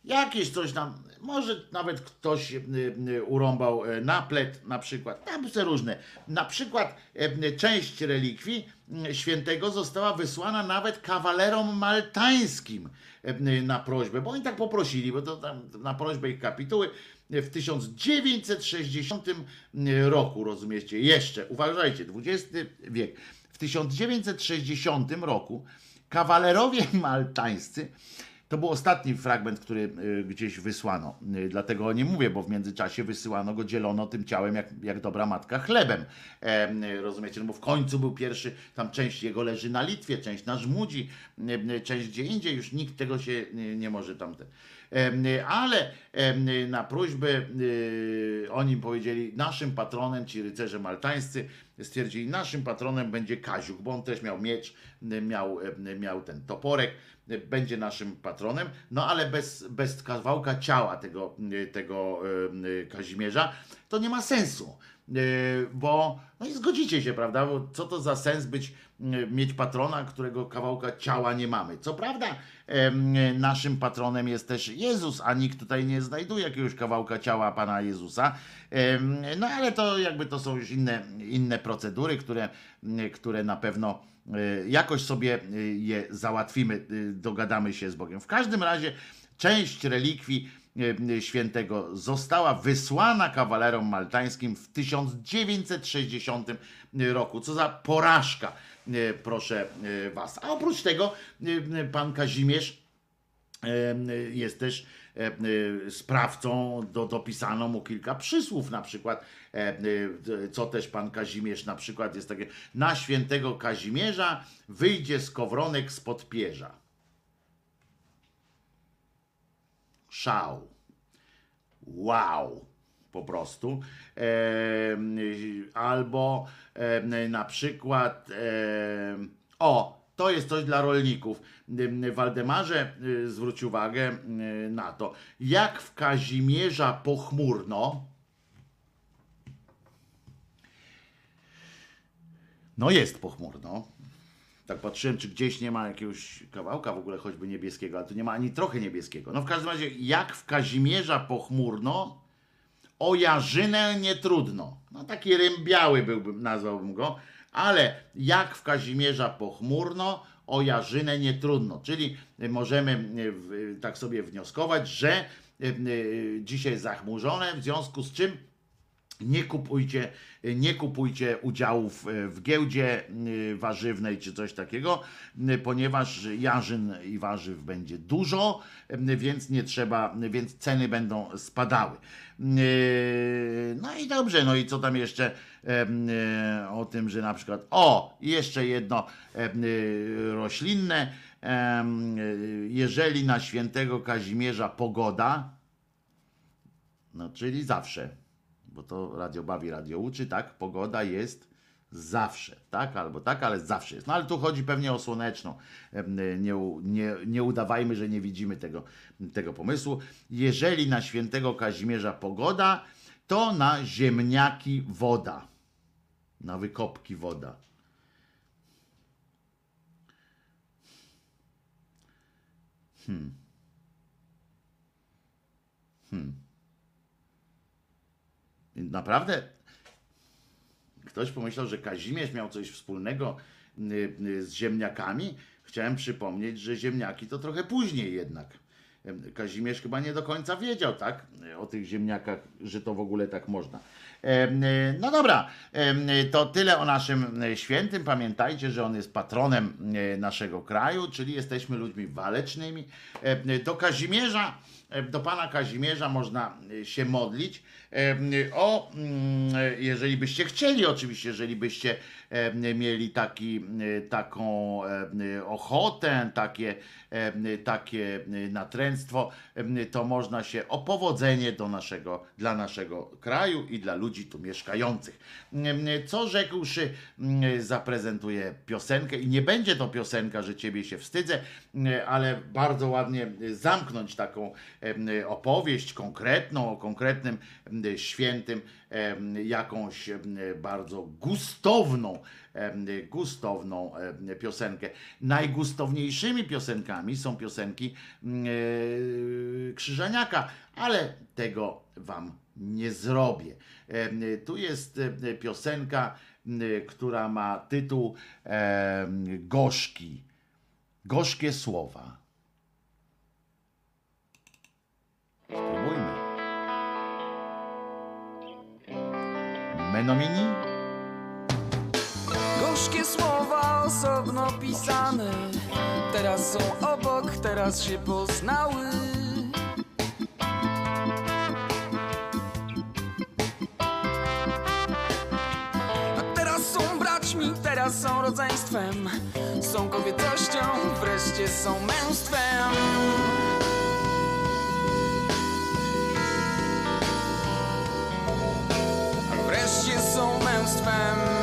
jakieś coś tam, może nawet ktoś y, y, urąbał e, naplet na przykład, tam są różne. Na przykład e, część relikwii świętego została wysłana nawet kawalerom maltańskim e, na prośbę, bo oni tak poprosili, bo to tam na prośbę ich kapituły w 1960 roku, rozumiecie, jeszcze, uważajcie, XX wiek, w 1960 roku kawalerowie maltańscy to był ostatni fragment, który y, gdzieś wysłano. Y, Dlatego o nim mówię, bo w międzyczasie wysyłano go, dzielono tym ciałem jak, jak dobra matka chlebem. E, y, rozumiecie? No bo w końcu był pierwszy, tam część jego leży na Litwie, część na Żmudzi, część gdzie indziej, już nikt tego się y, nie może tamte. Em, y, Ale na prośbę y, oni powiedzieli, naszym patronem, ci rycerze maltańscy stwierdzili, naszym patronem będzie Kaziuk, bo on też miał miecz, miał, miał ten toporek, będzie naszym patronem, no ale bez, bez kawałka ciała tego, tego Kazimierza to nie ma sensu. Y, Bo no i zgodzicie się, prawda? Bo co to za sens być, y, mieć patrona, którego kawałka ciała nie mamy? Co prawda, naszym patronem jest też Jezus, a nikt tutaj nie znajduje jakiegoś kawałka ciała Pana Jezusa. No ale to jakby to są już inne, inne procedury, które, które na pewno y, jakoś sobie y, je załatwimy, y, dogadamy się z Bogiem. W każdym razie część relikwii świętego została wysłana kawalerom maltańskim w 1960 roku. Co za porażka, proszę y, was. A oprócz tego y, pan Kazimierz jest też sprawcą, do, dopisano mu kilka przysłów, na przykład, co też pan Kazimierz na przykład jest takie, na świętego Kazimierza wyjdzie skowronek spod pierza. Szał. Wow. Po prostu. Y, albo em, na przykład. em, o, to jest coś dla rolników. Waldemarze zwróć uwagę na to. Jak w Kazimierza pochmurno. No jest pochmurno. Tak patrzyłem, czy gdzieś nie ma jakiegoś kawałka w ogóle choćby niebieskiego, ale tu nie ma ani trochę niebieskiego. No w każdym razie, jak w Kazimierza pochmurno, o Jarzynę nie trudno. No taki rym biały byłbym, nazwałbym go, ale jak w Kazimierza pochmurno, o Jarzynę nie trudno. Czyli możemy y, w- tak sobie wnioskować, że y, dzisiaj zachmurzone, w związku z czym nie kupujcie, nie kupujcie udziałów e, w giełdzie warzywnej czy coś takiego, ponieważ jarzyn i warzyw będzie dużo, więc nie trzeba, więc ceny będą spadały. Y, No i dobrze, no i co tam jeszcze em, y, o tym, że na przykład, o, jeszcze jedno em, y, roślinne, jeżeli na świętego Kazimierza pogoda, no czyli zawsze bo to radio bawi, radio uczy, tak? Pogoda jest zawsze, tak? Albo tak, ale zawsze jest. No ale tu chodzi pewnie o słoneczną. Nie, nie, nie udawajmy, że nie widzimy tego, tego pomysłu. Jeżeli na świętego Kazimierza pogoda, to na ziemniaki woda. Na wykopki woda. Naprawdę ktoś pomyślał, że Kazimierz miał coś wspólnego y, y, z ziemniakami. Chciałem przypomnieć, że ziemniaki to trochę później jednak. Kazimierz chyba nie do końca wiedział, tak, o tych ziemniakach, że to w ogóle tak można. Y, No dobra, to tyle o naszym świętym. Pamiętajcie, że on jest patronem naszego kraju, czyli jesteśmy ludźmi walecznymi. Do Kazimierza, do pana Kazimierza można y, się modlić. Y, O, mm, jeżeli byście chcieli, oczywiście, jeżeli byście mieli taki, taką ochotę, takie, takie natręctwo, to można się o powodzenie do naszego, dla naszego kraju i dla ludzi tu mieszkających. Co rzekłszy, mm, zaprezentuję piosenkę i nie będzie to piosenka, że ciebie się wstydzę, ale bardzo ładnie zamknąć taką opowieść konkretną, o konkretnym świętym, jakąś bardzo gustowną, gustowną piosenkę. Najgustowniejszymi piosenkami są piosenki mm, e, Krzyżaniaka, ale tego wam nie zrobię. Tu jest piosenka, która ma tytuł Gorzki. Gorzkie słowa. Spróbujmy. Menomini? Gorzkie słowa osobno pisane. Teraz są obok, teraz się poznały. Teraz są braćmi, teraz są rodzeństwem. Są kobiecością, wreszcie są męstwem A wreszcie są męstwem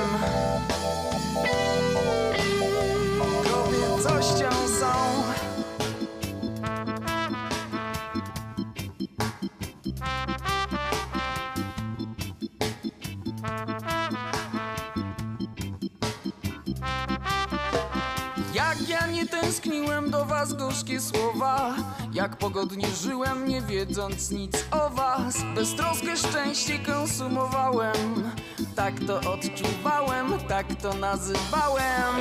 do was gorzkie słowa. Jak pogodnie żyłem, nie wiedząc nic o was. Beztroskie szczęście konsumowałem. Tak to odczuwałem, tak to nazywałem.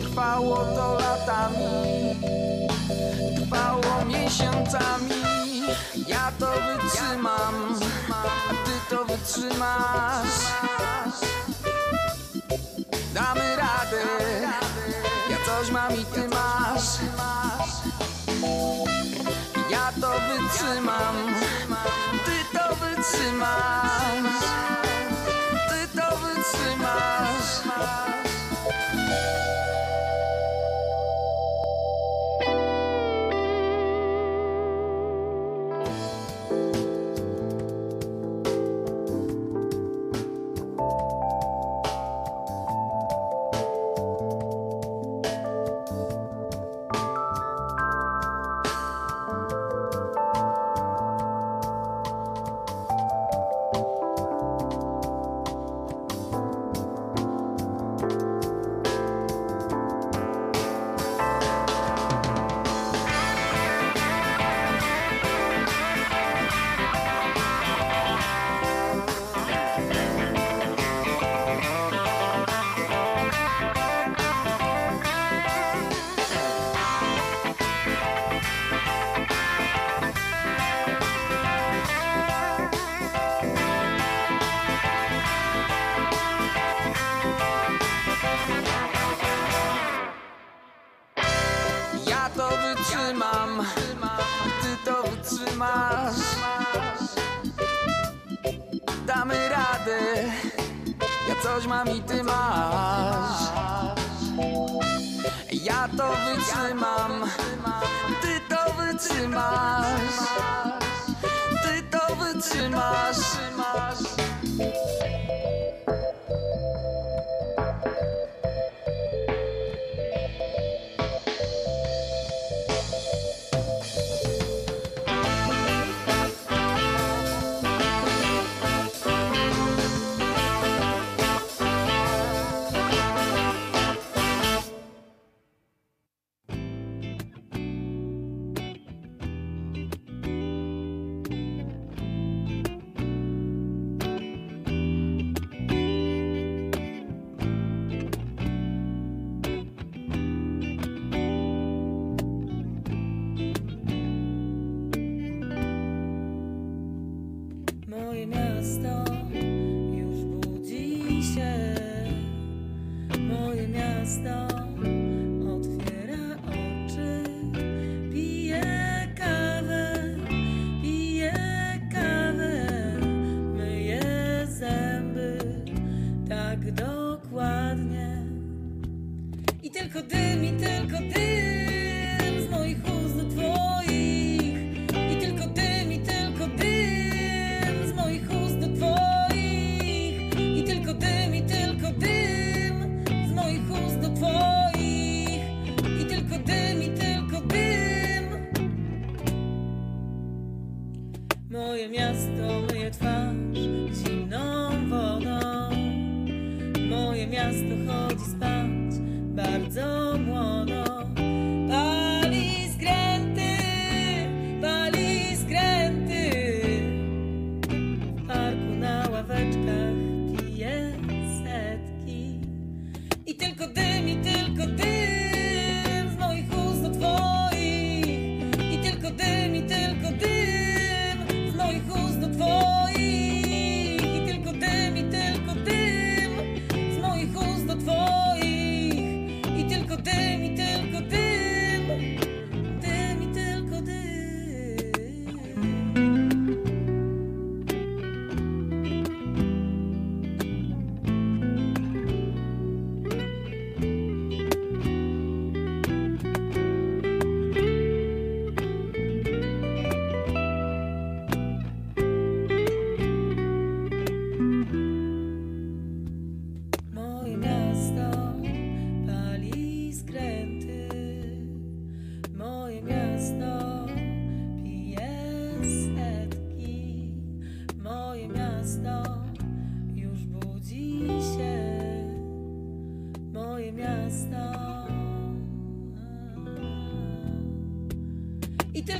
Trwało to latami Trwało miesiącami. Ja to wytrzymam ty to wytrzymasz. Damy radę coś mam i ty masz. Ja to wytrzymam.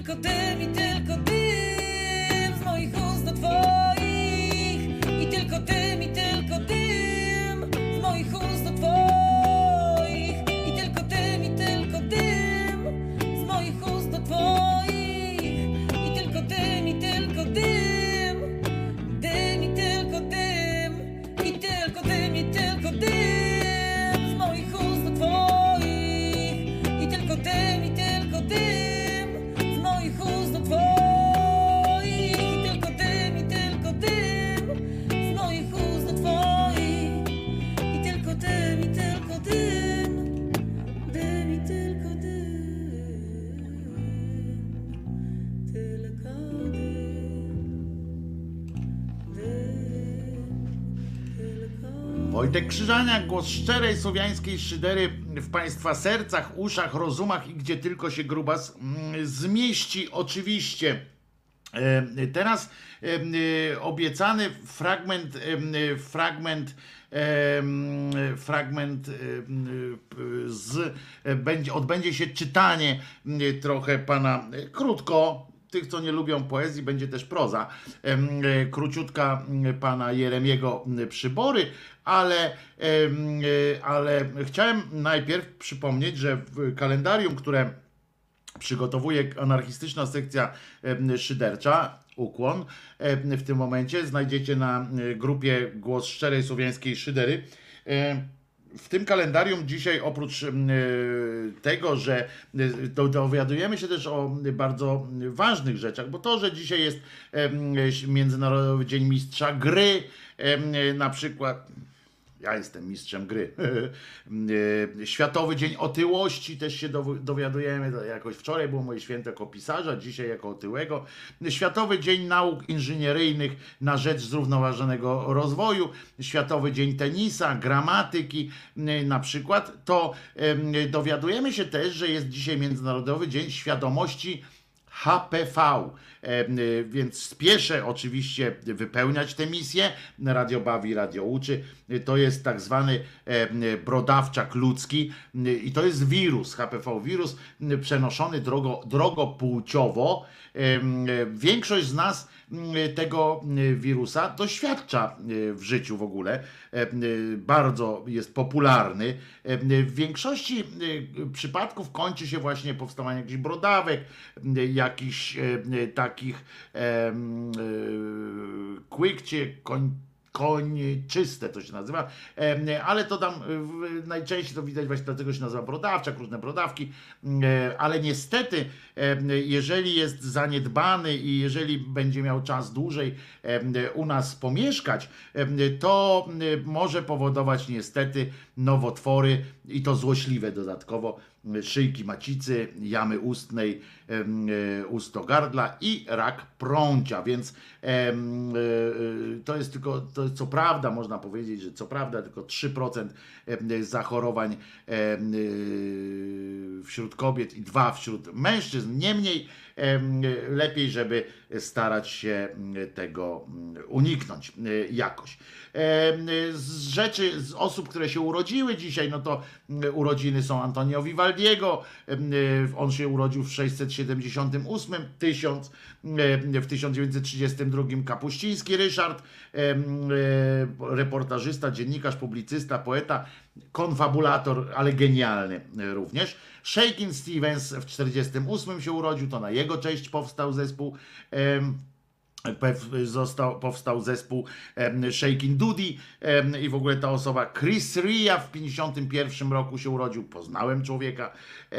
くてみて Wojtek Krzyżaniak, głos szczerej słowiańskiej szydery w Państwa sercach, uszach, rozumach i gdzie tylko się grubas mm, zmieści. Oczywiście. E, Teraz e, obiecany fragment, e, fragment, fragment z, będzie, odbędzie się czytanie trochę pana krótko. Tych, co nie lubią poezji, będzie też proza. E, Króciutka pana Jeremiego Przybory, ale, e, ale chciałem najpierw przypomnieć, że w kalendarium, które przygotowuje anarchistyczna sekcja szydercza. Ukłon. W tym momencie znajdziecie na e, grupie Głos Szczerej Słowiańskiej Szydery. E, W tym kalendarium dzisiaj oprócz em, e, tego, że e, do- dowiadujemy się też o bardzo ważnych rzeczach, bo to, że dzisiaj jest em, Międzynarodowy Dzień Mistrza Gry, na przykład ja jestem mistrzem gry. E, Światowy Dzień Otyłości też się dowi- dowiadujemy. Jakoś wczoraj było moje święto jako pisarza, dzisiaj jako otyłego. Światowy Dzień Nauk Inżynieryjnych na rzecz zrównoważonego rozwoju. Światowy Dzień Tenisa, gramatyki e, na przykład. To em, dowiadujemy się też, że jest dzisiaj Międzynarodowy Dzień Świadomości HPV. E, y, Więc spieszę oczywiście wypełniać tę misję. Radio bawi, radio uczy. To jest tak zwany e, brodawczak ludzki i to jest wirus, HPV wirus przenoszony drogo, drogopłciowo. Większość z nas tego y, wirusa doświadcza y, w życiu w ogóle. Y, Bardzo jest popularny. Y, W większości y, przypadków kończy się właśnie powstawaniem jakichś brodawek, y, jakichś e, e, takich em, e, kłykcie, koń, kończyste to się nazywa, ale to tam najczęściej to widać właśnie dlatego się nazywa brodawczak, różne brodawki, e, ale niestety jeżeli jest zaniedbany i jeżeli będzie miał czas dłużej u nas pomieszkać, to może powodować niestety nowotwory i to złośliwe dodatkowo. Szyjki macicy, jamy ustnej, e, ustogardla i rak prącia, więc e, to jest tylko, to co prawda, można powiedzieć, że co prawda tylko 3% em, zachorowań e, wśród kobiet i 2 wśród mężczyzn, niemniej em, lepiej, żeby starać się m, tego m, uniknąć e, jakoś. Z rzeczy, z osób, które się urodziły dzisiaj, no to m, urodziny są Antonio Vivaldiego. e, On się urodził w 678, 1000, e, w 1932 Kapuściński Ryszard, e, reportażysta, dziennikarz, publicysta, poeta, konfabulator, ale genialny e, również. Shakin Stevens w 1948 się urodził, to na jego cześć powstał zespół. Został, powstał zespół Shaking em, i w ogóle ta osoba Chris Ria w 51 roku się urodził. Poznałem człowieka, y,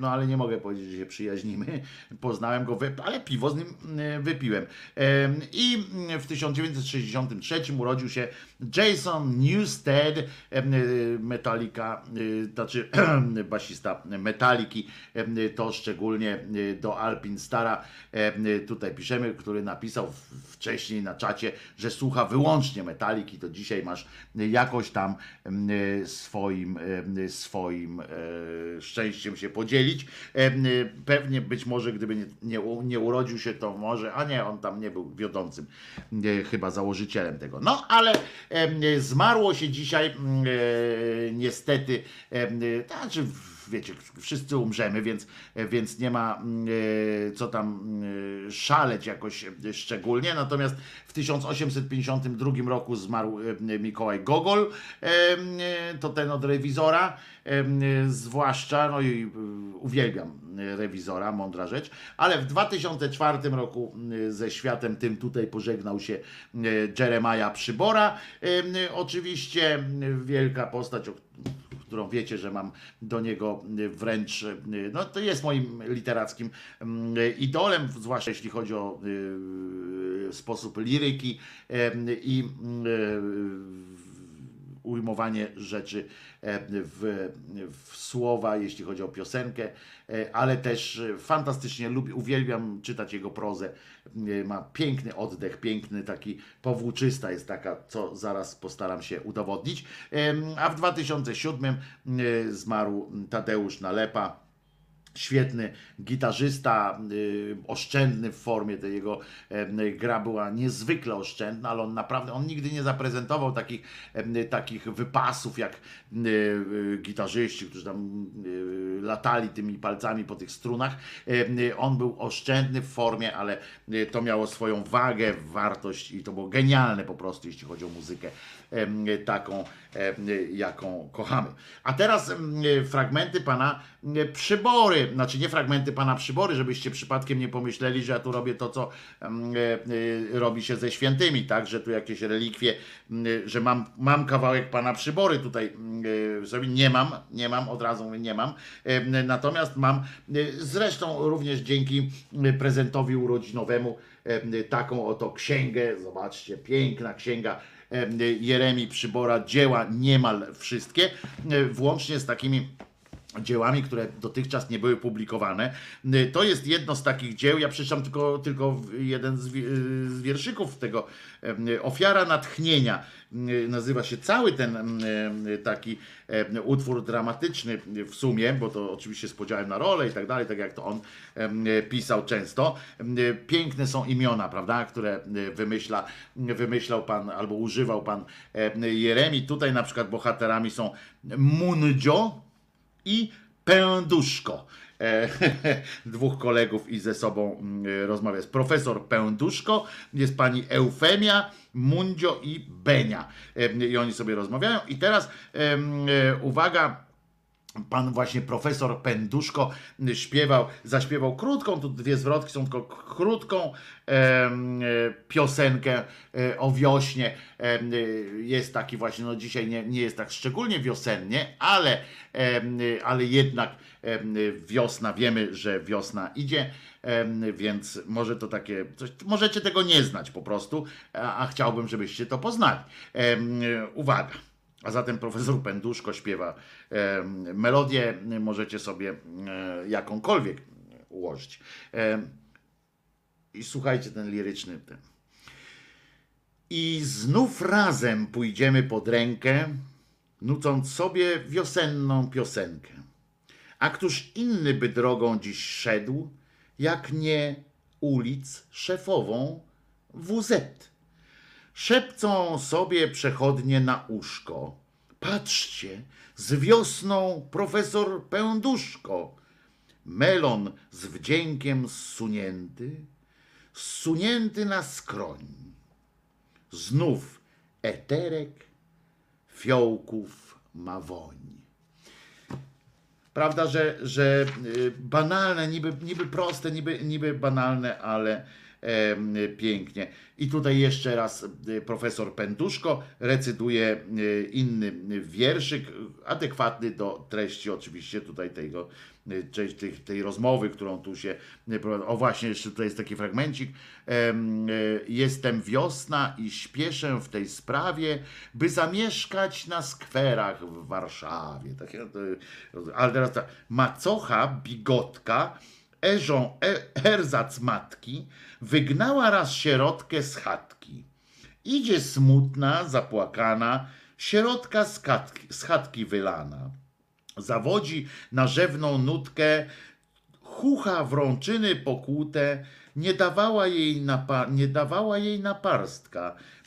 no ale nie mogę powiedzieć, że się przyjaźnimy. Poznałem go, ale piwo z nim y, wypiłem. Em, I w 1963 urodził się Jason Newsted, y, Metallica, znaczy basista Metaliki, to szczególnie do Alpin Stara, tutaj piszemy, który napisał w- wcześniej na czacie, że słucha wyłącznie Metaliki, to dzisiaj masz jakoś tam em, y, swoim, em, swoim e, szczęściem się podzielić. Y, Pewnie być może gdyby nie, nie, nie urodził się, to może, a nie, on tam nie był wiodącym, e, chyba założycielem tego. No ale zmarło się dzisiaj mm, e, niestety, e, to znaczy wiecie, wszyscy umrzemy, więc, więc nie ma mm, e, co tam mm, szaleć jakoś e, szczególnie. Natomiast w 1852 roku zmarł e, Mikołaj Gogol, e, to ten od rewizora, zwłaszcza, no i uwielbiam rewizora, mądra rzecz, ale w 2004 roku ze światem tym tutaj pożegnał się Jeremiah Przybora. Oczywiście wielka postać, którą wiecie, że mam do niego wręcz, y, no to jest moim literackim mm, idolem, zwłaszcza jeśli chodzi o y, sposób liryki i y, ujmowanie rzeczy e, w, w słowa, jeśli chodzi o piosenkę, e, ale też e, fantastycznie lubię, uwielbiam czytać jego prozę. Ma piękny oddech, piękny taki powłóczysta jest taka, co zaraz postaram się udowodnić. A w 2007 e, zmarł Tadeusz Nalepa. Świetny gitarzysta, y, oszczędny w formie, jego gra była niezwykle oszczędna, ale on naprawdę, on nigdy nie zaprezentował takich, takich wypasów jak y, y, gitarzyści, którzy tam latali tymi palcami po tych strunach. On był oszczędny w formie, ale to miało swoją wagę, wartość i to było genialne po prostu, jeśli chodzi o muzykę taką, jaką kochamy. A teraz fragmenty pana Przybory, znaczy nie fragmenty pana Przybory, żebyście przypadkiem nie pomyśleli, że ja tu robię to, co e, e, robi się ze świętymi, tak, że tu jakieś relikwie, że mam, mam kawałek pana Przybory tutaj e, sobie, nie mam, nie mam, od razu nie mam, natomiast mam, zresztą również dzięki prezentowi urodzinowemu, em, taką oto księgę, zobaczcie, piękna księga, Jeremi Przybora, dzieła niemal wszystkie, e, włącznie z takimi dziełami, które dotychczas nie były publikowane. Y, To jest jedno z takich dzieł, ja przeczytam tylko, tylko jeden z, y, z wierszyków tego, y, Ofiara Natchnienia. Nazywa się cały ten taki utwór dramatyczny w sumie, bo to oczywiście z podziałem na rolę i tak dalej, tak jak to on pisał często. Piękne są imiona, prawda, które wymyśla, wymyślał pan albo używał pan Jeremi. Tutaj na przykład bohaterami są Mundzio, i Pęduszko. E, dwóch kolegów i ze sobą mm, rozmawia. Jest profesor Pęduszko, jest pani Eufemia, Mundzio i Benia. E, I oni sobie rozmawiają. I teraz e, uwaga. Pan właśnie profesor Pęduszko śpiewał, zaśpiewał krótką, tu dwie zwrotki są tylko krótką e, piosenkę e, o wiośnie. E, jest taki właśnie, no dzisiaj nie, nie jest tak szczególnie wiosennie, ale, ale jednak wiosna, wiemy, że wiosna idzie, więc może to takie, coś, możecie tego nie znać po prostu, a, a chciałbym, żebyście to poznali. Uwaga. A zatem profesor Pęduszko śpiewa melodię, możecie sobie jakąkolwiek ułożyć. I słuchajcie ten liryczny ten. I znów razem pójdziemy pod rękę, nucąc sobie wiosenną piosenkę. A któż inny by drogą dziś szedł, jak nie ulic szefową WZ? Szepcą sobie przechodnie na uszko. Patrzcie, z wiosną profesor Pęduszko. Melon z wdziękiem zsunięty, zsunięty na skroń. Znów eterek fiołków ma woń. Prawda, że, że y, banalne, niby, niby proste, niby, niby banalne, ale pięknie. I tutaj jeszcze raz y, profesor Pęduszko recytuje y, inny wierszyk, adekwatny do treści oczywiście tutaj tego, y, tej, tej rozmowy, którą tu się y. O właśnie, jeszcze tutaj jest taki fragmencik. Em, y, Jestem wiosna i śpieszę w tej sprawie, by zamieszkać na skwerach w Warszawie. Takie, ale teraz tak. Macocha, bigotka, Eżą e, Erzac matki wygnała raz sierotkę z chatki. Idzie smutna, zapłakana, sierotka z, katki, z chatki wylana. Zawodzi na rzewną nutkę, chucha wrączyny pokłute, nie dawała jej, napa- nie dawała jej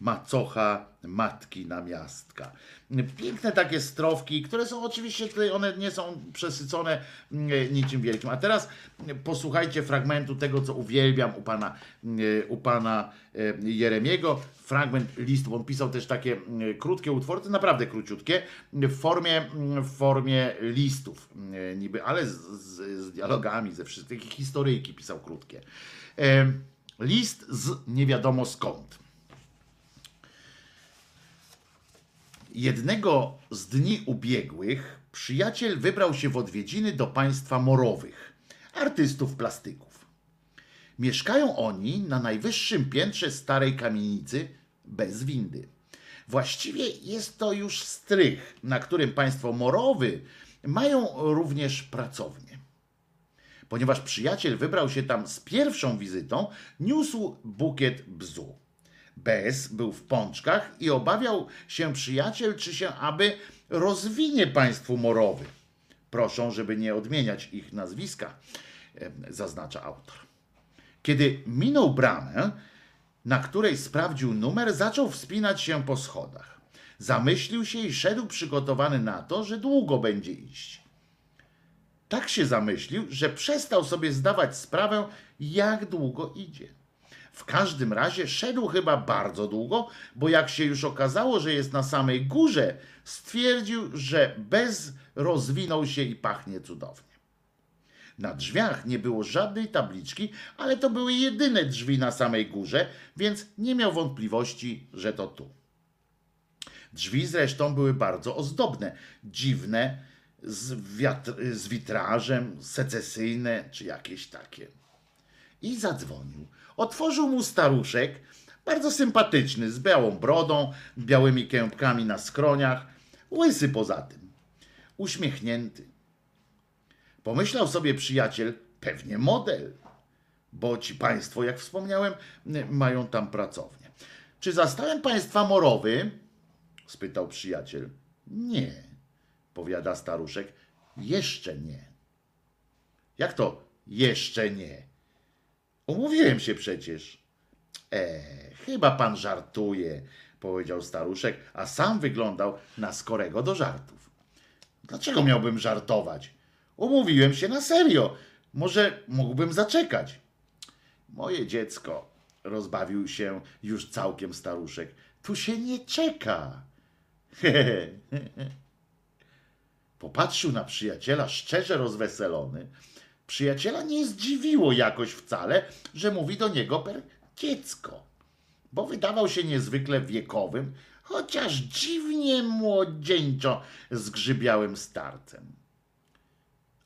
macocha matki namiastka. Piękne takie strofki, które są oczywiście tutaj, one nie są przesycone mm, niczym wielkim. A teraz posłuchajcie fragmentu tego, co uwielbiam u pana, mm, u pana Jeremiego. Fragment listu. On pisał też takie mm, krótkie utwory, naprawdę króciutkie, w formie, mm, w formie listów mm, niby, ale z, z, z dialogami, ze wszystkich historyjki pisał krótkie. List z nie wiadomo skąd. Jednego z dni ubiegłych przyjaciel wybrał się w odwiedziny do państwa morowych, artystów plastyków. Mieszkają oni na najwyższym piętrze starej kamienicy bez windy. Właściwie jest to już strych, na którym państwo Morowy mają również pracownię. Ponieważ przyjaciel wybrał się tam z pierwszą wizytą, niósł bukiet bzu. Bez był w pączkach i obawiał się przyjaciel, czy się aby rozwinie państwu Morowy. Proszą, żeby nie odmieniać ich nazwiska, zaznacza autor. Kiedy minął bramę, na której sprawdził numer, zaczął wspinać się po schodach. Zamyślił się i szedł przygotowany na to, że długo będzie iść. Tak się zamyślił, że przestał sobie zdawać sprawę, jak długo idzie. W każdym razie szedł chyba bardzo długo, bo jak się już okazało, że jest na samej górze, stwierdził, że bez rozwinął się i pachnie cudownie. Na drzwiach nie było żadnej tabliczki, ale to były jedyne drzwi na samej górze, więc nie miał wątpliwości, że to tu. Drzwi zresztą były bardzo ozdobne, dziwne, z, wiatr, z witrażem, secesyjne czy jakieś takie. I zadzwonił. Otworzył mu staruszek, bardzo sympatyczny, z białą brodą, białymi kępkami na skroniach, łysy poza tym, uśmiechnięty. Pomyślał sobie przyjaciel, pewnie model, bo ci państwo, jak wspomniałem, mają tam pracownię. Czy zastałem państwa morowy? spytał przyjaciel. Nie, powiada staruszek. Jeszcze nie. Jak to jeszcze nie? Umówiłem się przecież. E, chyba pan żartuje, powiedział staruszek, a sam wyglądał na skorego do żartów. Dlaczego miałbym żartować? Umówiłem się na serio. Może mógłbym zaczekać. Moje dziecko, rozbawił się już całkiem staruszek, tu się nie czeka. Popatrzył na przyjaciela szczerze rozweselony. Przyjaciela nie zdziwiło jakoś wcale, że mówi do niego per dziecko, bo wydawał się niezwykle wiekowym, chociaż dziwnie młodzieńczo zgrzybiałym starcem.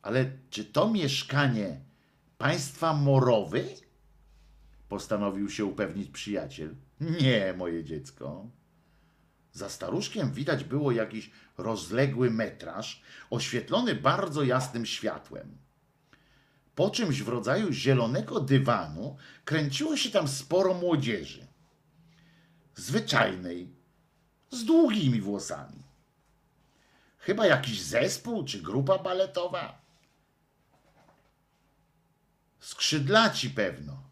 Ale czy to mieszkanie państwa Morowy? Postanowił się upewnić przyjaciel. Nie, moje dziecko. Za staruszkiem widać było jakiś rozległy metraż, oświetlony bardzo jasnym światłem. Po czymś w rodzaju zielonego dywanu kręciło się tam sporo młodzieży. Zwyczajnej, z długimi włosami. Chyba jakiś zespół czy grupa baletowa. Skrzydlaci pewno.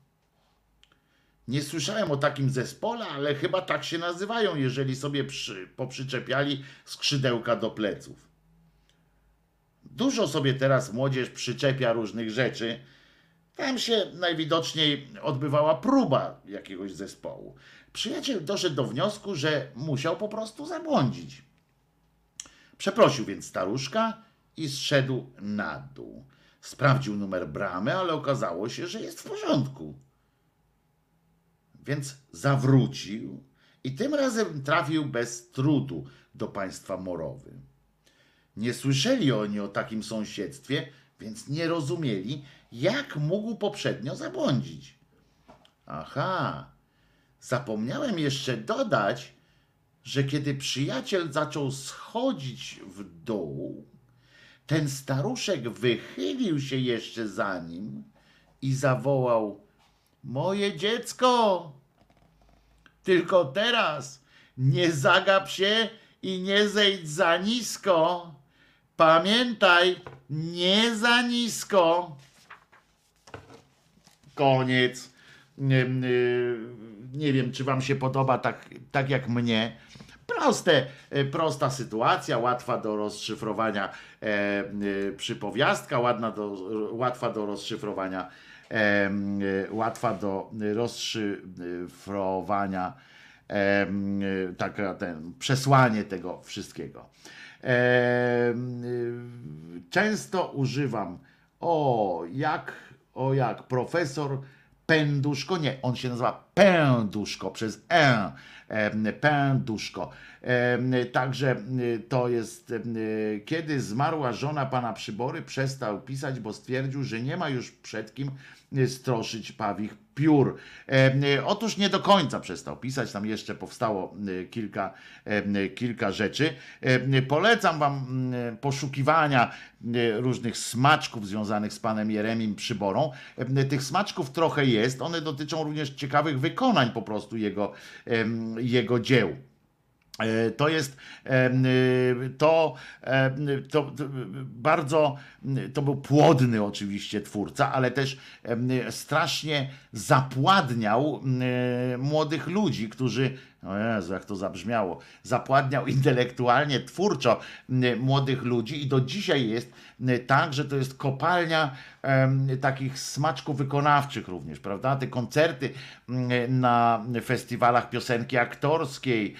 Nie słyszałem o takim zespole, ale chyba tak się nazywają, jeżeli sobie przy, poprzyczepiali skrzydełka do pleców. Dużo sobie teraz młodzież przyczepia różnych rzeczy. Tam się najwidoczniej odbywała próba jakiegoś zespołu. Przyjaciel doszedł do wniosku, że musiał po prostu zabłądzić. Przeprosił więc staruszka i zszedł na dół. Sprawdził numer bramy, ale okazało się, że jest w porządku. Więc zawrócił i tym razem trafił bez trudu do państwa Morowy. Nie słyszeli oni o takim sąsiedztwie, więc nie rozumieli, jak mógł poprzednio zabłądzić. Aha, zapomniałem jeszcze dodać, że kiedy przyjaciel zaczął schodzić w dół, ten staruszek wychylił się jeszcze za nim i zawołał: Moje dziecko! Tylko teraz nie zagap się i nie zejdź za nisko. Pamiętaj, nie za nisko. Koniec. Nie, nie- wiem, czy Wam się podoba tak, tak jak mnie. Proste, e, prosta sytuacja, łatwa do rozszyfrowania e, e, przypowiastka, ładna do, łatwa do rozszyfrowania, e, e, łatwa do rozszyfrowania, e, taka ten, przesłanie tego wszystkiego. E, często używam, o jak, o jak, profesor Pęduszko, nie, on się nazywa pęduszko przez e, pęduszko. Także y, to jest, y, kiedy zmarła żona pana Przybory, przestał pisać, bo stwierdził, że nie ma już przed kim y, stroszyć pawich piór. Em, y, Otóż nie do końca przestał pisać, tam jeszcze powstało y, kilka, kilka rzeczy. Polecam wam poszukiwania różnych smaczków związanych z panem Jeremim Przyborą. Tych smaczków trochę jest, one dotyczą również ciekawych wykonań po prostu jego, jego dzieł. E, To jest em, y, to, to, bardzo to był płodny oczywiście twórca, ale też strasznie zapładniał młodych ludzi, którzy o Jezu, jak to zabrzmiało. Zapładniał intelektualnie, twórczo młodych ludzi i do dzisiaj jest tak, że to jest kopalnia takich smaczków wykonawczych również, prawda? Te koncerty mm, na festiwalach piosenki aktorskiej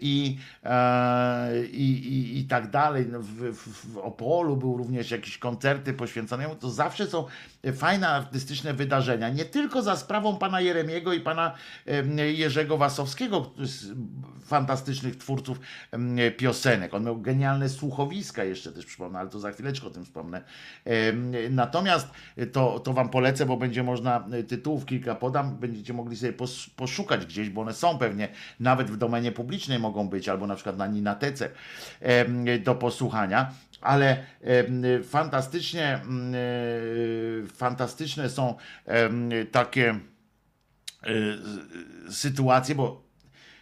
i, e, i, i, i tak dalej. No, W, w, Opolu był również jakieś koncerty poświęcone mu. To zawsze są fajne artystyczne wydarzenia. Nie tylko za sprawą pana Jeremiego i pana Jerzego Wasowskiego, fantastycznych twórców piosenek. On miał genialne słuchowiska jeszcze też przypomnę, ale to za chwileczkę o tym wspomnę. Natomiast to, to wam polecę, bo będzie można tytułów kilka podam, będziecie mogli sobie pos- poszukać gdzieś, bo one są pewnie nawet w domenie publicznej mogą być, albo na przykład na Ninatece do posłuchania. Ale fantastycznie, mm, e, fantastyczne są takie e, sytuacje, bo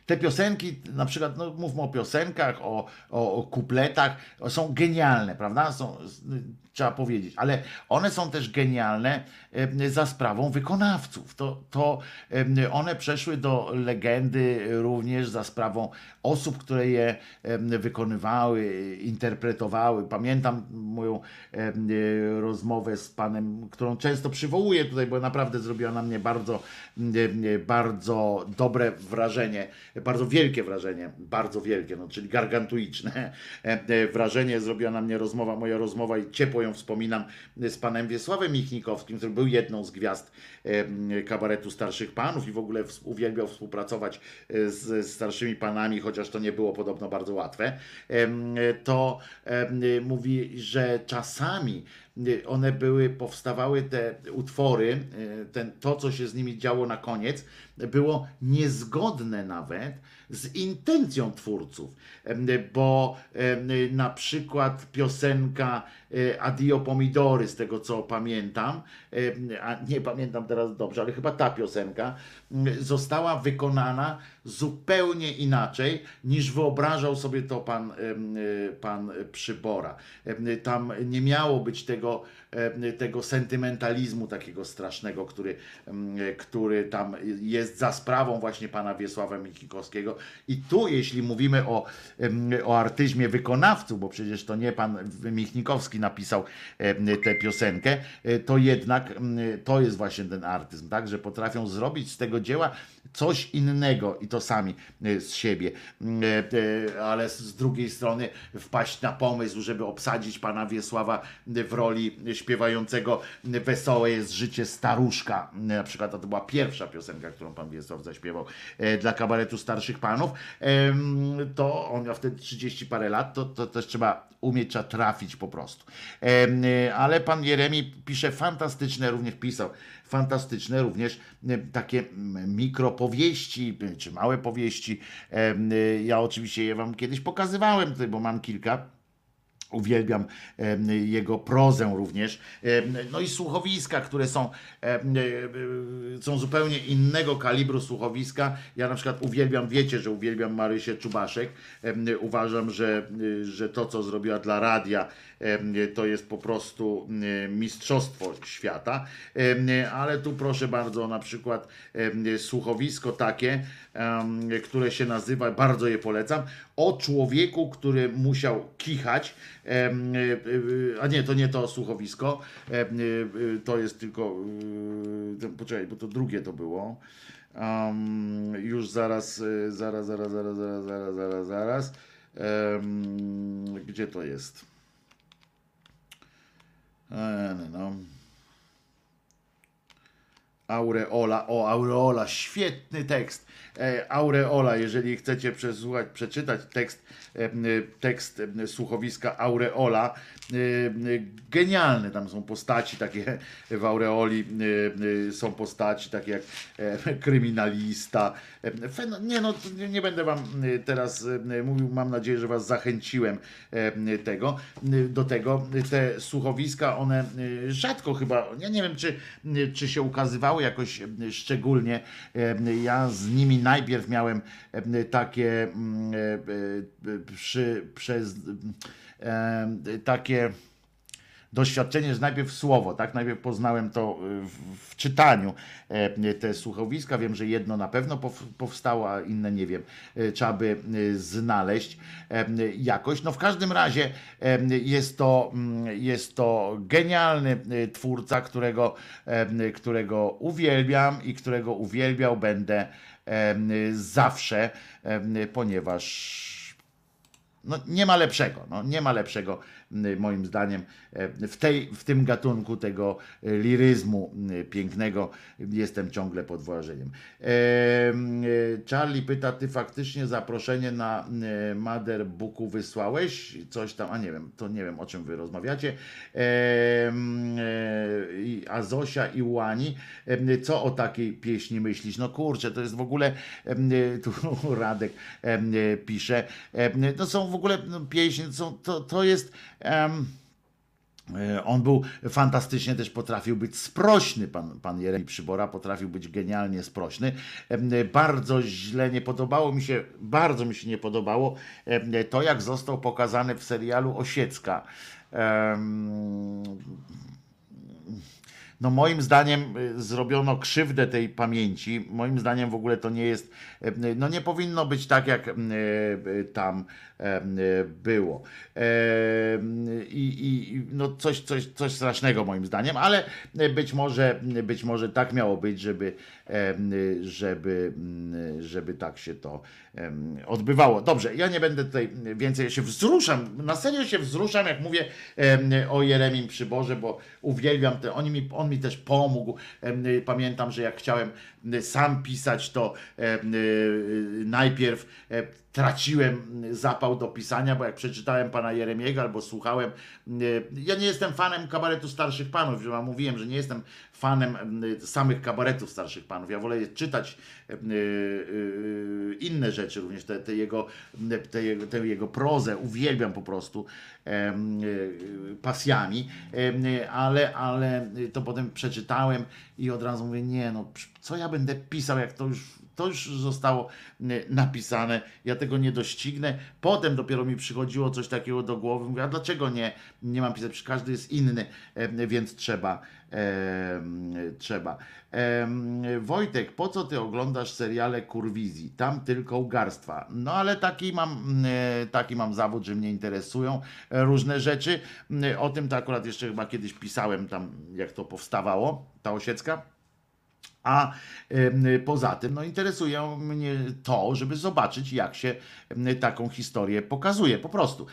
te piosenki, na przykład, no mówmy o piosenkach, o, o, o kupletach, są genialne, prawda? Są, trzeba powiedzieć, ale one są też genialne za sprawą wykonawców. To, to one przeszły do legendy również za sprawą osób, które je wykonywały, interpretowały. Pamiętam moją rozmowę z panem, którą często przywołuję tutaj, bo naprawdę zrobiła na mnie bardzo, bardzo dobre wrażenie, bardzo wielkie wrażenie, bardzo wielkie, no, czyli gargantuiczne wrażenie zrobiła na mnie rozmowa, moja rozmowa i ciepło ją wspominam z panem Wiesławem Michnikowskim, który był jedną z gwiazd kabaretu Starszych Panów i w ogóle uwielbiał współpracować e, z, starszymi panami, chociaż to nie było podobno bardzo łatwe, to mówi, że czasami y, one były, powstawały te utwory, y, ten, to co się z nimi działo na koniec, było niezgodne nawet z intencją twórców, bo na przykład piosenka y, Adio Pomidory, z tego co pamiętam, a nie pamiętam teraz dobrze, ale chyba ta piosenka mm, została wykonana zupełnie inaczej niż wyobrażał sobie to pan, y, pan Przybora. Tam nie miało być tego, tego sentymentalizmu takiego strasznego, który, który tam jest za sprawą właśnie pana Wiesława Michnikowskiego. I tu, jeśli mówimy o, o artyzmie wykonawców, bo przecież to nie pan Michnikowski napisał tę piosenkę, e, to jednak em, to jest właśnie ten artyzm, tak, że potrafią zrobić z tego dzieła coś innego i to sami e, z siebie, Mm, e, ale z drugiej strony wpaść na pomysł, żeby obsadzić pana Wiesława w roli śpiewającego Wesołe jest życie staruszka. Na przykład to była pierwsza piosenka, którą pan Wiesław zaśpiewał e, dla kabaretu starszych panów. To on miał wtedy 30 parę lat, to, to też trzeba umieć, trzeba trafić po prostu. Ale pan Jeremi pisze fantastyczne, również pisał fantastyczne również e, takie mikropowieści, e, czy małe powieści. E, Ja oczywiście je wam kiedyś pokazywałem bo mam kilka. Uwielbiam jego prozę również. No i słuchowiska, które są, są zupełnie innego kalibru słuchowiska. Ja na przykład uwielbiam, wiecie, że uwielbiam Marysię Czubaszek. Uważam, że, że to, co zrobiła dla radia, to jest po prostu e, mistrzostwo świata. Em, Ale tu proszę bardzo, na przykład słuchowisko takie, które się nazywa, bardzo je polecam, o człowieku, który musiał kichać, a nie, to nie to słuchowisko, to jest tylko, poczekaj, bo to drugie to było. Em, już zaraz, zaraz, zaraz, zaraz, zaraz, zaraz, zaraz. Em, gdzie to jest? E, no. Aureola, o Aureola, świetny tekst. E, Aureola, jeżeli chcecie przesłuchać, przeczytać tekst, e, tekst słuchowiska Aureola, genialny, tam są postaci takie w Aureoli, e, są postaci takie jak e, kryminalista. Nie no, nie- będę wam teraz mówił, mam nadzieję, że was zachęciłem e, tego, do tego. Te słuchowiska, one rzadko chyba, ja nie wiem, czy, czy się ukazywały jakoś szczególnie. Ja z nimi najpierw miałem takie mm, e, przy, przez takie doświadczenie, że najpierw słowo, tak? Najpierw poznałem to y, w, czytaniu te słuchowiska. Wiem, że jedno na pewno pow- powstało, a inne nie wiem. E, Trzeba by y, znaleźć jakoś. No w każdym razie jest to, mm, jest to genialny y, twórca, którego, którego uwielbiam i którego uwielbiał będę zawsze, ponieważ no, nie ma lepszego, no, nie ma lepszego moim zdaniem w, tej, w tym gatunku tego e, liryzmu m, pięknego jestem ciągle pod wrażeniem. E, e, Charlie pyta, ty faktycznie zaproszenie na e, Mother Booku wysłałeś? Coś tam, a nie wiem, to nie wiem o czym wy rozmawiacie. E, e, A Zosia i Łani, e, co o takiej pieśni myślisz? No kurczę, to jest w ogóle, tu Radek pisze, to są w ogóle no, pieśni, to, to, to jest... e, on był fantastycznie, też potrafił być sprośny, pan, pan Jeremi Przybora, potrafił być genialnie sprośny. Em, Bardzo źle nie podobało mi się, bardzo mi się nie podobało em, to, jak został pokazany w serialu Osiecka. No moim zdaniem zrobiono krzywdę tej pamięci. Moim zdaniem w ogóle to nie jest, no nie powinno być tak, jak tam było. E, I, i no coś, coś, coś strasznego moim zdaniem, ale być może, być może tak miało być, żeby, żeby, żeby tak się to odbywało. Dobrze, ja nie będę tutaj więcej, ja się wzruszam, na serio się wzruszam, jak mówię o Jeremim Przyborze, bo uwielbiam te, oni mi, on mi też pomógł. Pamiętam, że jak chciałem sam pisać, to najpierw e, traciłem zapał do pisania, bo jak przeczytałem pana Jeremiego albo słuchałem, y, ja nie jestem fanem kabaretu starszych panów, wam mówiłem, że nie jestem fanem y, samych kabaretów starszych panów. Ja wolę czytać y, y, inne rzeczy, również te, te jego, te, jego, tę jego prozę, uwielbiam po prostu y, pasjami, ale, ale to potem przeczytałem i od razu mówię, nie no, co ja będę pisał, jak to już to już zostało y, napisane, ja tego nie doścignę. Potem dopiero mi przychodziło coś takiego do głowy. Mówię, a dlaczego nie, nie mam pisać? Przecież każdy jest inny, więc trzeba. em, trzeba. Em, Wojtek, po co ty oglądasz seriale Kurwizji? Tam tylko ugarstwa. No ale taki mam, e, taki mam zawód, że mnie interesują e, różne rzeczy. E, O tym to akurat jeszcze chyba kiedyś pisałem tam, jak to powstawało, ta Osiecka. A poza tym, no interesuje mnie to, żeby zobaczyć, jak się taką historię pokazuje. Po prostu.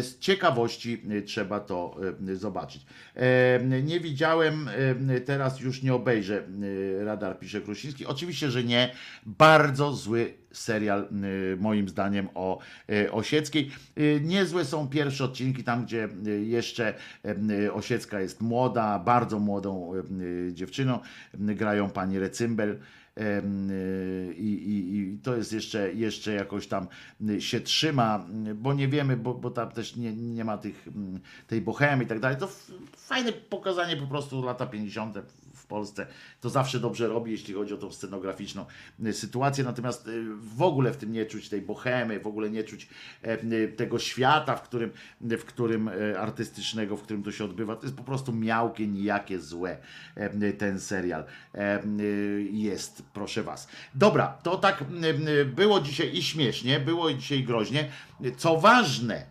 Z ciekawości trzeba to zobaczyć. Nie widziałem, em, teraz już nie obejrzę, Radar pisze Krusiński. Oczywiście, że nie. Bardzo zły serial, y, moim zdaniem, o y, Osieckiej. Y, Niezłe są pierwsze odcinki, tam gdzie jeszcze Osiecka jest młoda, bardzo młodą dziewczyną. Grają pani Recymbel. I, i, I to jest jeszcze, jeszcze jakoś tam się trzyma, bo nie wiemy, bo, bo tam też nie, nie ma tych, tej bohemy i tak dalej. To fajne pokazanie po prostu lata 50. Polsce. To zawsze dobrze robi, jeśli chodzi o tą scenograficzną y, sytuację. Natomiast y, w ogóle w tym nie czuć tej bohemy, w ogóle nie czuć e, tego świata, w którym, w którym e, artystycznego, w którym to się odbywa. To jest po prostu miałkie, nijakie, złe e, ten serial e, jest, proszę was. Dobra, to tak było dzisiaj i śmiesznie, było dzisiaj groźnie. Co ważne,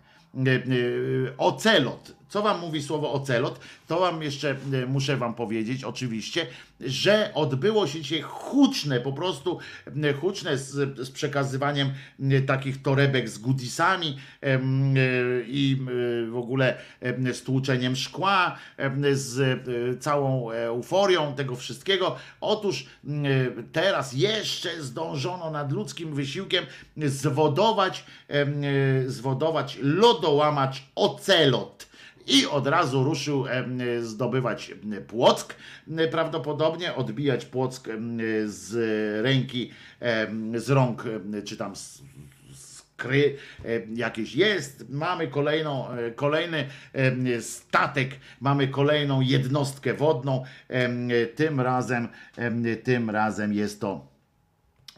ocelot. Co wam mówi słowo ocelot? To wam jeszcze e, muszę wam powiedzieć oczywiście, że odbyło się dzisiaj huczne, po prostu e, huczne z, z przekazywaniem e, takich torebek z e, i w ogóle z tłuczeniem szkła, z całą euforią tego wszystkiego. Otóż teraz jeszcze zdążono nad ludzkim wysiłkiem zwodować, zwodować lodołamacz ocelot. I od razu ruszył zdobywać płock, prawdopodobnie odbijać płock z ręki, z rąk, czy tam z, kry jakieś jest. Mamy kolejną, e, kolejny statek, mamy kolejną jednostkę wodną. Tym razem, em, tym razem jest to.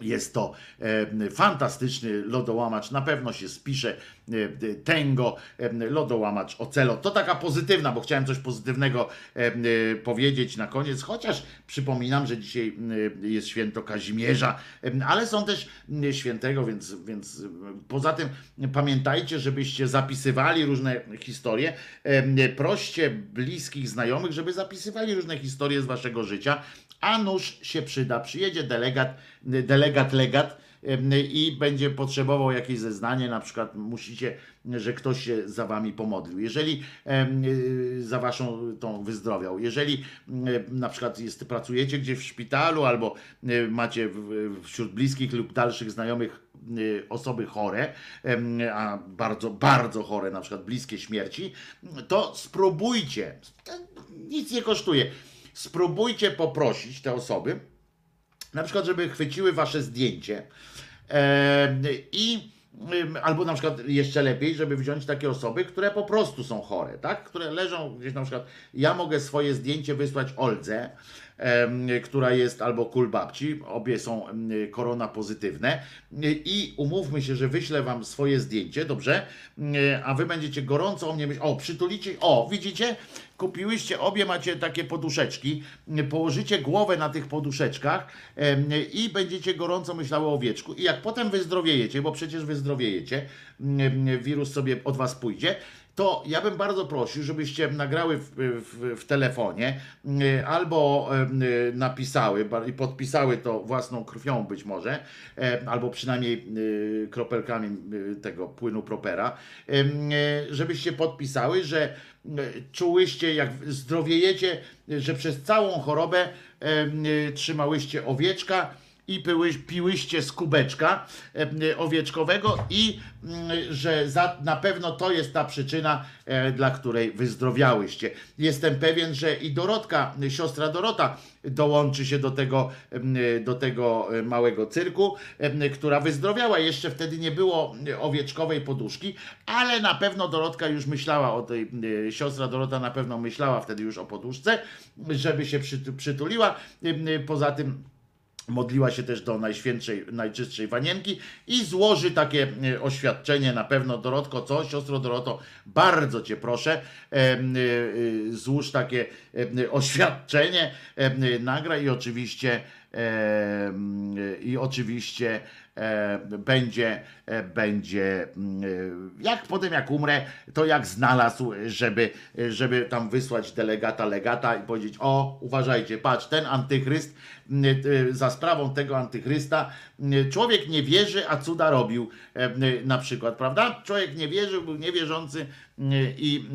Jest to e, fantastyczny lodołamacz, na pewno się spisze e, Tengo, e, lodołamacz Ocelot. To taka pozytywna, bo chciałem coś pozytywnego powiedzieć na koniec, chociaż przypominam, że dzisiaj jest święto Kazimierza, ale są też świętego, więc, więc poza tym pamiętajcie, żebyście zapisywali różne historie. Proście bliskich znajomych, żeby zapisywali różne historie z waszego życia, a nóż się przyda. Przyjedzie delegat, delegat, legat i będzie potrzebował jakieś zeznanie, na przykład musicie, że ktoś się za wami pomodlił. Jeżeli y, za waszą tą wyzdrowiał, jeżeli na przykład jest, pracujecie gdzieś w szpitalu albo macie wśród bliskich lub dalszych znajomych y, osoby chore, a bardzo, bardzo chore, na przykład bliskie śmierci, to spróbujcie, nic nie kosztuje, spróbujcie poprosić te osoby, na przykład, żeby chwyciły wasze zdjęcie e, i ym, albo na przykład jeszcze lepiej, żeby wziąć takie osoby, które po prostu są chore, tak? Które leżą gdzieś na przykład, ja mogę swoje zdjęcie wysłać Oldze, która jest albo kul babci, obie są korona pozytywne i umówmy się, że wyślę wam swoje zdjęcie, dobrze? A wy będziecie gorąco o mnie myśleć, o przytulicie, o widzicie? Kupiłyście, obie macie takie poduszeczki, położycie głowę na tych poduszeczkach i będziecie gorąco myślały o wieczku. I jak potem wyzdrowiejecie, bo przecież wyzdrowiejecie, wirus sobie od was pójdzie, to ja bym bardzo prosił, żebyście nagrały w, w, w telefonie y, albo y, napisały i podpisały to własną krwią być może, e, albo przynajmniej kropelkami tego płynu propera, żebyście podpisały, że czułyście, jak zdrowiejecie, że przez całą chorobę trzymałyście owieczka, i piły, piłyście z kubeczka e, owieczkowego i że za, na pewno to jest ta przyczyna, e, dla której wyzdrowiałyście. Jestem pewien, że i Dorotka, siostra Dorota dołączy się do tego, do tego e, małego cyrku, która wyzdrowiała. Jeszcze wtedy nie było owieczkowej poduszki, ale na pewno Dorotka już myślała o tej, siostra Dorota na pewno myślała wtedy już o poduszce, żeby się przytu- przytuliła. Poza tym modliła się też do Najświętszej, Najczystszej Wanienki i złoży takie e, oświadczenie na pewno Dorotko, co? Siostro Doroto, bardzo Cię proszę, e, e, złóż takie oświadczenie, em, nagraj i oczywiście i oczywiście będzie, e, będzie mm, e, jak potem jak umrę, to jak znalazł, żeby, żeby tam wysłać delegata, legata i powiedzieć, o uważajcie, patrz, ten antychryst, mm, e, za sprawą tego antychrysta mm, człowiek nie wierzy, a cuda robił e, na przykład, prawda? Człowiek nie wierzył, był niewierzący i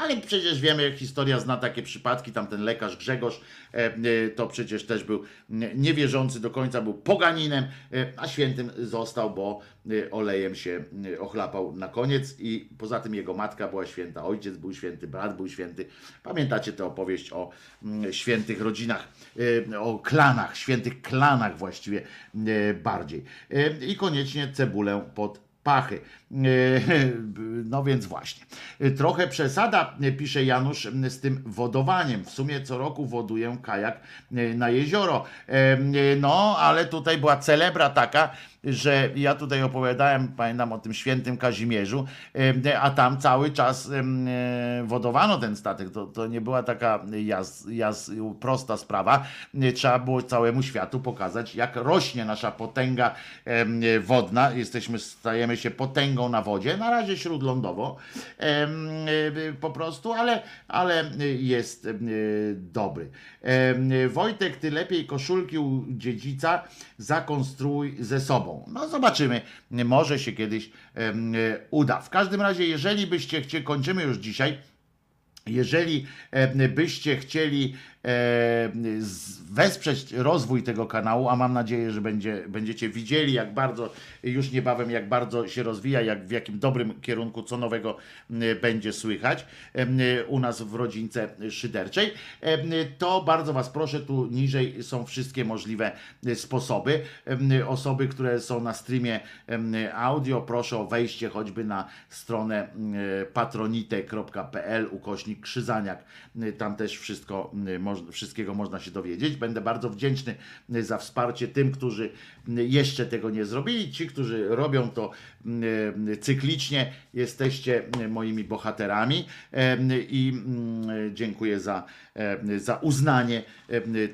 ale przecież wiemy, historia zna takie przypadki, tam ten lekarz Grzegorz e, to przecież też był niewierzący do końca, był poganinem, e, a świętym został, bo e, olejem się e, ochlapał na koniec i poza tym jego matka była święta, ojciec był święty, brat był święty. Pamiętacie tę opowieść o mm, świętych rodzinach, e, o klanach, świętych klanach właściwie bardziej. I koniecznie cebulę pod pachy. No więc właśnie. Trochę przesada, pisze Janusz, z tym wodowaniem. W sumie co roku woduję kajak na jezioro. No, ale tutaj była celebra taka, że ja tutaj opowiadałem, pamiętam o tym świętym Kazimierzu, a tam cały czas wodowano ten statek. To, to nie była taka jaz, jaz, prosta sprawa. Trzeba było całemu światu pokazać, jak rośnie nasza potęga wodna. Jesteśmy, stajemy się potęgą na wodzie, na razie śródlądowo po prostu, ale, ale jest dobry. Wojtek, ty lepiej koszulki u dziedzica zakonstruuj ze sobą. No zobaczymy, może się kiedyś uda. W każdym razie, jeżeli byście chcieli, kończymy już dzisiaj, jeżeli byście chcieli wesprzeć rozwój tego kanału, a mam nadzieję, że będzie, będziecie widzieli, jak bardzo już niebawem, jak bardzo się rozwija, jak w jakim dobrym kierunku co nowego będzie słychać u nas w rodzince szyderczej, to bardzo Was proszę, tu niżej są wszystkie możliwe sposoby. Em, Osoby, które są na streamie audio, proszę o wejście choćby na stronę patronite.pl ukośnik krzyzaniak. Tam też wszystko, m, moż- wszystkiego można się dowiedzieć. Będę bardzo wdzięczny za wsparcie tym, którzy jeszcze tego nie zrobili. Ci, którzy robią to m, cyklicznie, jesteście moimi bohaterami i mm, dziękuję za, za uznanie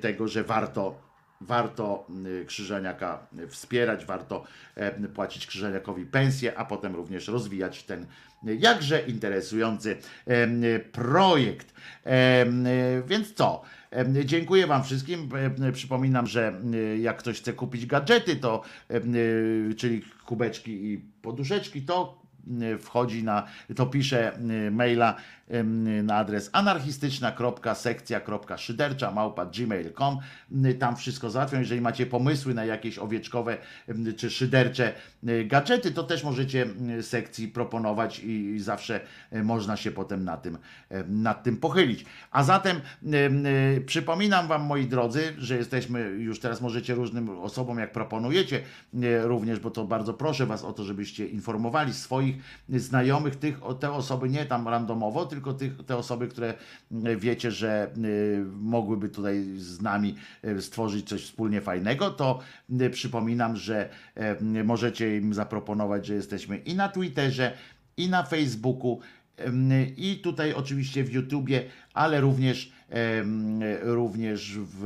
tego, że warto warto y, Krzyżaniaka wspierać, warto płacić Krzyżaniakowi pensję, a potem również rozwijać ten jakże interesujący projekt. Więc co? Dziękuję Wam wszystkim. Przypominam, że jak ktoś chce kupić gadżety, to y, czyli kubeczki i poduszeczki, to wchodzi na, to pisze y, maila em, na adres anarchistyczna.sekcja.szydercza małpa gmail.com Y, tam wszystko załatwią. Jeżeli macie pomysły na jakieś owieczkowe czy szydercze y, gadżety, to też możecie y, sekcji proponować i zawsze y, można się potem na tym, nad tym pochylić. A zatem em, y, przypominam Wam, moi drodzy, że jesteśmy już teraz możecie różnym osobom, jak proponujecie y, również, bo to bardzo proszę Was o to, żebyście informowali swoich znajomych, tych, te osoby nie tam randomowo, tylko tych, te osoby, które y, wiecie, że y, mogłyby tutaj z nami y, stworzyć coś wspólnie fajnego, to przypominam, że możecie im zaproponować, że jesteśmy i na Twitterze, i na Facebooku, i tutaj oczywiście w YouTubie, ale również, również w,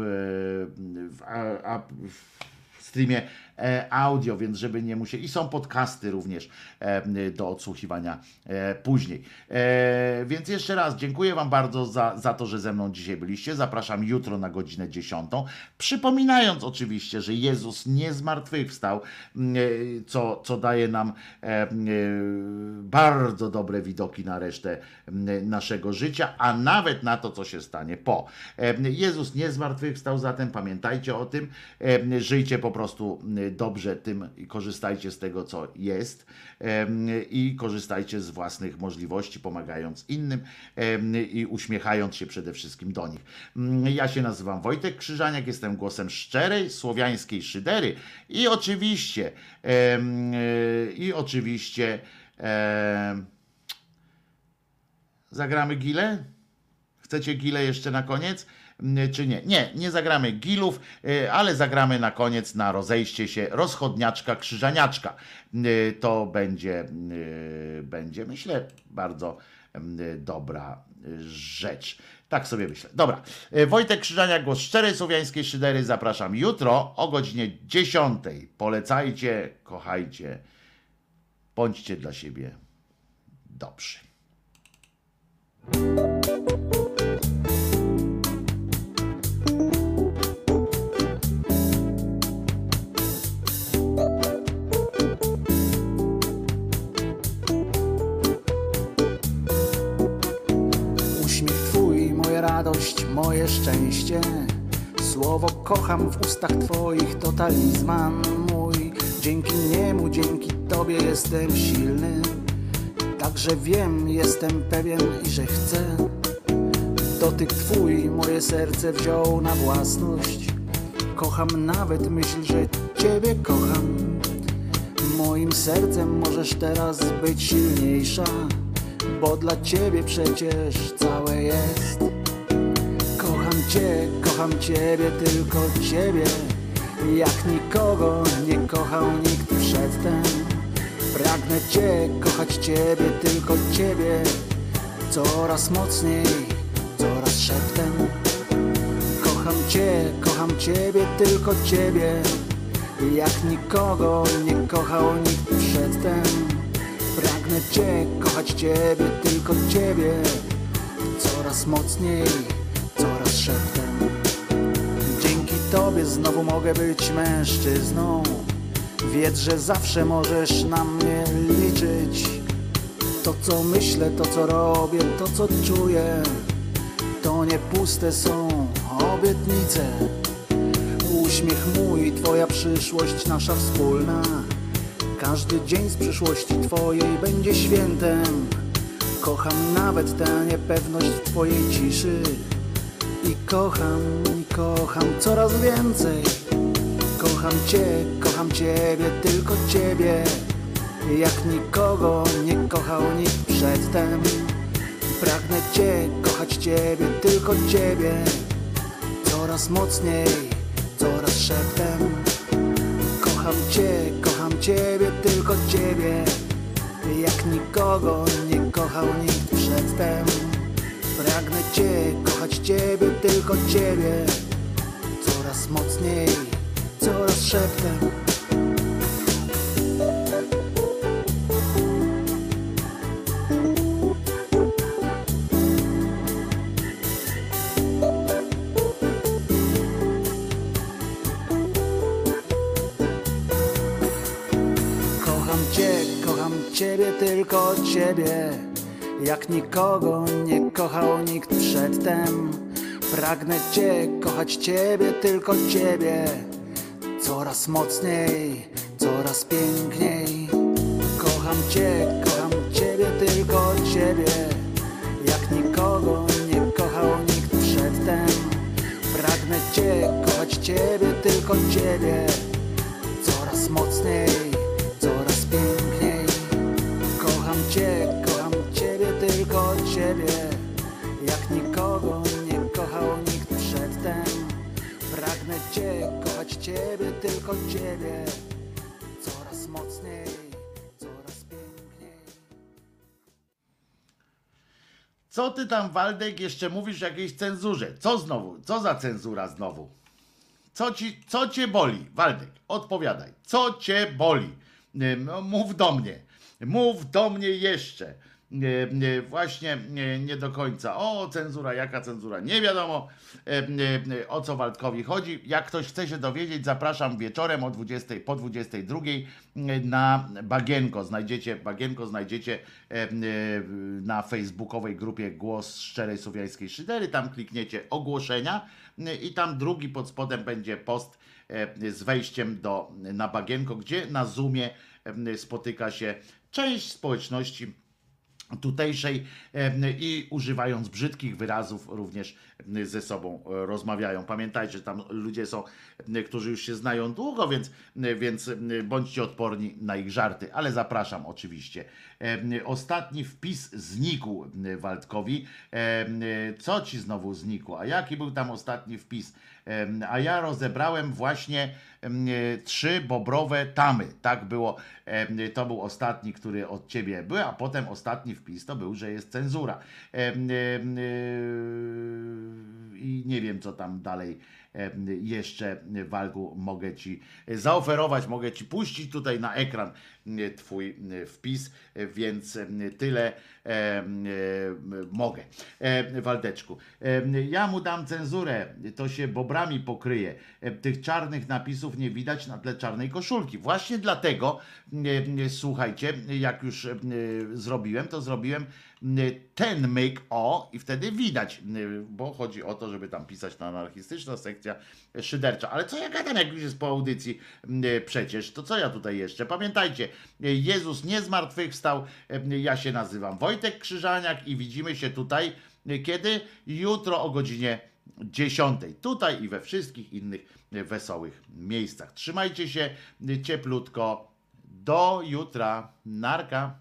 w, a, w streamie e, audio, więc żeby nie musieli. I są podcasty również e, do odsłuchiwania e, później. E, Więc jeszcze raz dziękuję Wam bardzo za, za to, że ze mną dzisiaj byliście. Zapraszam jutro na godzinę 10. Przypominając oczywiście, że Jezus nie zmartwychwstał, e, co, co daje nam e, e, bardzo dobre widoki na resztę naszego życia, a nawet na to, co się stanie po. E, Jezus nie zmartwychwstał, zatem pamiętajcie o tym. E, Żyjcie po prostu dobrze tym korzystajcie z tego, co jest i korzystajcie z własnych możliwości, pomagając innym i uśmiechając się przede wszystkim do nich. Mm, Ja się nazywam Wojtek Krzyżaniak, jestem głosem szczerej, słowiańskiej szydery i oczywiście i oczywiście zagramy gilę? Chcecie gilę jeszcze na koniec? Mm, Czy nie? Nie, nie zagramy gilów, y, ale zagramy na koniec na rozejście się rozchodniaczka, krzyżaniaczka. Y, To będzie, y, będzie myślę, bardzo y, dobra y, rzecz. Tak sobie myślę. Dobra. Y, Wojtek Krzyżaniak, głos szczerej słowiańskiej szydery. Zapraszam jutro o godzinie 10. Polecajcie, kochajcie, bądźcie dla siebie dobrzy. Radość, moje szczęście. Słowo kocham w ustach twoich to talizman mój. Dzięki niemu, dzięki tobie jestem silny. Także wiem, jestem pewien i że chcę. Dotyk twój moje serce wziął na własność. Kocham nawet myśl, że ciebie kocham. Moim sercem możesz teraz być silniejsza Bo dla ciebie przecież całe jest cię, kocham ciebie, tylko ciebie. Jak nikogo nie kochał nikt przedtem. Pragnę cię, kochać ciebie, tylko ciebie. Coraz mocniej, coraz szeptem. Kocham cię, kocham ciebie, tylko ciebie. Jak nikogo nie kochał nikt przedtem. Pragnę Cię, kochać Ciebie, tylko Ciebie. Coraz mocniej, Tobie znowu mogę być mężczyzną. Wiedz, że zawsze możesz na mnie liczyć. To co myślę, to co robię, to co czuję To nie puste są obietnice. Uśmiech mój, Twoja przyszłość nasza wspólna. Każdy dzień z przyszłości Twojej będzie świętem. Kocham nawet tę niepewność w Twojej ciszy I kocham, kocham coraz więcej. Kocham Cię, kocham Ciebie, tylko Ciebie. Jak nikogo nie kochał nikt przedtem. Pragnę Cię, kochać Ciebie, tylko Ciebie. Coraz mocniej, coraz szeptem. Kocham Cię, kocham Ciebie, tylko Ciebie. Jak nikogo nie kochał nikt przedtem Pragnę Cię, kochać Ciebie, tylko Ciebie. Coraz mocniej, coraz szeptem. Kocham kocham Ciebie, tylko Ciebie Jak nikogo nie kochał nikt przedtem Pragnę Cię, kochać Ciebie, tylko Ciebie. Coraz mocniej, coraz piękniej. Kocham Cię, kocham Ciebie, tylko Ciebie. Jak nikogo nie kochał nikt przedtem Pragnę Cię, kochać Ciebie, tylko Ciebie. Coraz mocniej, Tylko Ciebie Coraz mocniej, coraz piękniej Co ty tam, Waldek, jeszcze mówisz o jakiejś cenzurze? Co znowu? Co za cenzura znowu? Co, ci, co cię boli? Waldek, odpowiadaj. Co cię boli? No, Mów do mnie. Mów do mnie jeszcze. Nie, nie, Właśnie nie, do końca. O, cenzura, jaka cenzura? Nie wiadomo e, e, o co Waldkowi chodzi. Jak ktoś chce się dowiedzieć, zapraszam wieczorem o 20, po 22 na Bagienko. Znajdziecie Bagienko, znajdziecie e, e, na facebookowej grupie Głos Szczerej Słowiańskiej Szydery. Tam klikniecie ogłoszenia e, i tam drugi pod spodem będzie post e, z wejściem do, na Bagienko, gdzie na Zoomie e, spotyka się część społeczności tutejszej i używając brzydkich wyrazów również ze sobą e, rozmawiają. Pamiętajcie, że tam ludzie są, którzy już się znają długo, więc, więc bądźcie odporni na ich żarty, ale zapraszam oczywiście. Ostatni wpis znikł Waldkowi. Co ci znowu znikło? A jaki był tam ostatni wpis? A ja rozebrałem właśnie trzy bobrowe tamy. Tak było. Em, To był ostatni, który od ciebie był, a potem ostatni wpis to był, że jest cenzura. Yy, I nie wiem, co tam dalej jeszcze Walgu mogę ci zaoferować, mogę ci puścić tutaj na ekran e, twój e, wpis, e, więc em, tyle e, mogę. E, Waldeczku, ja mu dam cenzurę, to się bobrami pokryje. E, Tych czarnych napisów nie widać na tle czarnej koszulki. Właśnie dlatego, e, e, słuchajcie, jak już e, zrobiłem, to zrobiłem e, ten myk o i wtedy widać, e, bo chodzi o to, żeby tam pisać na anarchistyczna sekcja szydercza. Ale co ja gadam, jak już jest po audycji e, przecież, to co ja tutaj jeszcze? Pamiętajcie, e, Jezus nie zmartwychwstał, e, ja się nazywam Wojtek Krzyżaniak i widzimy się tutaj, kiedy? Jutro o godzinie 10. Tutaj i we wszystkich innych wesołych miejscach. Trzymajcie się cieplutko. Do jutra. Narka.